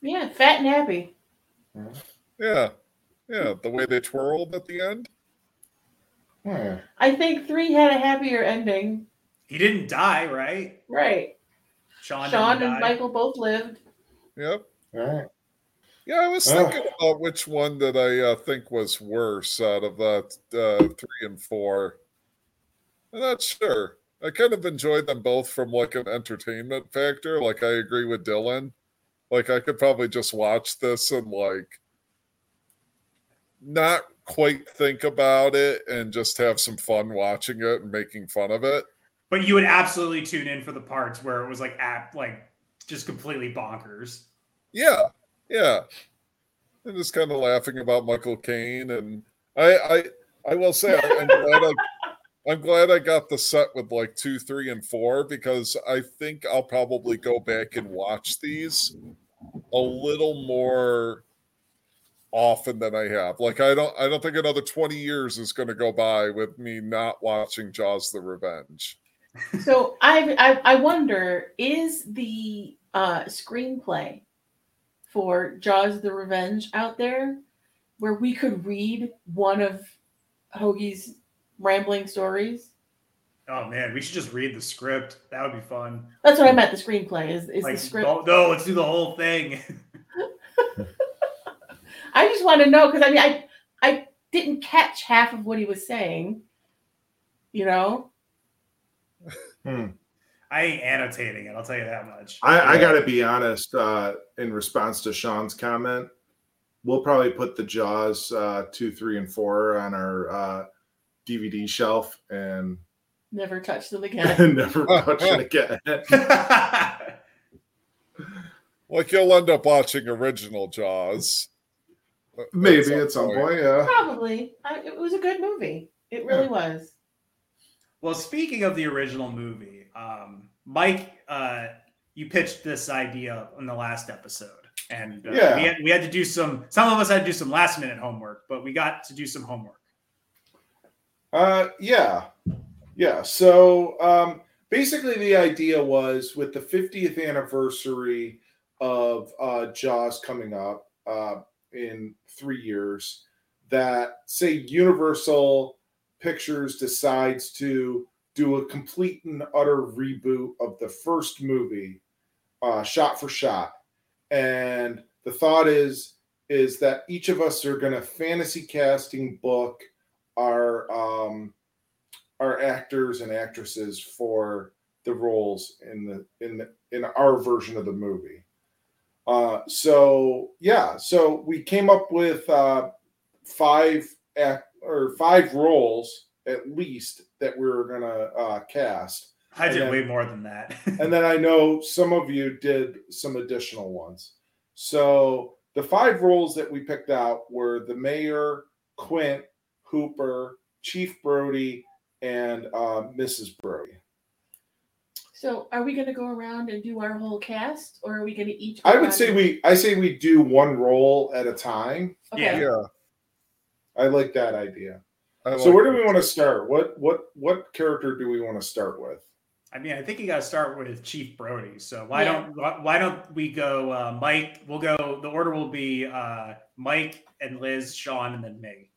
S5: yeah fat and happy
S4: Yeah. Yeah. The way they twirled at the end.
S3: Yeah.
S5: i think three had a happier ending
S2: He didn't die, right?
S5: right
S2: Sean,
S5: sean and
S2: die.
S5: michael both lived
S4: Yep.
S3: All right.
S4: Yeah, I was
S3: Ugh.
S4: thinking about which one that I uh, think was worse out of that uh, three and four. I'm not sure. I kind of enjoyed them both from like an entertainment factor. Like I agree with Dylan. Like I could probably just watch this and like not quite think about it and just have some fun watching it and making fun of it.
S2: But you would absolutely tune in for the parts where it was like app like just completely bonkers.
S4: Yeah, yeah. And just kind of laughing about Michael Caine, and I, I, I will say I'm (laughs) glad I, I'm glad I got the set with like two, three, and four because I think I'll probably go back and watch these a little more often than I have. Like I don't, I don't think another twenty years is going to go by with me not watching Jaws: The Revenge.
S5: So I, I I wonder is the uh, screenplay for Jaws: The Revenge out there, where we could read one of Hoagie's rambling stories.
S2: Oh man, we should just read the script. That would be fun.
S5: That's what I meant. The screenplay is is
S2: Like,
S5: the script.
S2: no, no, let's do the whole thing. (laughs)
S5: I just want to know because I mean I I didn't catch half of what he was saying. You know,
S3: Hmm.
S2: I ain't annotating it. I'll tell you that much.
S3: I, I got to be honest. Uh, in response to Sean's comment, we'll probably put the Jaws uh, two, three, and four on our uh, DVD shelf and
S5: never touch them (laughs) again.
S3: never touch it again. (laughs)
S4: Like you'll end up watching original Jaws.
S3: Maybe at some point, yeah.
S5: Probably. I, it was a good movie. It really was.
S2: Well, speaking of the original movie, um, Mike, uh, you pitched this idea in the last episode, and uh,
S3: Yeah.
S2: we, had, we had to do some. Some of us had to do some last minute homework, but we got to do some homework.
S3: Uh, yeah, yeah. So um, basically, the idea was with the 50th anniversary of uh, Jaws coming up uh, in three years, that say Universal Pictures decides to do a complete and utter reboot of the first movie, uh, shot for shot, and the thought is is that each of us are going to fantasy casting book our um our actors and actresses for the roles in the in the, in our version of the movie. Uh so yeah, so we came up with uh five act or five roles at least that we were gonna uh cast.
S2: I did
S3: then-
S2: way more than that. (laughs)
S3: And then I know some of you did some additional ones. So the five roles that we picked out were the mayor, Quint, Hooper, Chief Brody, and uh, Mrs. Brody.
S5: So, are we going to go around and do our whole cast, or are we going to each?
S3: I would say
S5: and-
S3: we I say we do one role at a time.
S5: Okay.
S2: Yeah.
S4: Yeah.
S3: I like that idea.
S4: I
S3: So where do we want to start? What what what character do we want to start with?
S2: I mean, I think you got to start with Chief Brody. So why
S5: Yeah.
S2: don't why, why don't we go uh, Mike? We'll go. The order will be uh, Mike and Liz, Sean, and then me.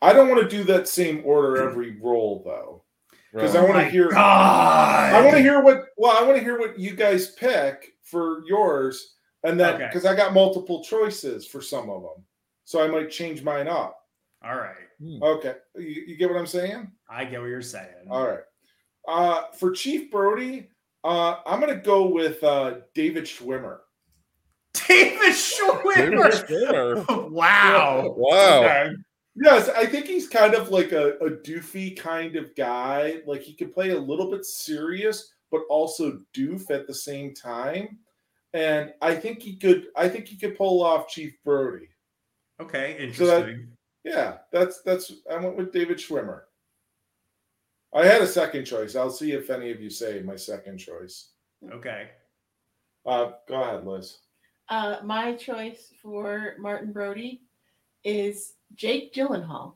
S3: I don't want to do that same order every role though. Because I want to
S2: My
S3: hear
S2: God!
S3: I want to hear what well, I want to hear what you guys pick for yours, and then
S2: Okay.
S3: because I got multiple choices for some of them, so I might change mine up.
S2: All right,
S3: Okay, you, you get what I'm saying?
S2: I get what you're saying.
S3: All right. Uh, for Chief Brody, uh, I'm gonna go with uh, David Schwimmer.
S2: David
S4: David
S2: Schwimmer.
S4: Schwimmer. (laughs)
S2: wow.
S4: Wow.
S2: Okay.
S3: Yes, I think he's kind of like a, a doofy kind of guy. Like he can play a little bit serious, but also doof at the same time. And I think he could. I think he could pull off Chief Brody.
S2: Okay.
S3: So that-
S2: Interesting.
S3: Yeah, that's that's. I went with David Schwimmer. I had a second choice. I'll see if any of you say my second choice.
S2: okay.
S3: Uh, go ahead, Liz.
S5: Uh, my choice for Martin Brody is Jake Gyllenhaal.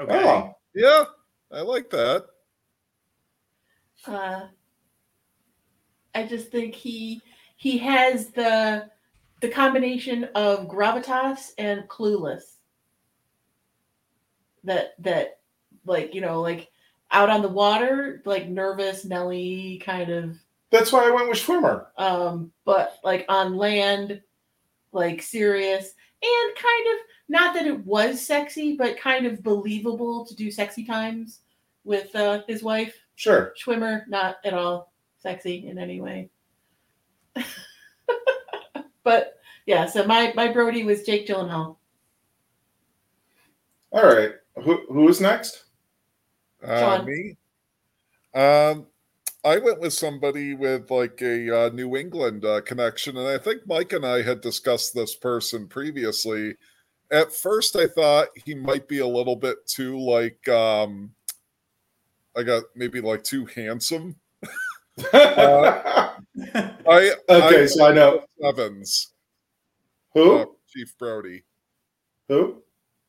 S2: Okay.
S3: Oh,
S4: Yeah. I like that.
S5: Uh, I just think he he has the the combination of gravitas and clueless. That that like you know like out on the water like nervous Nelly kind of
S3: that's why I went with Schwimmer.
S5: um but like on land like serious and kind of not that it was sexy but kind of believable to do sexy times with uh, his wife
S3: Sure.
S5: Schwimmer, not at all sexy in any way. (laughs) but yeah, so my my Brody was Jake Gyllenhaal.
S3: All right. Who who is next?
S4: Uh, me? Um, I went with somebody with like a uh, New England uh, connection, and I think Mike and I had discussed this person previously. At first, I thought he might be a little bit too like um, I got maybe like too handsome. (laughs) Uh, I
S3: okay,
S4: I,
S3: so I know
S4: Evans,
S3: who
S4: uh, Chief Brody,
S3: who.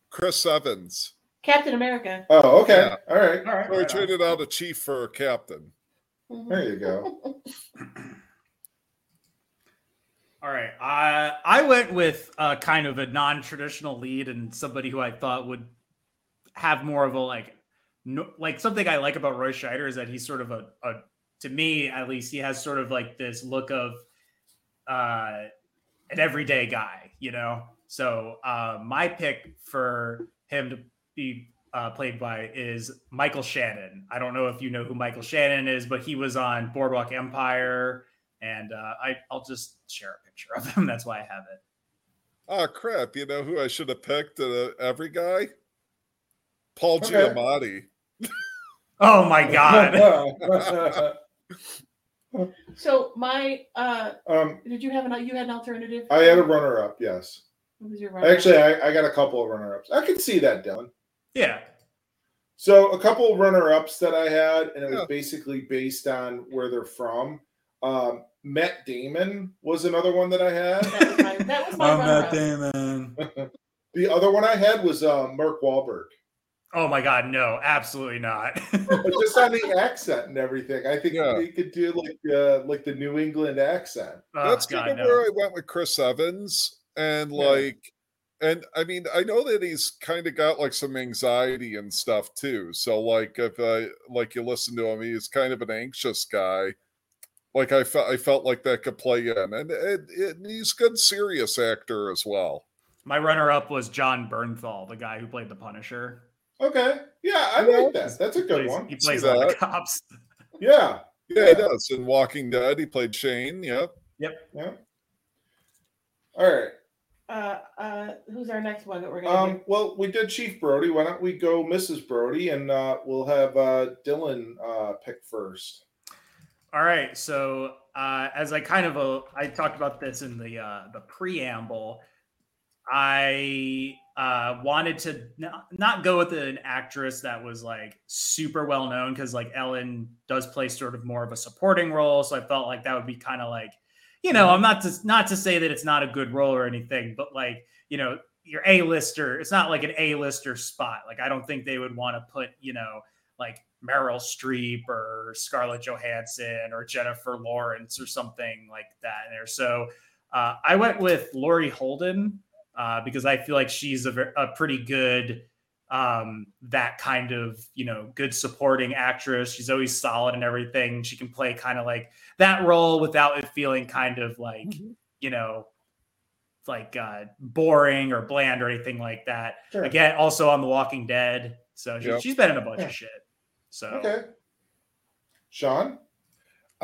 S4: Chris Evans.
S5: Captain America.
S3: Oh, okay.
S4: Yeah.
S3: All right.
S2: All right.
S4: So I
S2: right on.
S4: traded out a chief for a captain.
S3: There you go. (clears throat)
S2: All right. I I went with uh, kind of a non-traditional lead and somebody who I thought would have more of a like no, like something I like about Roy Scheider is that he's sort of a, a to me at least he has sort of like this look of uh an everyday guy, you know. So uh my pick for him to be uh, played by is Michael Shannon. I don't know if you know who Michael Shannon is, but he was on Boardwalk Empire, and uh, I I'll just share a picture of him. (laughs) That's why I have it.
S4: Oh crap! You know who I should have picked? Uh, every guy. Paul
S3: Okay.
S4: Giamatti. (laughs)
S2: Oh my god! (laughs)
S5: So my uh
S3: um,
S5: did you have an you had an alternative?
S3: I had a runner up. Yes,
S5: What was your runner?
S3: actually, I, I got a couple of runner ups. I could see that, Dylan.
S2: Yeah.
S3: So a couple runner ups that I had, and it was
S4: Yeah.
S3: basically based on where they're from. Um, Matt Damon was another one that I had.
S5: that was my that was my
S6: I'm
S5: runner
S6: Matt Damon. (laughs)
S3: the other one I had was uh, Mark Wahlberg.
S2: Oh my god! No, absolutely not. (laughs)
S3: But just on the accent and everything, I think
S4: Yeah.
S3: he could do like uh, like the New England accent.
S2: oh,
S4: That's
S2: god,
S4: kind of
S2: no.
S4: where I went with Chris Evans, and
S3: Yeah.
S4: like, and I mean, I know that he's kind of got like some anxiety and stuff too. So like, if I like you listen to him, he's kind of an anxious guy. Like I felt, I felt like that could play in, and it, it, he's a good serious actor as well.
S2: My runner-up was Jon Bernthal, the guy who played the Punisher.
S3: Okay, yeah, I
S4: Yeah.
S3: like that. That's a
S2: He
S3: good
S2: plays,
S3: one.
S2: he plays
S4: See
S2: a lot of
S4: that.
S2: cops.
S3: Yeah, (laughs)
S4: Yeah,
S3: Yeah.
S4: he does. In Walking Dead, he played Shane. Yep. Yep.
S3: yeah. All right.
S5: Uh uh who's our next one that we're gonna
S3: Um, well, we did Chief Brody. Why don't we go Mrs. Brody, and uh, we'll have uh, Dylan uh, pick first.
S2: All right. So uh, as I kind of uh, I talked about this in the uh, the preamble, I uh, wanted to not, not go with an actress that was like super well known because like Ellen does play sort of more of a supporting role, so I felt like that would be kind of like you know I'm not to not to say that it's not a good role or anything, but like you know your A lister, it's not like an A lister spot. Like I don't think they would want to put you know like Meryl Streep or Scarlett Johansson or Jennifer Lawrence or something like that in there. So uh, I went with Laurie Holden uh, because I feel like she's a, a pretty good um, that kind of you know good supporting actress. She's always solid and everything. She can play kind of like that role without it feeling kind of like you know like uh, boring or bland or anything like that.
S3: Sure.
S2: Again, also on The Walking Dead, so she,
S4: Yep.
S2: she's been in a bunch
S3: Yeah.
S2: of shit. So
S3: Okay. Sean.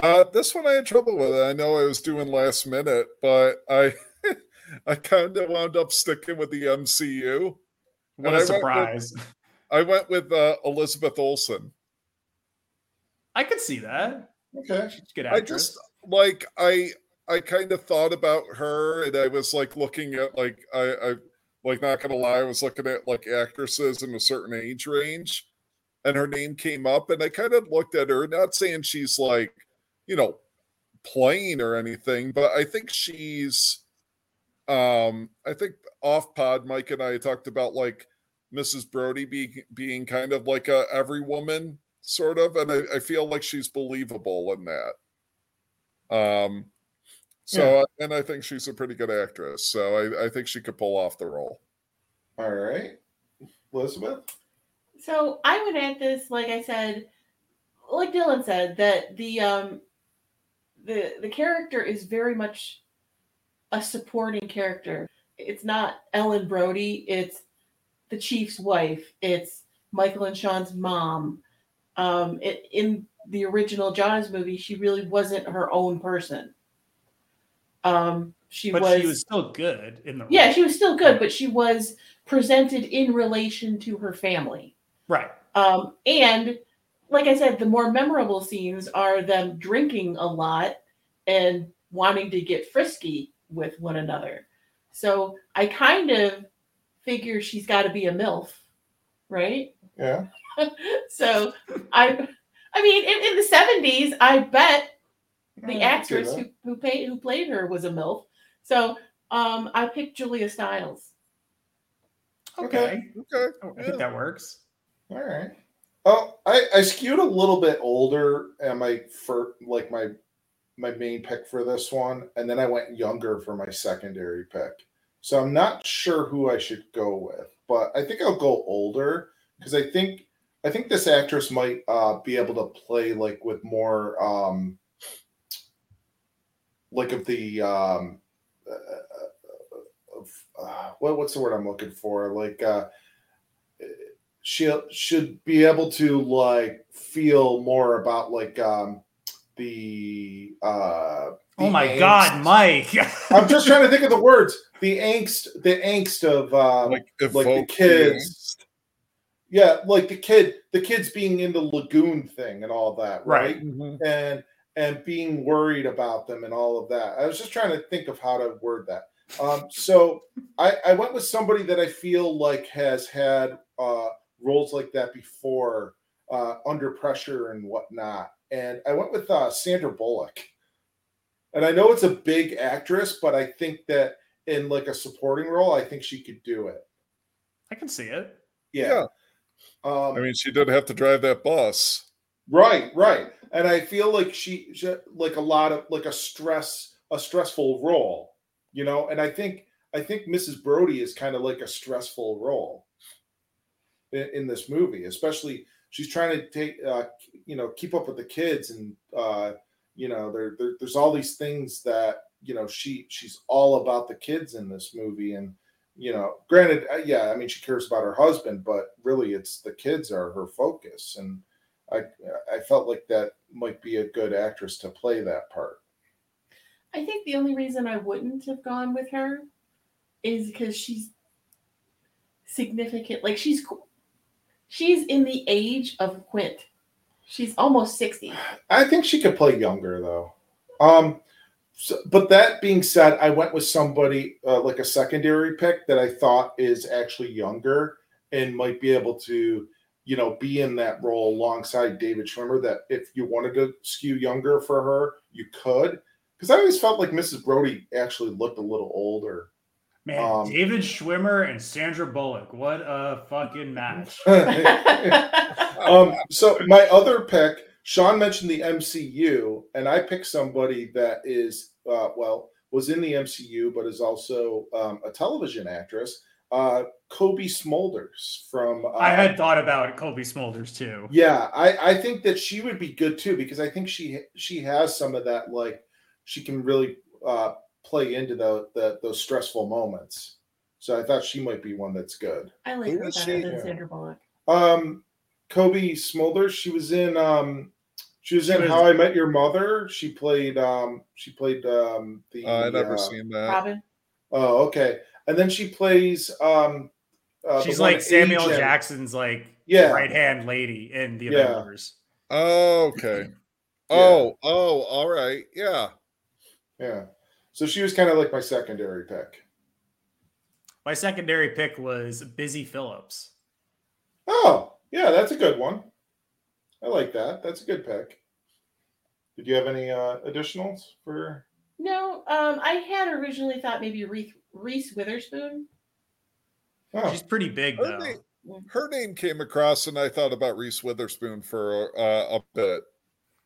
S4: Uh, this one I had trouble with. I know I was doing last minute, but I (laughs) I kind of wound up sticking with the MCU.
S2: What
S4: And I
S2: a
S4: went with-
S2: surprise!
S4: I went with uh, Elizabeth Olsen.
S2: I could see that.
S3: Okay.
S2: She's a good
S4: I just like I I kind of thought about her, and I was like looking at like I I like not gonna lie, I was looking at like actresses in a certain age range, and her name came up, and I kind of looked at her. Not saying she's like you know plain or anything, but I think she's um I think off pod Mike and I talked about like Mrs. Brody being being kind of like a every woman sort of, and I, I feel like she's believable in that. Um so and I think she's a pretty good actress, so I, I think she could pull off the role.
S3: All right. Elizabeth.
S5: So I went at this, like I said, like Dylan said, that the um the the character is very much a supporting character. It's not Ellen Brody, it's the chief's wife, it's Michael and Sean's mom. Um it, in the original Jaws movie, she really wasn't her own person. Um she
S2: but
S5: was
S2: she was still good in the
S5: yeah,
S2: role.
S5: she was still good, but she was presented in relation to her family.
S2: right.
S5: Um, and like I said, the more memorable scenes are them drinking a lot and wanting to get frisky with one another. So I kind of figure she's got to be a MILF, right?
S3: Yeah. (laughs)
S5: so I, I mean, in, in the 70s, I bet the
S3: Yeah, I
S5: actress who, who, paid, who played her was a MILF. So um, I picked Julia Stiles.
S2: Okay.
S4: Okay.
S2: I think that works.
S3: All right. Oh, I, I skewed a little bit older and my for like my my main pick for this one, and then I went younger for my secondary pick. So I'm not sure who I should go with, but I think I'll go older because I think I think this actress might uh, be able to play like with more um, like of the um, uh, of, uh, what what's the word I'm looking for? Like uh, she should be able to like feel more about like um, the uh,
S2: Oh my
S3: angst.
S2: God, Mike! (laughs)
S3: I'm just trying to think of the words. The angst, the angst of um,
S4: like
S3: like the
S4: evoke
S3: kids. yeah, like the kid, the kids being in the lagoon thing and all that, right?
S2: Right.
S4: Mhm.
S3: And and being worried about them and all of that. I was just trying to think of how to word that. Um, so I, I went with somebody that I feel like has had uh, roles like that before, uh, under pressure and whatnot. And I went with uh, Sandra Bullock. And I know it's a big actress, but I think that in like a supporting role, I think she could do it.
S2: I can see it.
S3: Yeah. Um,
S4: I mean, she did have to drive that bus.
S3: Right, right. And I feel like she, she like a lot of like a stress, a stressful role, you know. And I think I think Mrs. Brody is kind of like a stressful role in, in this movie, especially she's trying to take, uh, you know, keep up with the kids, and uh, you know, there, there there's all these things that you know she she's all about the kids in this movie, and you know, granted, uh, yeah, I mean, she cares about her husband, but really, it's the kids are her focus, and I I felt like that might be a good actress to play that part.
S5: I think the only reason I wouldn't have gone with her is because she's significant. Like she's she's in the age of Quint. She's almost sixty.
S3: I think she could play younger though. Um, so, but that being said, I went with somebody uh, like a secondary pick that I thought is actually younger and might be able to, you know, be in that role alongside David Schwimmer. That if you wanted to skew younger for her, you could. Because I always felt like Mrs. Brody actually looked a little older.
S2: Man,
S3: Um,
S2: David Schwimmer and Sandra Bullock. What a fucking match. (laughs) (laughs)
S3: um, so my other pick, Sean mentioned the MCU, and I picked somebody that is uh, well was in the MCU, but is also um, a television actress, uh, Cobie Smulders from. Uh,
S2: I had thought about Colby Smulders too.
S3: Yeah, I, I think that she would be good too because I think she she has some of that like she can really uh, play into the, the those stressful moments. So I thought she might be one that's good.
S5: I like
S4: Who
S5: her
S4: is
S5: better
S4: she?
S5: than
S3: Yeah.
S5: Sandra Bullock.
S3: Um, Cobie Smulders. She was in. Um, she was
S2: She
S3: in
S2: was-
S3: How I Met Your Mother. She played. Um, she played um, the.
S4: Uh, I never
S3: uh,
S4: seen that.
S5: Robin.
S3: Oh, okay. And then she plays. Um, uh,
S2: She's like Samuel
S3: agent.
S2: Jackson's like
S3: Yeah.
S2: right hand lady in the
S3: Yeah.
S2: Avengers. (laughs)
S4: Oh, okay. Oh, oh, all right. Yeah.
S3: Yeah. So she was kind of like my secondary pick.
S2: My secondary pick was Busy Philipps.
S3: Oh, yeah, that's a good one. I like that. That's a good pick. Did you have any uh, additionals for?
S5: No, um, I had originally thought maybe Reese, Reese Witherspoon.
S3: Oh,
S2: She's pretty big
S4: Her
S2: though.
S4: name, her name came across, and I thought about Reese Witherspoon for uh, a bit.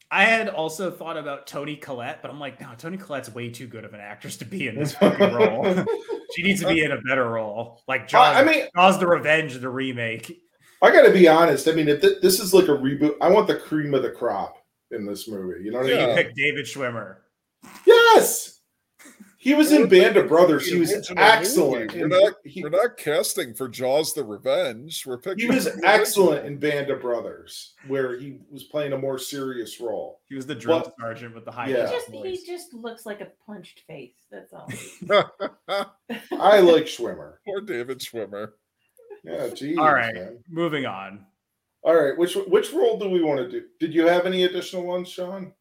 S2: I had also thought about Toni Collette, but I'm like, no, Toni Collette's way too good of an actress to be in this (laughs) fucking role. (laughs) she needs to be in a better role, like Jaws.
S3: I, mean,
S2: Jaws: The Revenge, the remake.
S3: I got to be honest. I mean, if th- this is like a reboot, I want the cream of the crop in this movie. You know what
S2: So
S3: I mean?
S2: you pick David Schwimmer.
S3: Yes. He was in Band of Brothers. He was excellent.
S4: movie.
S3: in-
S4: We're not, we're not casting for Jaws: The Revenge. We're picking.
S3: he was excellent in Band of Brothers, where he was playing a more serious role.
S2: He was the drill
S3: Well,
S2: sergeant with the high
S3: yeah.
S5: He just
S2: voice.
S5: he just looks like a punched face. That's all. (laughs)
S3: I like Schwimmer.
S4: Poor David Schwimmer.
S3: Yeah, geez,
S2: All right,
S3: man.
S2: moving on.
S3: All right, which which role do we want to do? Did you have any additional ones, Sean?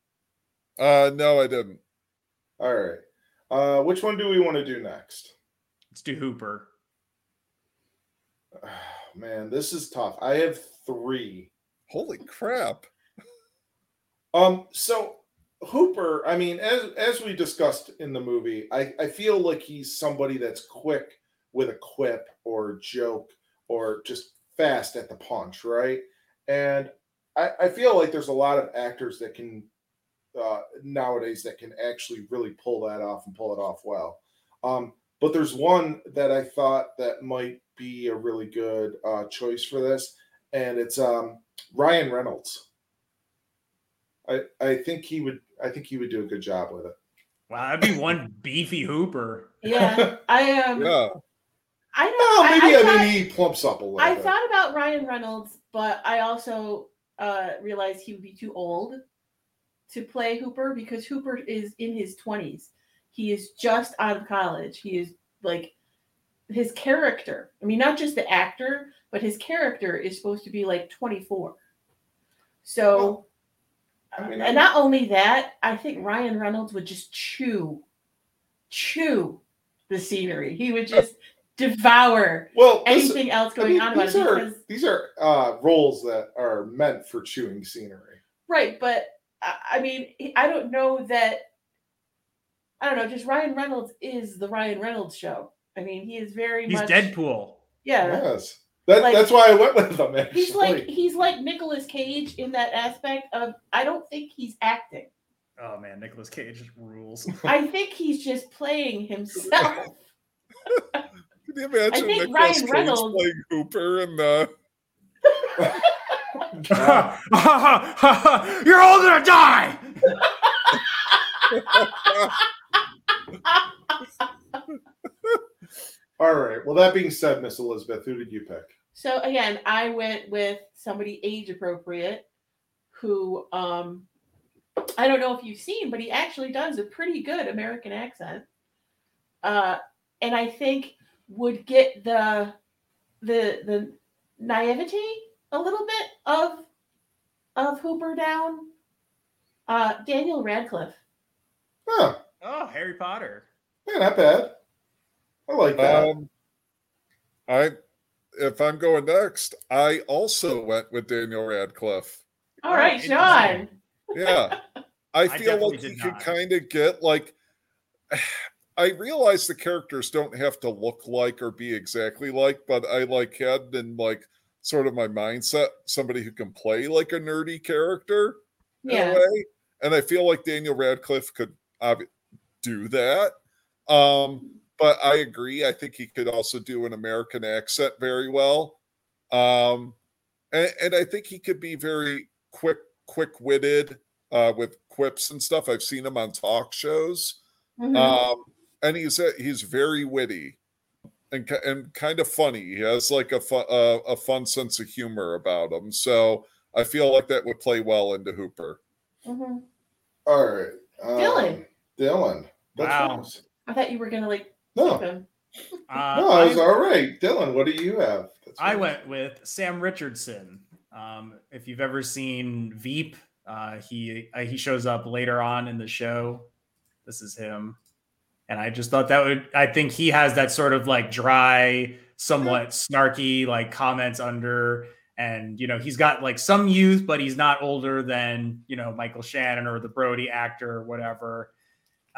S4: Uh, no, I didn't.
S3: All right. Uh, which one do we want to do next?
S2: Let's do Hooper. (sighs)
S3: man, this is tough. I have three.
S4: Holy crap!
S3: Um, so Hooper, I mean, as as we discussed in the movie, I, I feel like he's somebody that's quick with a quip or joke or just fast at the punch, right? And I, I feel like there's a lot of actors that can uh, nowadays that can actually really pull that off and pull it off well. Um, but there's one that I thought that might be a really good uh, choice for this, and it's um, Ryan Reynolds. I I think he would I think he would do a good job with it.
S2: Wow, that'd be one (laughs) beefy Hooper.
S5: Yeah, I um,
S4: yeah.
S5: I don't.
S3: Well,
S5: I-
S3: maybe
S5: I,
S3: I,
S5: thought,
S3: mean he plumps up a little
S5: I
S3: bit.
S5: thought about Ryan Reynolds, but I also uh, realized he would be too old to play Hooper because Hooper is in his twenties. He is just out of college. He is like his character. I mean, not just the actor, but his character is supposed to be like twenty four. So.
S3: Well, I mean,
S5: and not only that, I think Ryan Reynolds would just chew, chew the scenery. He would just devour
S3: well, listen,
S5: anything else
S3: I
S5: going
S3: mean,
S5: on about
S3: these
S5: it
S3: are
S5: because
S3: these are uh, roles that are meant for chewing scenery.
S5: right. But I, I mean, I don't know that. I don't know. Just Ryan Reynolds is the Ryan Reynolds show. I mean, he is very
S2: He's
S5: much
S2: Deadpool.
S5: Yeah,
S3: Yes, that,
S5: Like-
S3: that's why I went with him. Actually.
S5: he's like he's like Nicolas Cage in that aspect of. I don't think he's acting.
S2: Oh man, Nicolas Cage rules. (laughs)
S5: I think he's just playing himself. (laughs)
S4: Can you imagine
S5: think
S4: Nicolas
S5: Ryan
S4: Cage
S5: Reynolds-
S4: playing Hooper and (laughs) uh, (laughs)
S6: You're all gonna die. (laughs)
S3: All right. Well, that being said, Miss Elizabeth, who did you pick?
S5: So again, I went with somebody age appropriate who um I don't know if you've seen, but he actually does a pretty good American accent. Uh and I think would get the the the naivety a little bit of of Hooper down. Uh Daniel Radcliffe.
S3: Huh?
S2: oh, Harry Potter.
S3: Yeah, not bad. I like that.
S4: um I if I'm going next, I also went with Daniel Radcliffe.
S5: All right, Oh,
S2: Sean.
S4: Yeah. I (laughs)
S2: I
S4: feel
S2: definitely
S4: like
S2: did
S4: you could kind of get like (sighs) I realize the characters don't have to look like or be exactly like, but I like had in like sort of my mindset somebody who can play like a nerdy character in
S5: Yeah.
S4: a way. And I feel like Daniel Radcliffe could do that. Um, but I agree. I think he could also do an American accent very well. Um, and, and I think he could be very quick, quick witted uh, with quips and stuff. I've seen him on talk shows.
S5: Mhm.
S4: Um, and he's a, he's very witty and and kind of funny. He has like a fun, uh, a fun sense of humor about him. So I feel like that would play well into Hooper.
S5: Mhm.
S3: All right. Um,
S5: Dylan.
S3: Dylan. That's
S2: Wow.
S3: nice.
S5: I thought you were gonna like
S3: No,
S5: him.
S2: Uh,
S3: no, I was all right. Dylan, what do you have? That's
S2: I
S3: nice.
S2: went with Sam Richardson. Um, if you've ever seen Veep, uh, he uh, he shows up later on in the show. This is him, and I just thought that would. I think he has that sort of like dry, somewhat snarky like comments under, and you know he's got like some youth, but he's not older than you know Michael Shannon or the Brody actor or whatever.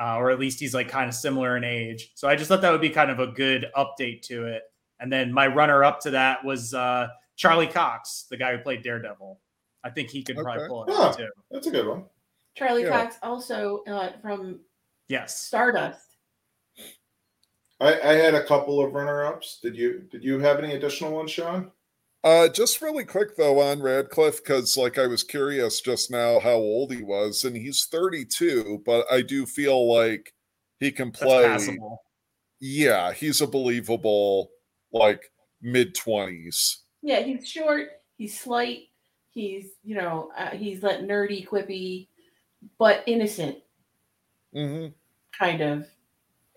S2: Uh, or at least he's like kind of similar in age. So I just thought that would be kind of a good update to it. And then my runner up to that was uh, Charlie Cox, the guy who played Daredevil. I think he could probably pull it
S3: Huh.
S2: off too.
S3: That's a good one.
S5: Charlie
S4: Yeah.
S5: Cox also uh, from
S2: Yes.
S5: Stardust.
S3: I, I had a couple of runner-ups. Did you did you have any additional ones, Sean?
S4: Uh, just really quick though on Radcliffe, because like I was curious just now how old he was, and he's 32, but I do feel like he can
S2: That's
S4: play.
S2: passable.
S4: Yeah, he's a believable like mid 20s.
S5: Yeah, he's short. He's slight. He's you know uh, he's that nerdy, quippy, but innocent
S4: hmm
S5: kind of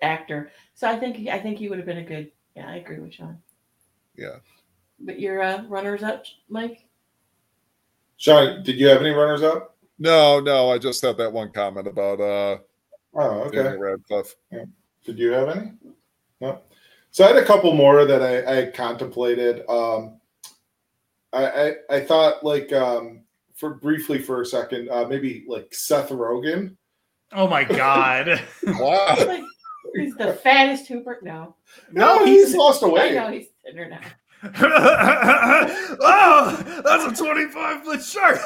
S5: actor. So I think I think he would have been a good. Yeah, I agree with Sean.
S4: Yeah.
S5: But your uh, runners up, Mike.
S3: Sean, did you have any runners-up?
S4: No, no, I just had that one comment about uh
S3: Oh, okay.
S4: Daniel Radcliffe.
S3: Did you have any? No. So I had a couple more that I, I contemplated. Um, I, I I thought like um, for briefly for a second, uh, maybe like Seth Rogen.
S2: Oh my God. (laughs)
S4: Wow.
S5: Like, he's the fattest Hooper. No,
S3: No, he's lost
S5: I
S3: away.
S5: know he's thinner now. (laughs)
S6: oh, that's a 25 foot shark.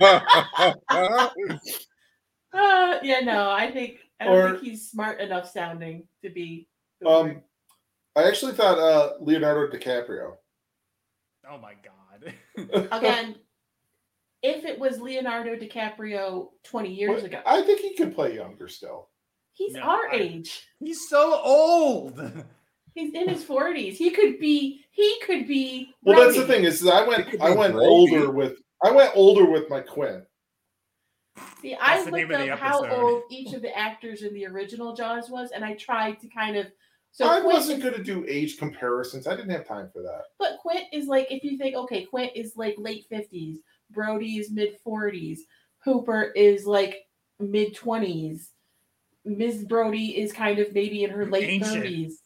S6: (laughs)
S5: Uh, yeah, no, I think I don't
S3: Or-
S5: think he's smart enough sounding to be.
S3: Um, I actually thought uh, Leonardo DiCaprio.
S2: oh my God. god. (laughs)
S5: Again, if it was Leonardo DiCaprio 20 years
S3: But
S5: ago,
S3: I think he could play younger still.
S5: He's
S2: No,
S5: our
S2: I-
S5: age.
S2: He's so old.
S5: He's in his 40s. He could be. He could be.
S3: Well, that's the thing is I went I went
S4: Brody.
S3: older with I went older with my Quint.
S5: See, I
S2: That's the
S5: looked
S2: of
S5: up how old each of the actors in the original Jaws was, and I tried to kind of. So
S3: I
S5: Quint
S3: wasn't going to do age comparisons. I didn't have time for that.
S5: But Quint is like if you think okay, Quint is like late fifties, Brody is mid forties, Hooper is like mid twenties, Ms. Brody is kind of maybe in her late thirties.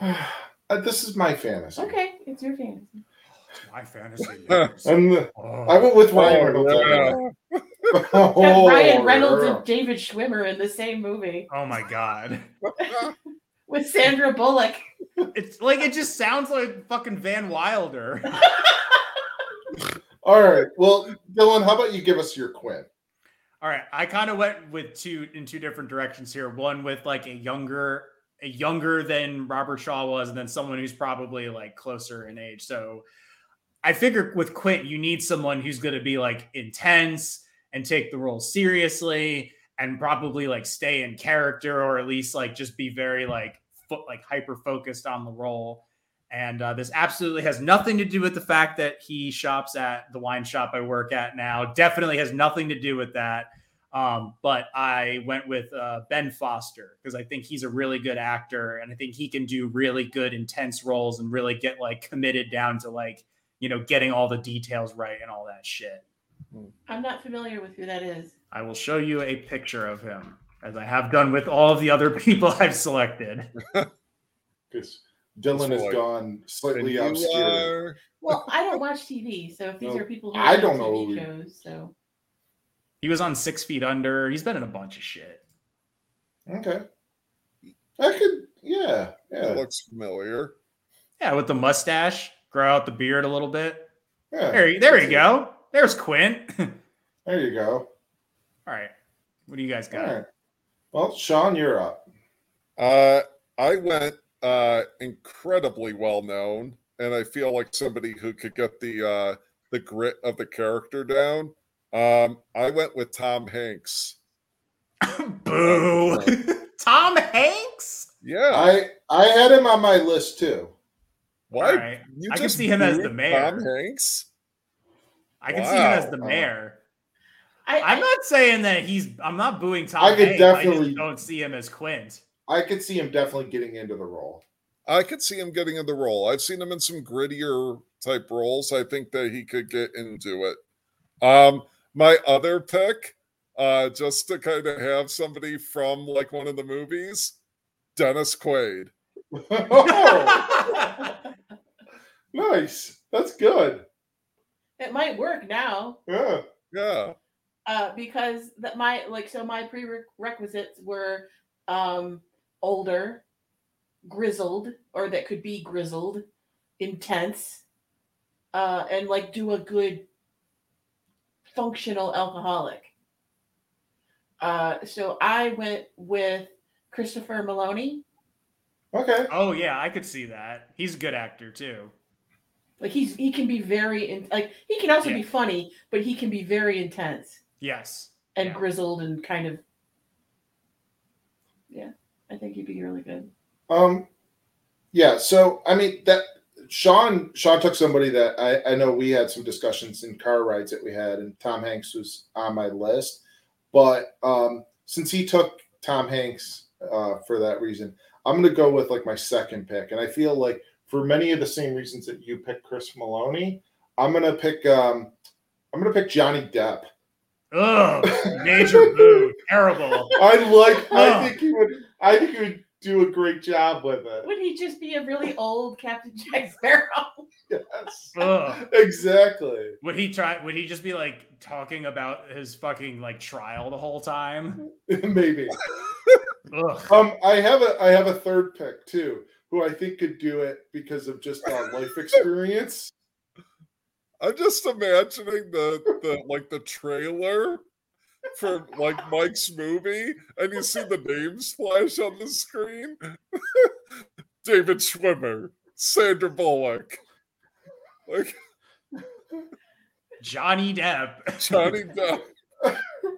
S5: (sighs)
S3: Uh, this is my fantasy.
S5: Okay, it's your fantasy.
S6: My fantasy. (laughs)
S3: And the-
S6: Oh.
S3: I went with Ryan
S4: Oh,
S3: Reynolds.
S4: yeah. (laughs)
S3: Oh,
S5: Ryan Reynolds
S3: yeah.
S5: and David Schwimmer in the same movie
S2: Oh my god. (laughs)
S5: with Sandra Bullock.
S2: It's like it just sounds like fucking Van Wilder.
S3: All right. Well, Dylan, how about you give us your Quint?
S2: All right, I kind of went with two in two different directions here. One with like a younger, a younger than Robert Shaw was, and then someone who's probably like closer in age. So I figure with Quint, you need someone who's going to be like intense and take the role seriously, and probably like stay in character, or at least like just be very like fo- like hyper focused on the role. And uh, this absolutely has nothing to do with the fact that he shops at the wine shop I work at now. Definitely has nothing to do with that. Um, but I went with uh, Ben Foster because I think he's a really good actor and I think he can do really good, intense roles and really get like committed down to like, you know, getting all the details right and all that shit.
S5: I'm not familiar with who that is.
S2: I will show you a picture of him as I have done with all of the other (laughs) people I've selected. (laughs)
S3: Because Dylan has
S4: Boy.
S3: gone slightly
S4: you
S3: obscure.
S4: are-
S5: Well, I don't (laughs) watch TV, so if these
S3: No,
S5: are people who
S3: I
S5: watch
S3: don't know
S5: TV
S3: who-
S5: shows, so
S2: He was on Six Feet Under. He's been in a bunch of shit.
S3: Okay. I could, yeah,
S4: that
S3: yeah,
S4: looks familiar.
S2: Yeah, with the mustache, grow out the beard a little bit.
S3: yeah.
S2: There, you- there you go. There's Quint. (laughs)
S3: There you go.
S2: All right, What do you guys got?
S3: right. Well, Sean, you're up.
S4: Uh, I went uh, incredibly well known, and I feel like somebody who could get the uh, the grit of the character down. Um, I went with Tom Hanks. (coughs)
S2: Boo. (laughs) Tom Hanks?
S4: Yeah,
S3: I I had him on my list too.
S4: why?
S2: All right.
S4: You
S2: I can see him as the mayor.
S4: Tom Hanks.
S2: I can see him as
S4: Wow.
S2: the mayor.
S5: I,
S2: I'm not saying that he's. I'm not booing Tom
S3: I could
S2: Hanks. I
S3: definitely-
S2: just don't see him as Quint.
S3: I could see him definitely getting into the role.
S4: I could see him getting in the role. I've seen him in some grittier type roles. I think that he could get into it. Um, my other pick, uh, just to kind of have somebody from like one of the movies, Dennis Quaid.
S3: oh, (laughs) nice. That's good.
S5: it might work now.
S3: Yeah.
S4: Yeah.
S5: uh, because that my like so my prerequisites were um older grizzled or that could be grizzled intense uh and like do a good functional alcoholic uh so i went with Christopher Meloni
S3: Okay.
S2: oh yeah, I could see that. He's a good actor too.
S5: like he's he can be very in, like he can also
S2: Yeah.
S5: be funny but he can be very intense
S2: Yes.
S5: and
S2: Yeah.
S5: grizzled and kind of yeah i think he'd be really good
S3: Um, yeah. So I mean that Sean Sean took somebody that I, I know we had some discussions in car rides that we had, and Tom Hanks was on my list. But um, since he took Tom Hanks uh, for that reason, I'm going to go with like my second pick, and I feel like for many of the same reasons that you picked Chris Meloni, I'm going to pick um, I'm going to pick Johnny Depp.
S2: Ugh, (laughs) major boo. Terrible.
S3: I like. I
S2: Oh.
S3: think he would. I think he would do a great job with it.
S5: Would he just be a really old Captain Jack Sparrow? (laughs)
S3: Yes.
S2: Ugh.
S3: Exactly.
S2: Would he try? Would he just be like talking about his fucking like trial the whole time? (laughs)
S3: Maybe.
S2: Ugh.
S3: Um, I have a I have a third pick too, who I think could do it because of just uh, life experience.
S4: I'm just imagining the the like the trailer for like Mike's movie, and you see the names flash on the screen. (laughs) David Schwimmer, Sandra Bullock. Like
S2: Johnny Depp
S4: Johnny (laughs) Depp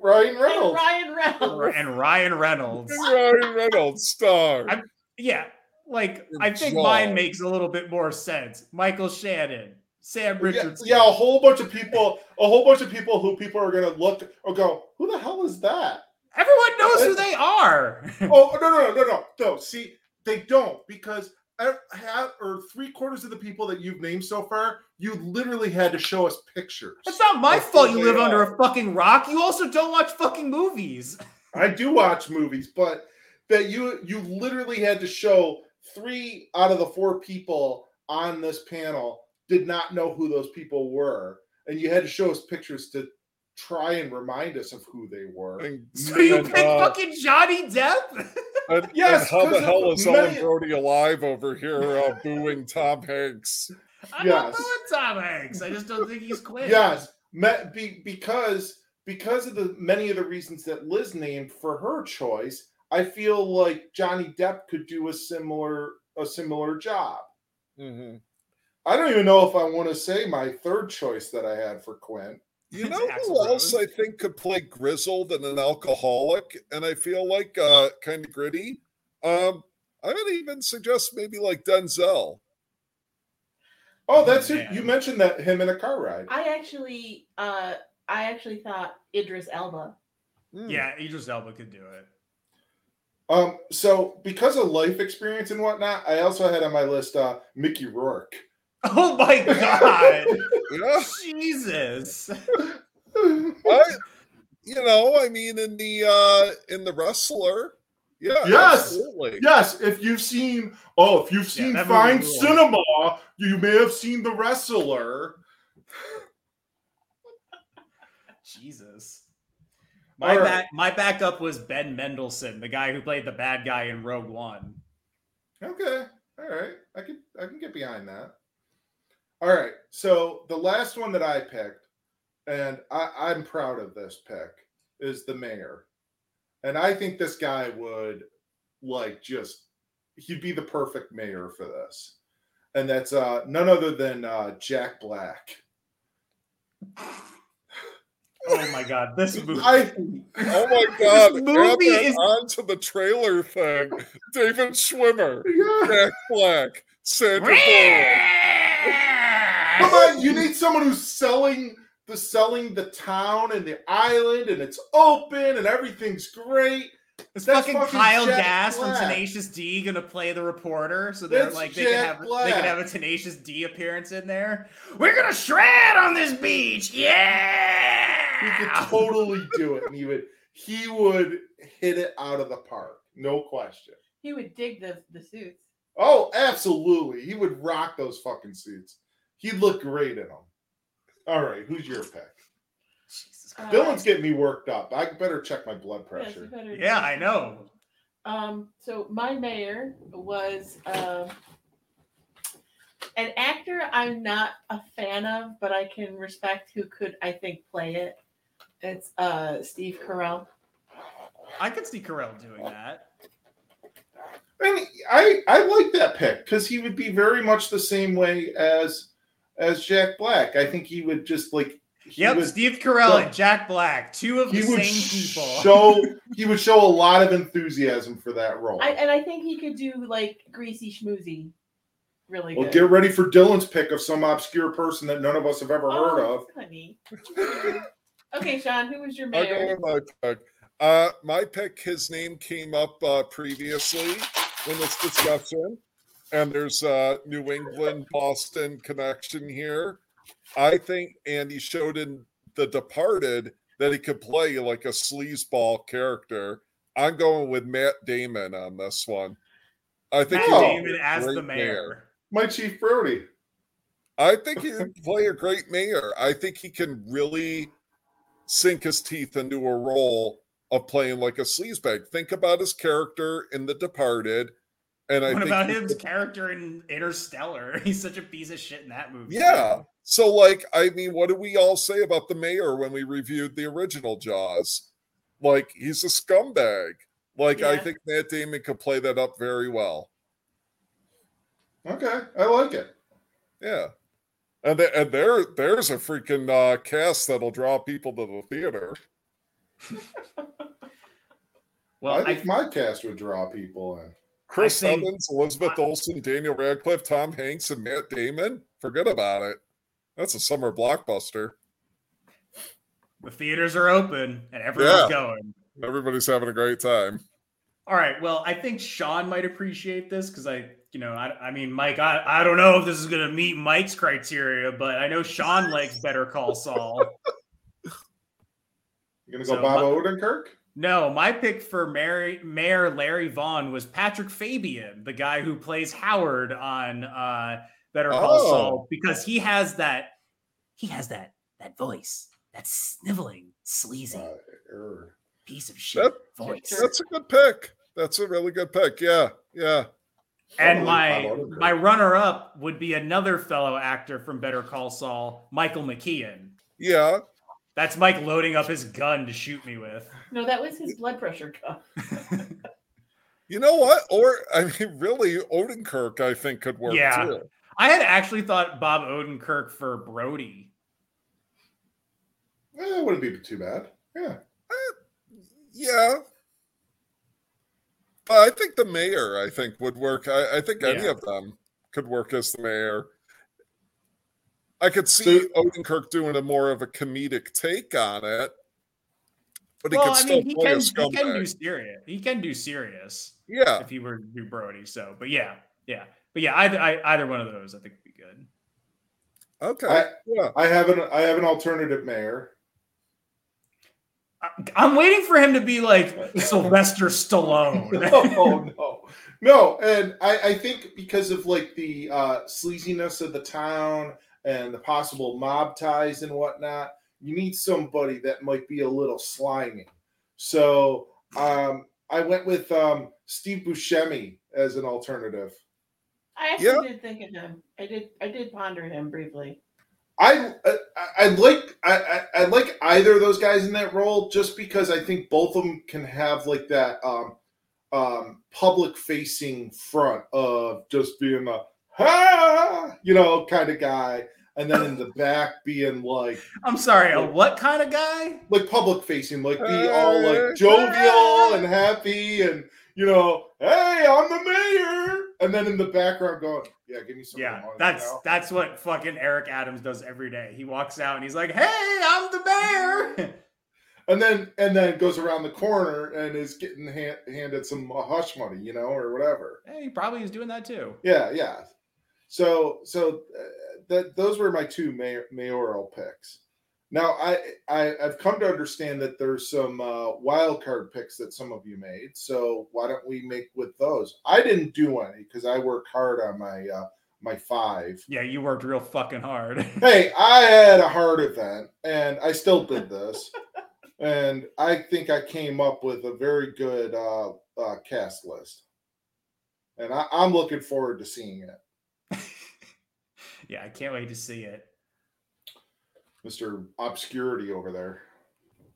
S3: Ryan
S5: And
S3: Reynolds.
S5: Ryan Reynolds.
S2: and Ryan Reynolds.
S4: and Ryan Reynolds star.
S2: I'm- Yeah, like
S4: Good
S2: I think
S4: job.
S2: mine makes a little bit more sense. Michael Shannon, Sam
S3: Yeah,
S2: Richardson.
S3: yeah, a whole bunch of people, a whole bunch of people who people are gonna look or go, who the hell is that?
S2: Everyone knows who they are. (laughs)
S3: Oh no no no no no no! See, they don't because I have or three quarters of the people that you've named so far, you literally had to show us pictures.
S2: It's not my
S3: That's
S2: fault you live under a fucking rock. You also don't watch fucking movies. (laughs)
S3: I do watch movies, but that you you literally had to show three out of the four people on this panel did not know who those people were, and you had to show us pictures to try and remind us of who they were.
S4: And,
S2: So you
S4: and,
S2: pick
S4: uh,
S2: fucking Johnny Depp? (laughs)
S4: and-
S3: Yes,
S4: and how the hell is
S3: many-
S4: Ellen Brody alive over here uh, (laughs) booing Tom Hanks?
S2: I'm not
S3: Yes.
S2: doing Tom Hanks. I just don't think he's quit.
S3: Yes, me- be, because because of the many of the reasons that Liz named for her choice, I feel like Johnny Depp could do a similar a similar job.
S4: Mhm.
S3: I don't even know if I want to say my third choice that I had for Quint.
S4: You know
S2: Axl
S4: who else I think could play grizzled and an alcoholic, and I feel like uh, kind of gritty. Um, I would even suggest maybe like Denzel.
S3: Oh, that's it. You mentioned that him in a car ride.
S5: I actually, uh, I actually thought Idris Elba.
S4: Hmm.
S2: Yeah, Idris Elba could do it.
S3: Um, so because of life experience and whatnot, I also had on my list uh Mickey Rourke. (laughs)
S2: Oh my god. (laughs)
S4: yeah.
S2: Jesus.
S4: I, you know, I mean, in the uh in the wrestler, yeah,
S3: Yes!
S4: absolutely.
S3: Yes, if you've seen, oh, if you've seen
S2: that movie
S3: Fine
S2: rules.
S3: Cinema, you may have seen The Wrestler.
S2: Jesus. My
S3: All right.
S2: back my backup was Ben Mendelsohn, the guy who played the bad guy in Rogue One.
S3: Okay, all right, I can I can get behind that. All right, so the last one that I picked, and I, I'm proud of this pick, is the mayor, and I think this guy would like just he'd be the perfect mayor for this, and that's uh none other than uh Jack Black.
S2: Oh my god, this (laughs) movie.
S3: I
S4: Oh my god!
S2: This
S4: Add
S2: movie
S4: that
S2: is-
S4: onto the trailer thing. David Schwimmer, (laughs)
S3: yeah.
S4: Jack Black, Sandra Bullock.
S3: Come on, you need someone who's selling the selling the town and the island, and it's open and everything's great.
S2: Is
S3: That's
S2: fucking
S3: fucking
S2: Kyle
S3: Jack
S2: Gass from Tenacious D gonna play the reporter so they're
S3: That's
S2: like they can
S3: Jack
S2: have they can have a Tenacious D appearance in there? We're gonna shred on this beach, Yeah!
S3: He could totally do it, and he would he would hit it out of the park, no question.
S5: He would dig the the suits.
S3: Oh, absolutely, he would rock those fucking suits. He'd look great in them. All right, who's your pick?
S2: Jesus
S5: Uh,
S3: Dylan's getting me worked up. I better check my blood
S5: yes, you
S3: pressure.
S5: better
S2: Yeah, I know.
S5: Um, so my mayor was um an actor I'm not a fan of, but I can respect who could I think play it. It's uh Steve Carell.
S2: I could see Carell doing that.
S3: And I I like that pick because he would be very much the same way as as Jack Black. I think he would just like he
S2: Yep,
S3: would,
S2: Steve Carell
S3: so-
S2: and Jack Black, two of the same people.
S3: show (laughs) he would show a lot of enthusiasm for that role.
S5: I, and I think he could do like greasy schmoozy really
S3: well,
S5: good.
S3: get ready for Dylan's pick of some obscure person that none of us have ever heard
S5: Oh,
S3: of.
S5: honey. (laughs) okay, Sean, who was your mayor?
S4: my pick. Uh, my pick, his name came up uh, previously in this discussion, and there's a New England Boston connection here. I think Andy showed in The Departed that he could play like a sleazeball character. I'm going with Matt Damon on this one. I think
S2: Matt
S4: he
S2: Damon as the
S4: great
S2: mayor.
S3: My Chief Brody.
S4: I think he can play a great mayor. I think he can really sink his teeth into a role of playing like a sleazebag. Think about his character in The Departed, and I
S2: What about
S4: he
S2: his
S4: could-
S2: character in Interstellar? (laughs) He's such a piece of shit in that movie.
S4: yeah. So, like, I mean, what did we all say about the mayor when we reviewed the original Jaws? Like, he's a scumbag. Like, I think Matt Damon could play that up very well.
S3: Okay, I like it.
S4: Yeah. And, th- and there, there's a freaking uh, cast that'll draw people to the theater. (laughs)
S2: Well,
S3: I
S2: I,
S3: think my cast would draw people in.
S4: Chris
S2: think-
S4: Evans, Elizabeth Olsen, Daniel Radcliffe, Tom Hanks, and Matt Damon. Forget about it. That's a summer blockbuster.
S2: the theaters are open and everyone's
S4: Yeah.
S2: going.
S4: Everybody's having a great time.
S2: All right. Well, I think Sean might appreciate this because I, you know, I, I mean, Mike, I, I don't know if this is going to meet Mike's criteria, but I know Sean likes Better Call Saul. (laughs)
S3: You gonna go
S2: So
S3: Bob Odenkirk?
S2: No, my pick for Mary, Mayor Larry Vaughn was Patrick Fabian, the guy who plays Howard on uh, Better Call
S4: Oh.
S2: Saul, because he has that, he has that that voice, that sniveling, sleazy
S3: Uh, er.
S2: piece of shit
S4: That-
S2: voice.
S4: That's a good pick. That's a really good pick. Yeah, yeah.
S2: And
S3: Oh,
S2: my my runner up would be another fellow actor from Better Call Saul, Michael McKean.
S4: Yeah.
S2: That's Mike loading up his gun to shoot me with.
S5: No, that was his blood pressure cuff. (laughs)
S4: You know what? Or I mean, really, Odenkirk, I think could work
S2: Yeah.
S4: too.
S2: I had actually thought Bob Odenkirk for Brody.
S3: Eh, it wouldn't be too bad. Yeah.
S4: Yeah. But I think the mayor, I think, would work. I, I think any of them could work as the mayor. I could see
S3: So-
S4: Odenkirk doing a more of a comedic take on it, but he
S2: well,
S4: could
S2: I
S4: still
S2: mean, he
S4: play
S2: can,
S4: a
S2: he can do serious. He can do serious
S4: Yeah,
S2: if he were to do Brody. So, but yeah, yeah, but yeah, either I, either one of those I think would be good.
S4: okay,
S3: I-
S4: yeah.
S3: I have an I have an alternative mayor.
S2: I, I'm waiting for him to be like (laughs) Sylvester Stallone. (laughs)
S3: no, no, no. And I, I think because of like the uh, sleaziness of the town and the possible mob ties and whatnot, you need somebody that might be a little slimy. So um, I went with um, Steve Buscemi as an alternative.
S5: I actually
S4: Yeah.
S5: did think of him. I did. I did ponder him briefly.
S3: I I, I like I, I I like either of those guys in that role just because I think both of them can have like that um um public facing front of just being a ha you know kind of guy and then in the back being like
S2: I'm sorry, a what kind of guy?
S3: like public facing like be all like jovial and happy and you know hey I'm the mayor and then in the background going yeah give me some
S2: Yeah, that's
S3: you know?
S2: that's what fucking Eric Adams does every day. He walks out and he's like, "Hey, I'm the mayor." (laughs)
S3: and then and then goes around the corner and is getting hand, handed some uh, hush money, you know, or whatever.
S2: hey, he probably is doing that too.
S3: Yeah, yeah. So so uh, that those were my two mayor, mayoral picks. Now I, I I've come to understand that there's some uh, wild card picks that some of you made. So why don't we make with those? I didn't do any because I worked hard on my uh, my five.
S2: Yeah, you worked real fucking hard. (laughs)
S3: hey, I had a hard event and I still did this. and I think I came up with a very good uh, uh, cast list. And I, I'm looking forward to seeing it.
S2: Yeah, I can't wait to see it.
S3: Mr. Obscurity over there.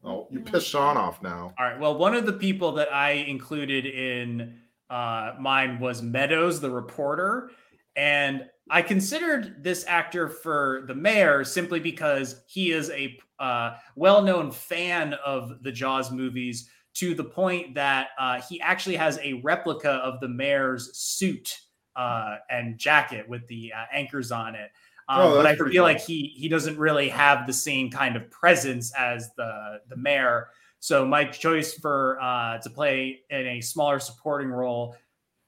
S3: Oh, you pissed Sean off now.
S2: All right. Well, one of the people that I included in uh, mine was Meadows, the reporter. And I considered this actor for the mayor simply because he is a uh, well known fan of the Jaws movies to the point that uh, he actually has a replica of the mayor's suit uh, and jacket with the uh, anchors on it. Um,
S3: Oh,
S2: but I feel
S3: cool.
S2: like he he doesn't really have the same kind of presence as the the mayor. So my choice for uh, to play in a smaller supporting role,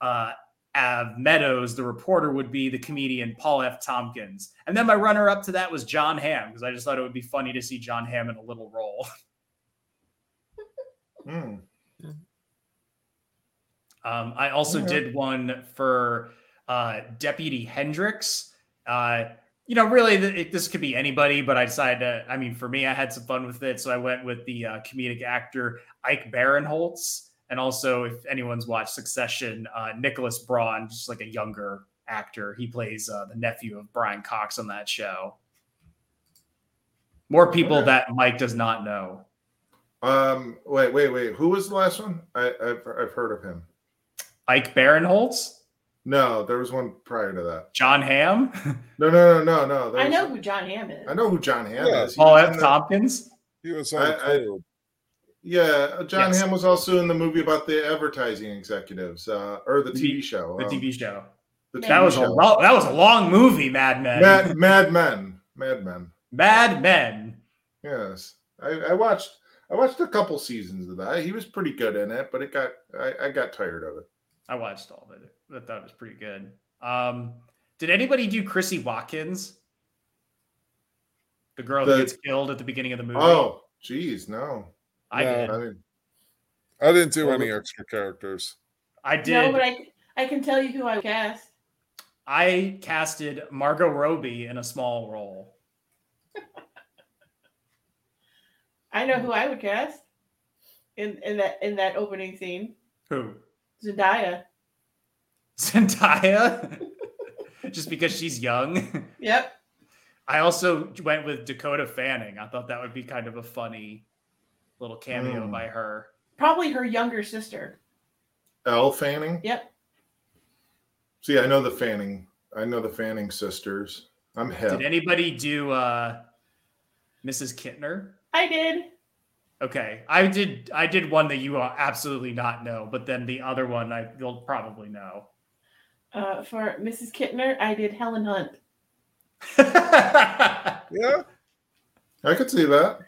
S2: uh, of Meadows, the reporter, would be the comedian Paul F. Tompkins, and then my runner up to that was Jon Hamm because I just thought it would be funny to see Jon Hamm in a little role. (laughs)
S3: Hmm.
S2: Um, I also
S3: Alright.
S2: did one for uh, Deputy Hendricks. Uh, you know, really, it, this could be anybody, but I decided to. I mean, for me, I had some fun with it, so I went with the uh, comedic actor Ike Barinholtz, and also, if anyone's watched Succession, uh, Nicholas Braun, just like a younger actor. He plays uh, the nephew of Brian Cox on that show. More people
S3: Okay.
S2: that Mike does not know.
S3: Um, wait, wait, wait. Who was the last one? I, I've, I've heard of him.
S2: Ike Barinholtz.
S3: No, there was one prior to that.
S2: Jon Hamm,
S3: No, no, no, no, no. there
S5: I know who Jon Hamm is.
S3: I know who Jon Hamm
S4: Yeah.
S3: is. He
S2: Paul F.
S3: the-
S2: Tompkins.
S4: He was on
S3: I- I- Yeah, uh, John
S2: Yes.
S3: Hamm was also in the movie about the advertising executives, uh, or the
S2: The
S3: TV
S2: T-
S3: show.
S2: The
S3: um,
S2: TV show.
S3: the
S2: That
S3: TV
S2: was a
S3: show.
S2: lo- that was a long movie, Mad Men.
S3: Mad, Mad Men. Mad Men.
S2: Mad Men.
S3: Yes, I, I watched. I watched a couple seasons of that. He was pretty good in it, but it got. I, I got tired of it.
S2: I watched all of it. I thought it was pretty good. Um, did anybody do Chrissy Watkins? The girl
S3: The-
S2: who gets killed at the beginning of the movie.
S3: Oh, geez, no.
S2: I
S4: No.
S2: did.
S3: I mean,
S4: I didn't do
S3: Well,
S4: any extra characters.
S2: I did.
S5: No, but I I can tell you who I cast.
S2: I casted Margot Robbie in a small role. (laughs)
S5: I know who I would cast in in that in that opening scene.
S2: Who?
S5: Zendaya. (laughs)
S2: Zendaya. Just because she's young.
S5: Yep.
S2: I also went with Dakota Fanning. I thought that would be kind of a funny little cameo
S3: Hmm.
S2: by her.
S5: Probably her younger sister.
S3: Elle Fanning.
S5: Yep.
S3: See, I know the Fanning. I know the Fanning sisters. I'm hip.
S2: Did anybody do uh Mrs. Kintner?
S5: I did.
S2: Okay, I did. I did one that you will absolutely not know, but then the other one I you'll probably know.
S5: Uh, for Mrs. Kintner, I did Helen Hunt. (laughs)
S4: Yeah,
S3: I could see that.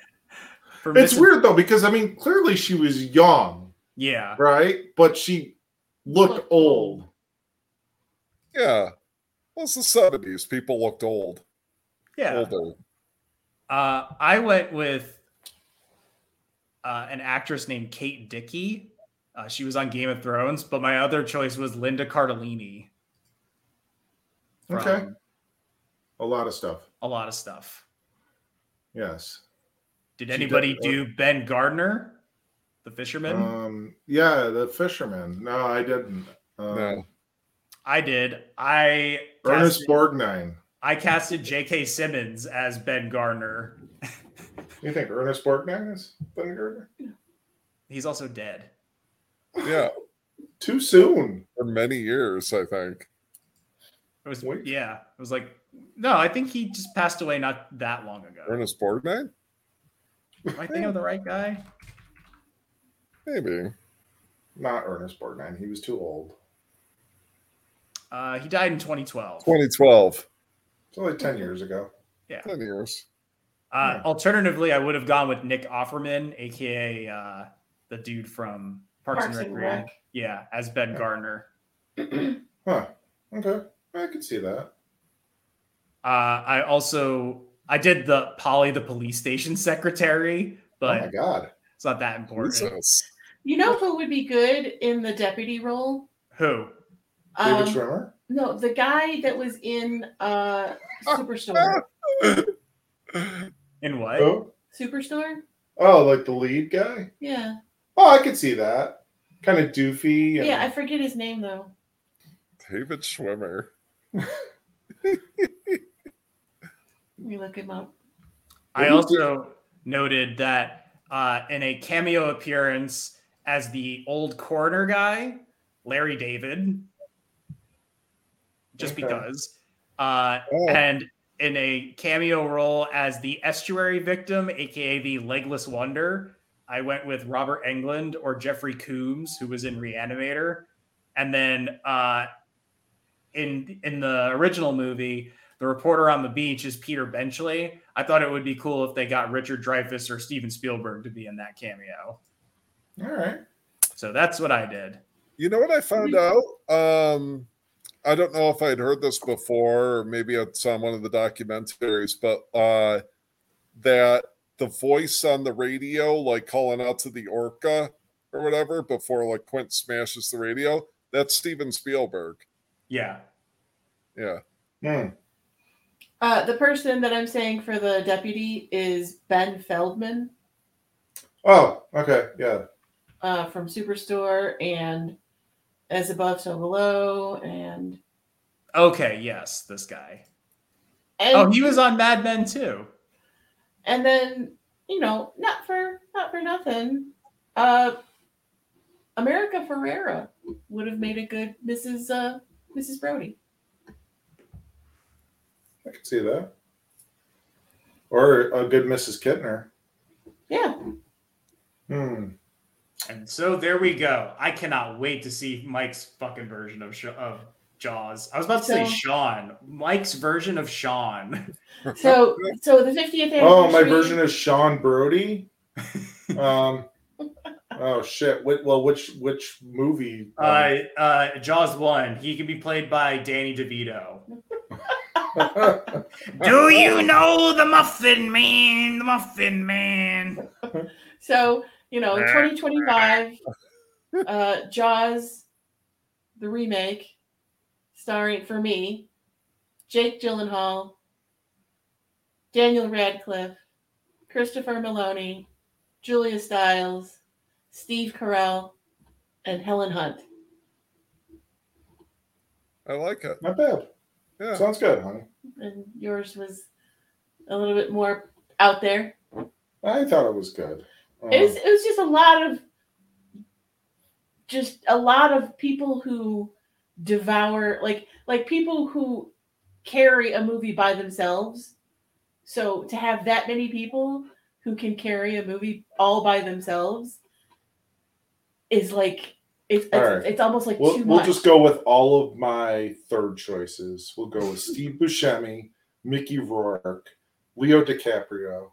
S2: For
S3: It's
S2: Mrs.
S3: weird though because I mean, clearly she was young,
S2: Yeah,
S3: right? But she looked
S5: Looked
S3: old.
S4: yeah. Well, it's the seventies. People looked old,
S2: yeah.
S4: older.
S2: Uh, I went with uh, an actress named Kate Dickie. Uh, she was on Game of Thrones, but my other choice was Linda Cardellini. From
S3: Okay. A lot of stuff.
S2: A lot of stuff.
S3: Yes.
S2: Did
S3: She
S2: anybody
S3: did-
S2: do Ben Gardner, the fisherman?
S3: Um. Yeah, the fisherman. No, I didn't. Um,
S4: No.
S2: I did. I
S3: Ernest
S2: casted,
S3: Borgnine.
S2: I casted J.K. Simmons as Ben Gardner.
S3: You think Ernest Borgnine is Ben Gardner?
S2: He's also dead.
S4: Yeah,
S3: Too soon.
S4: for many years, I think.
S2: It was
S3: Wait.
S2: yeah. It was like no, I think he just passed away not that long ago.
S4: Ernest Borgnine,
S2: Am I thinking of the right guy?
S4: maybe.
S3: Not Ernest Borgnine. He was too old.
S2: Uh, he died in 2012.
S4: Twenty twelve.
S3: It's only ten years ago. Yeah.
S4: Ten years.
S2: Uh, Alternatively, I would have gone with Nick Offerman, aka uh, the dude from Parks,
S5: Parks
S2: and
S5: and
S2: Recreation.
S5: Rec.
S2: Yeah, as Ben
S3: Yeah.
S2: Gardner. (clears throat)
S3: Huh. Okay. I could see that.
S2: Uh, I also I did the Polly the police station secretary, but
S3: oh my god.
S2: it's not that important.
S4: Jesus.
S5: You know who would be good in the deputy role?
S2: Who?
S3: David
S5: Um,
S3: Schwimmer?
S5: no, the guy that was in uh, (laughs) Superstore.
S2: In what?
S3: Oh?
S5: Superstore?
S3: oh, like the lead guy?
S5: Yeah.
S3: Oh, I could see that. Kind of doofy. and-
S5: Yeah, I forget his name though.
S4: David Schwimmer.
S5: Let me look him up.
S2: I also noted that uh, in a cameo appearance as the old coroner guy, Larry David, just
S3: Okay.
S2: because, uh,
S4: Oh.
S2: and in a cameo role as the estuary victim, aka the Legless Wonder, I went with Robert Englund or Jeffrey Combs, who was in Reanimator, and then uh, in in the original movie, the reporter on the beach is Peter Benchley. I thought it would be cool if they got Richard Dreyfuss or Steven Spielberg to be in that cameo.
S3: All right.
S2: So that's what I did.
S4: You know what I found out? Um, I don't know if I'd heard this before, or maybe it's on one of the documentaries, but uh, that the voice on the radio, like calling out to the orca or whatever, before like Quint smashes the radio, that's Steven Spielberg.
S2: Yeah.
S4: Yeah.
S3: Hmm.
S5: Uh, the person that I'm saying for the deputy is Ben Feldman
S3: Oh, okay. Yeah.
S5: uh, from Superstore and As Above, So Below, and
S2: Okay. Yes, this guy.
S5: and,
S2: Oh, he was on Mad Men too.
S5: and then you know not for not for nothing, uh, America Ferrera would have made a good Mrs. Uh, Mrs. Brody.
S3: I could see that. Or a good Mrs. Kintner.
S5: Yeah.
S3: Hmm.
S2: And so there we go. I cannot wait to see Mike's fucking version of Sh- of Jaws. I was about to say
S5: So-
S2: Sean. Mike's version of Sean.
S5: So so the 50th anniversary.
S3: Oh, my version is Sean Brody. (laughs) Um. Oh shit! Wait, well, which which movie? Um,
S2: Uh, uh, Jaws one. He can be played by Danny DeVito. (laughs) Do you know the Muffin Man? The Muffin Man.
S5: So, you know, in 2025, uh, Jaws, the remake, starring for me, Jake Gyllenhaal, Daniel Radcliffe, Christopher Meloni, Julia Stiles, Steve Carell, and Helen Hunt.
S4: I like it.
S3: Not bad.
S4: Yeah.
S3: Sounds good, honey.
S5: And yours was a little bit more out there.
S3: I thought it was good. Um,
S5: It was it was just a lot of just a lot of people who devour like like people who carry a movie by themselves. So to have that many people who can carry a movie all by themselves is like it's it's,
S3: All right.
S5: it's almost like
S3: We'll,
S5: too
S3: we'll
S5: much.
S3: just go with all of my third choices. We'll go with Steve Buscemi, Mickey Rourke, Leo DiCaprio,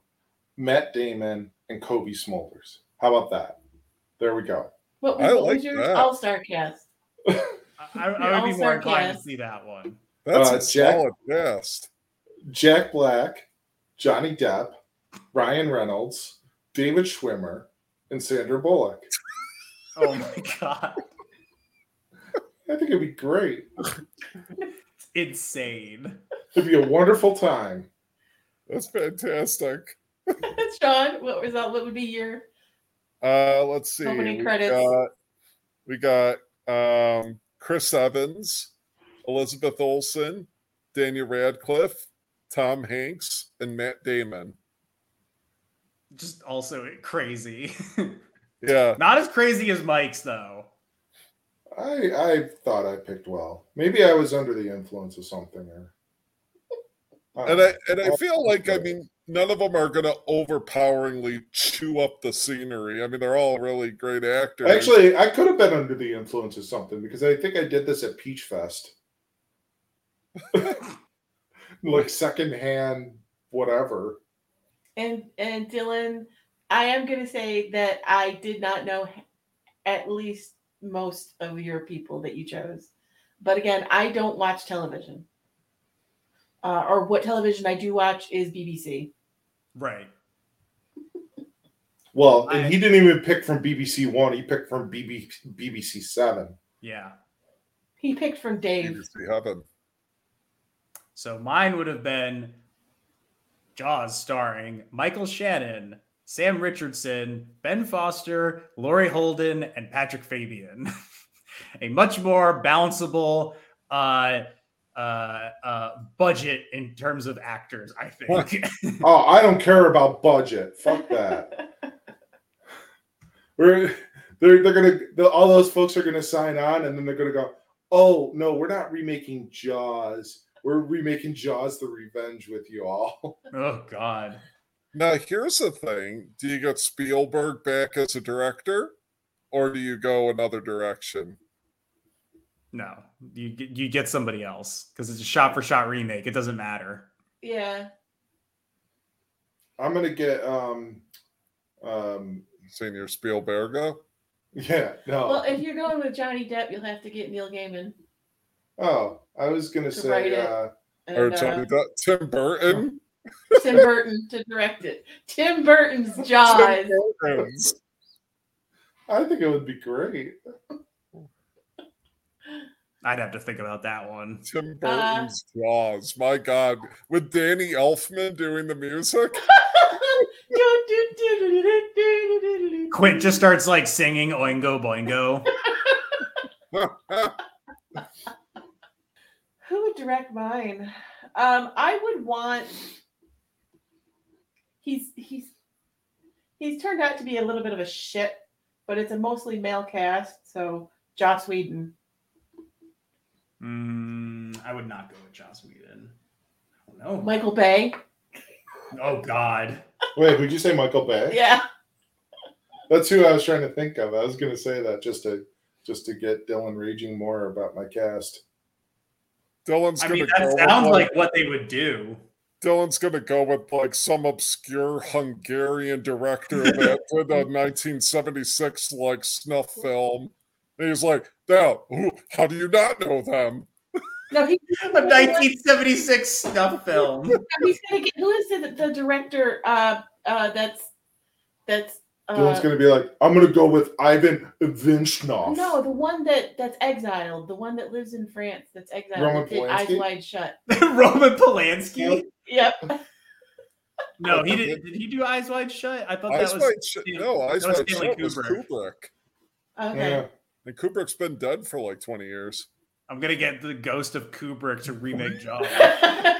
S3: Matt Damon, and Cobie Smulders. How about that? There we go.
S5: what was,
S4: I
S5: what was
S4: like
S5: your all star cast?
S2: I, I, I would be
S5: all-star
S2: more inclined to see that one.
S4: That's
S3: Uh,
S4: a
S3: Jack-
S4: solid cast.
S3: Jack Black, Johnny Depp, Ryan Reynolds, David Schwimmer, and Sandra Bullock.
S2: Oh my god,
S3: I think it'd be great.
S2: insane.
S3: It'd be a wonderful time.
S4: That's fantastic. (laughs)
S5: Sean, what was that? What would be your
S4: Uh, let's see.
S5: Opening
S4: we
S5: credits.
S4: Got, we got um, Chris Evans, Elizabeth Olsen, Daniel Radcliffe, Tom Hanks, and Matt Damon.
S2: Just also crazy. (laughs)
S4: Yeah,
S2: Not as crazy as Mike's though.
S3: I I thought I picked well. Maybe I was under the influence of something or
S4: and I and I feel like I mean none of them are going to overpoweringly chew up the scenery. I mean they're all really great actors.
S3: Actually, I could have been under the influence of something because I think I did this at Peach Fest. (laughs) like secondhand, whatever.
S5: And and Dylan, I am gonna say that I did not know at least most of your people that you chose. But again, I don't watch television. Uh, or what television I do watch is BBC.
S2: Right. (laughs)
S3: Well,
S2: I-
S3: and he didn't even pick from BBC One. He picked from BB, BBC Seven.
S2: Yeah.
S5: He picked from Dave.
S4: BBC Heaven.
S2: So mine would have been Jaws starring Michael Shannon, Sam Richardson, Ben Foster, Laurie Holden, and Patrick Fabian. (laughs) A much more balanceable uh, uh, uh, budget in terms of actors, I think. (laughs)
S3: Oh, I don't care about budget. Fuck that. (laughs) We're they're they're gonna the, all those folks are gonna sign on, and then they're gonna go. Oh no, we're not remaking Jaws. We're remaking Jaws: The Revenge with you all.
S2: oh God.
S4: Now here's the thing: Do you get Spielberg back as a director, or do you go another direction?
S2: No, you get- you get somebody else because it's a shot for shot remake. It doesn't matter.
S5: yeah.
S3: I'm gonna get um um
S4: Senior Spielberg.
S3: yeah no
S5: Well, if you're going with Johnny Depp, you'll have to get Neil Gaiman.
S3: oh I was gonna
S5: To
S3: say uh,
S5: And,
S4: or
S5: uh,
S4: Johnny Depp- Tim Burton.
S5: Tim Burton to direct it. Tim Burton's Jaws.
S4: Tim
S3: I think it would be great.
S2: I'd have to think about that one.
S4: Tim
S5: uh,
S4: Burton's uh, Jaws. My God, with Danny Elfman doing the music. (laughs)
S2: Quint just starts like singing Oingo Boingo.
S5: Who would direct mine? Um, I would want He's he's he's turned out to be a little bit of a shit, but it's a mostly male cast. So Joss Whedon.
S2: Mm, I would not go with Joss Whedon. I don't know.
S5: Michael Bay.
S2: Oh God.
S3: Wait, would you say Michael Bay? (laughs)
S5: Yeah.
S3: That's who I was trying to think of. I was going to say that just to just to get Dylan raging more about my cast.
S4: Dylan's
S2: I mean, that sounds
S4: like,
S2: like what they would do.
S4: Dylan's gonna go with like some obscure Hungarian director (laughs) that did a 1976 like snuff film. And he's like, now, how do you not know them?
S5: No, he, (laughs)
S2: A 1976 snuff film. (laughs)
S5: he's gonna get who is it the director uh uh that's that's uh
S3: Dylan's going to be like, I'm going to go with Ivan Vinchnov.
S5: no the one that that's exiled the one that lives in France that's exiled
S3: Roman
S5: that did Eyes
S3: Polanski?
S5: Wide Shut (laughs)
S2: Roman Polanski.
S5: yep
S2: No, he did. Did he do Eyes Wide Shut? I thought
S4: Eyes
S2: that was.
S4: Wide Shut. No, Eyes
S2: that was
S4: Wide
S2: Stanley
S4: Shut was
S2: Kubrick.
S4: Kubrick.
S5: okay
S3: Yeah.
S4: And Kubrick's been dead for like 20 years.
S2: I'm gonna get the ghost of Kubrick to remake (laughs) Jaws. (laughs)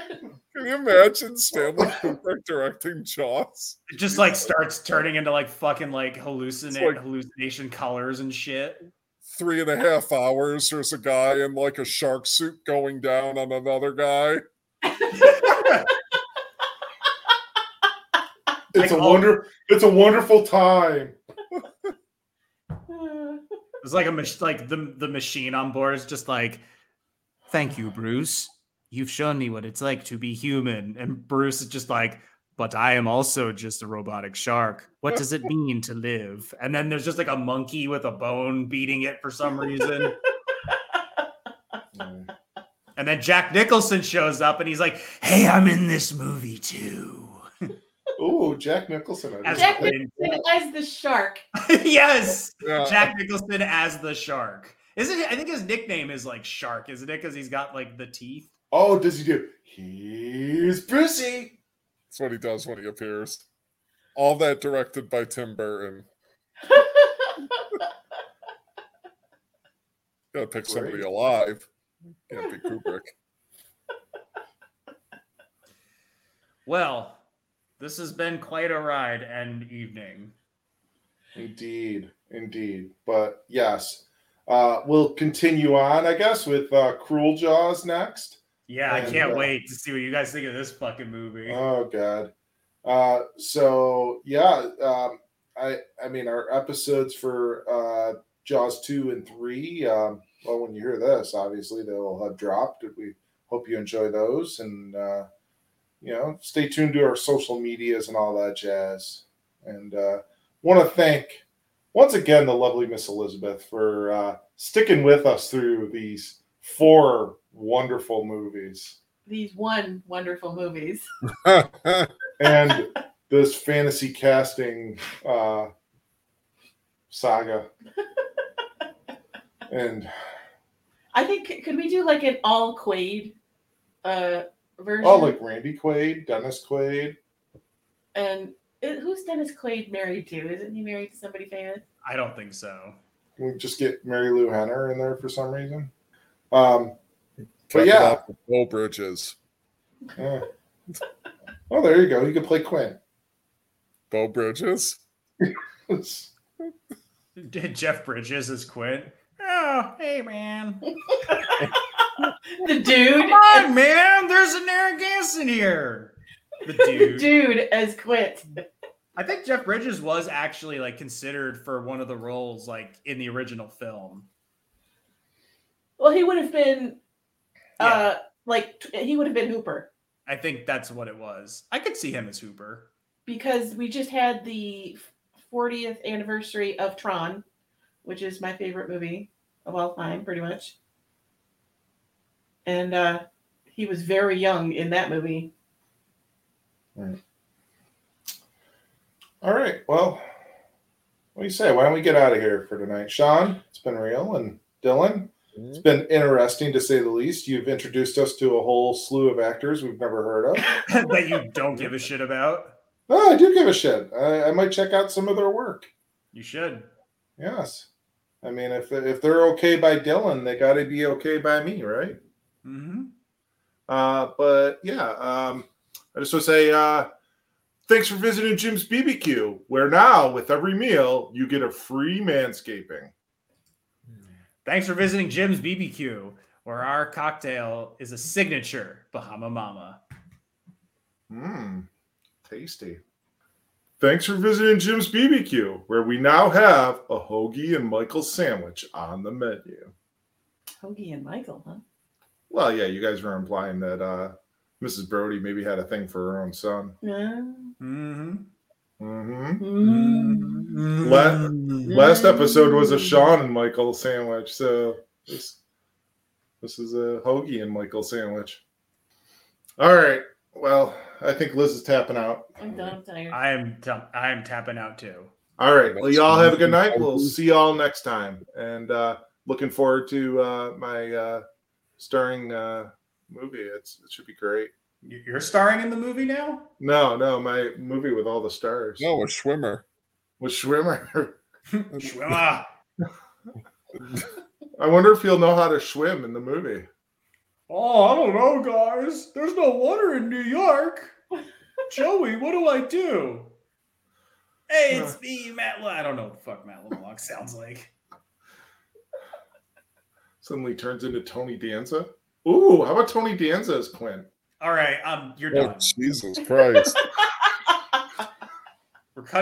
S4: Can you imagine Stanley (laughs) Kubrick directing Jaws?
S2: It just like starts turning into like fucking like hallucinate
S4: like-
S2: hallucination colors and shit.
S4: Three and a half hours. There's a guy in like a shark suit going down on another guy. (laughs)
S3: It's
S2: Like
S3: a
S2: all-
S3: wonder it's a wonderful time.
S2: It's like a mach- like the the machine on board is just like, thank you, Bruce. You've shown me what it's like to be human. And Bruce is just like, but I am also just a robotic shark. What does it mean to live? And then there's just like a monkey with a bone beating it for some reason. (laughs) And then Jack Nicholson shows up and he's like, hey, I'm in this movie too. (laughs)
S3: Ooh, Jack Nicholson.
S2: As
S5: Jack Nicholson as the shark (laughs)
S2: yes.
S4: Yeah.
S2: Jack Nicholson as the shark. Isn't it? I think his nickname is like Shark, isn't it? Because he's got like the teeth.
S3: Oh, does he do? He's Brucey.
S4: That's what he does when he appears. All that directed by Tim Burton. (laughs) Gotta pick somebody
S3: Great.
S4: alive. Can't be Kubrick.
S2: Well, this has been quite a ride and evening.
S3: Indeed, indeed. But yes, uh, we'll continue on, I guess, with uh, Cruel Jaws next.
S2: Yeah, I can't
S3: uh,
S2: wait to see what you guys think of this fucking movie.
S3: Oh God. Uh, so yeah, um, I I mean our episodes for uh, Jaws two and three. Um, well, when you hear this, obviously they'll have dropped. We hope you enjoy those, and uh, you know, stay tuned to our social medias and all that jazz. And uh, want to thank once again the lovely Miss Elizabeth for uh, sticking with us through these four wonderful movies.
S5: these one wonderful movies (laughs)
S3: and this fantasy casting uh, saga. And
S5: I think could we do like an all Quaid uh version
S3: oh, like Randy Quaid, Dennis Quaid.
S5: and who's Dennis Quaid married to? Isn't he married to somebody famous?
S2: I don't think so.
S3: Can we just get Marilu Henner in there for some reason? Um,
S4: But
S3: yeah.
S4: Beau Bridges.
S3: yeah. Oh, there you go. You can play Quint.
S4: Beau Bridges? (laughs)
S2: Jeff Bridges is Quint. Oh, hey man.
S5: The dude,
S2: Come on, man. There's an Narragansett here. The (laughs)
S5: the
S2: dude.
S5: dude as Quint.
S2: I think Jeff Bridges was actually like considered for one of the roles like in the original film.
S5: Well, he would have been,
S2: Yeah.
S5: uh, like he would have been Hooper
S2: I think that's what it was. I could see him as Hooper.
S5: because we just had the 40th anniversary of Tron, which is my favorite movie of all time, pretty much. And uh, he was very young in that movie.
S3: All right. Well, what do you say? Why don't we get out of here for tonight? Sean, it's been real. And Dylan, it's been interesting to say the least. You've introduced us to a whole slew of actors we've never heard of. (laughs)
S2: that you don't give a shit about.
S3: Oh, I do give a shit. I, I might check out some of their work.
S2: You should.
S3: Yes. I mean, if if they're okay by Dylan, they got to be okay by me, right?
S2: Mm-hmm.
S3: Uh, but yeah, um, I just want to say uh, thanks for visiting Jim's BBQ, where now with every meal you get a free manscaping.
S2: Thanks for visiting Jim's BBQ, where our cocktail is a signature Bahama Mama.
S3: Mmm, tasty. Thanks for visiting Jim's BBQ, where we now have a hoagie and Michael sandwich on the menu.
S5: Hoagie and Michael, huh?
S3: Well, yeah, you guys were implying that uh, Mrs. Brody maybe had a thing for her own son.
S5: Yeah.
S2: Mm-hmm.
S3: Hmm
S5: Mm.
S3: La- last episode was a Sean and Michael sandwich, so this this is a hoagie and Michael sandwich. All right. Well, I think Liz is tapping out.
S5: I'm done. I'm tired.
S2: I am t- I am tapping out too.
S3: All right. Well, y'all have a good night. We'll see y'all next time. And uh looking forward to uh my uh starring uh movie. It's it should be great.
S2: You- You're starring in the movie now?
S3: No, no, my movie with all the stars.
S4: No, a Schwimmer.
S3: With Schwimmer. (laughs)
S2: Schwimmer.
S3: I wonder if he'll know how to swim in the movie.
S6: Oh, I don't know, guys. There's no water in New York. Joey, what do I do?
S2: Hey, it's me, Matt. Le- I don't know what the fuck Matt LeBlanc sounds like.
S3: Suddenly turns into Tony Danza. Ooh, how about Tony Danza as Quint?
S2: All right, um, you're
S4: Oh,
S2: done.
S4: Jesus Christ. (laughs)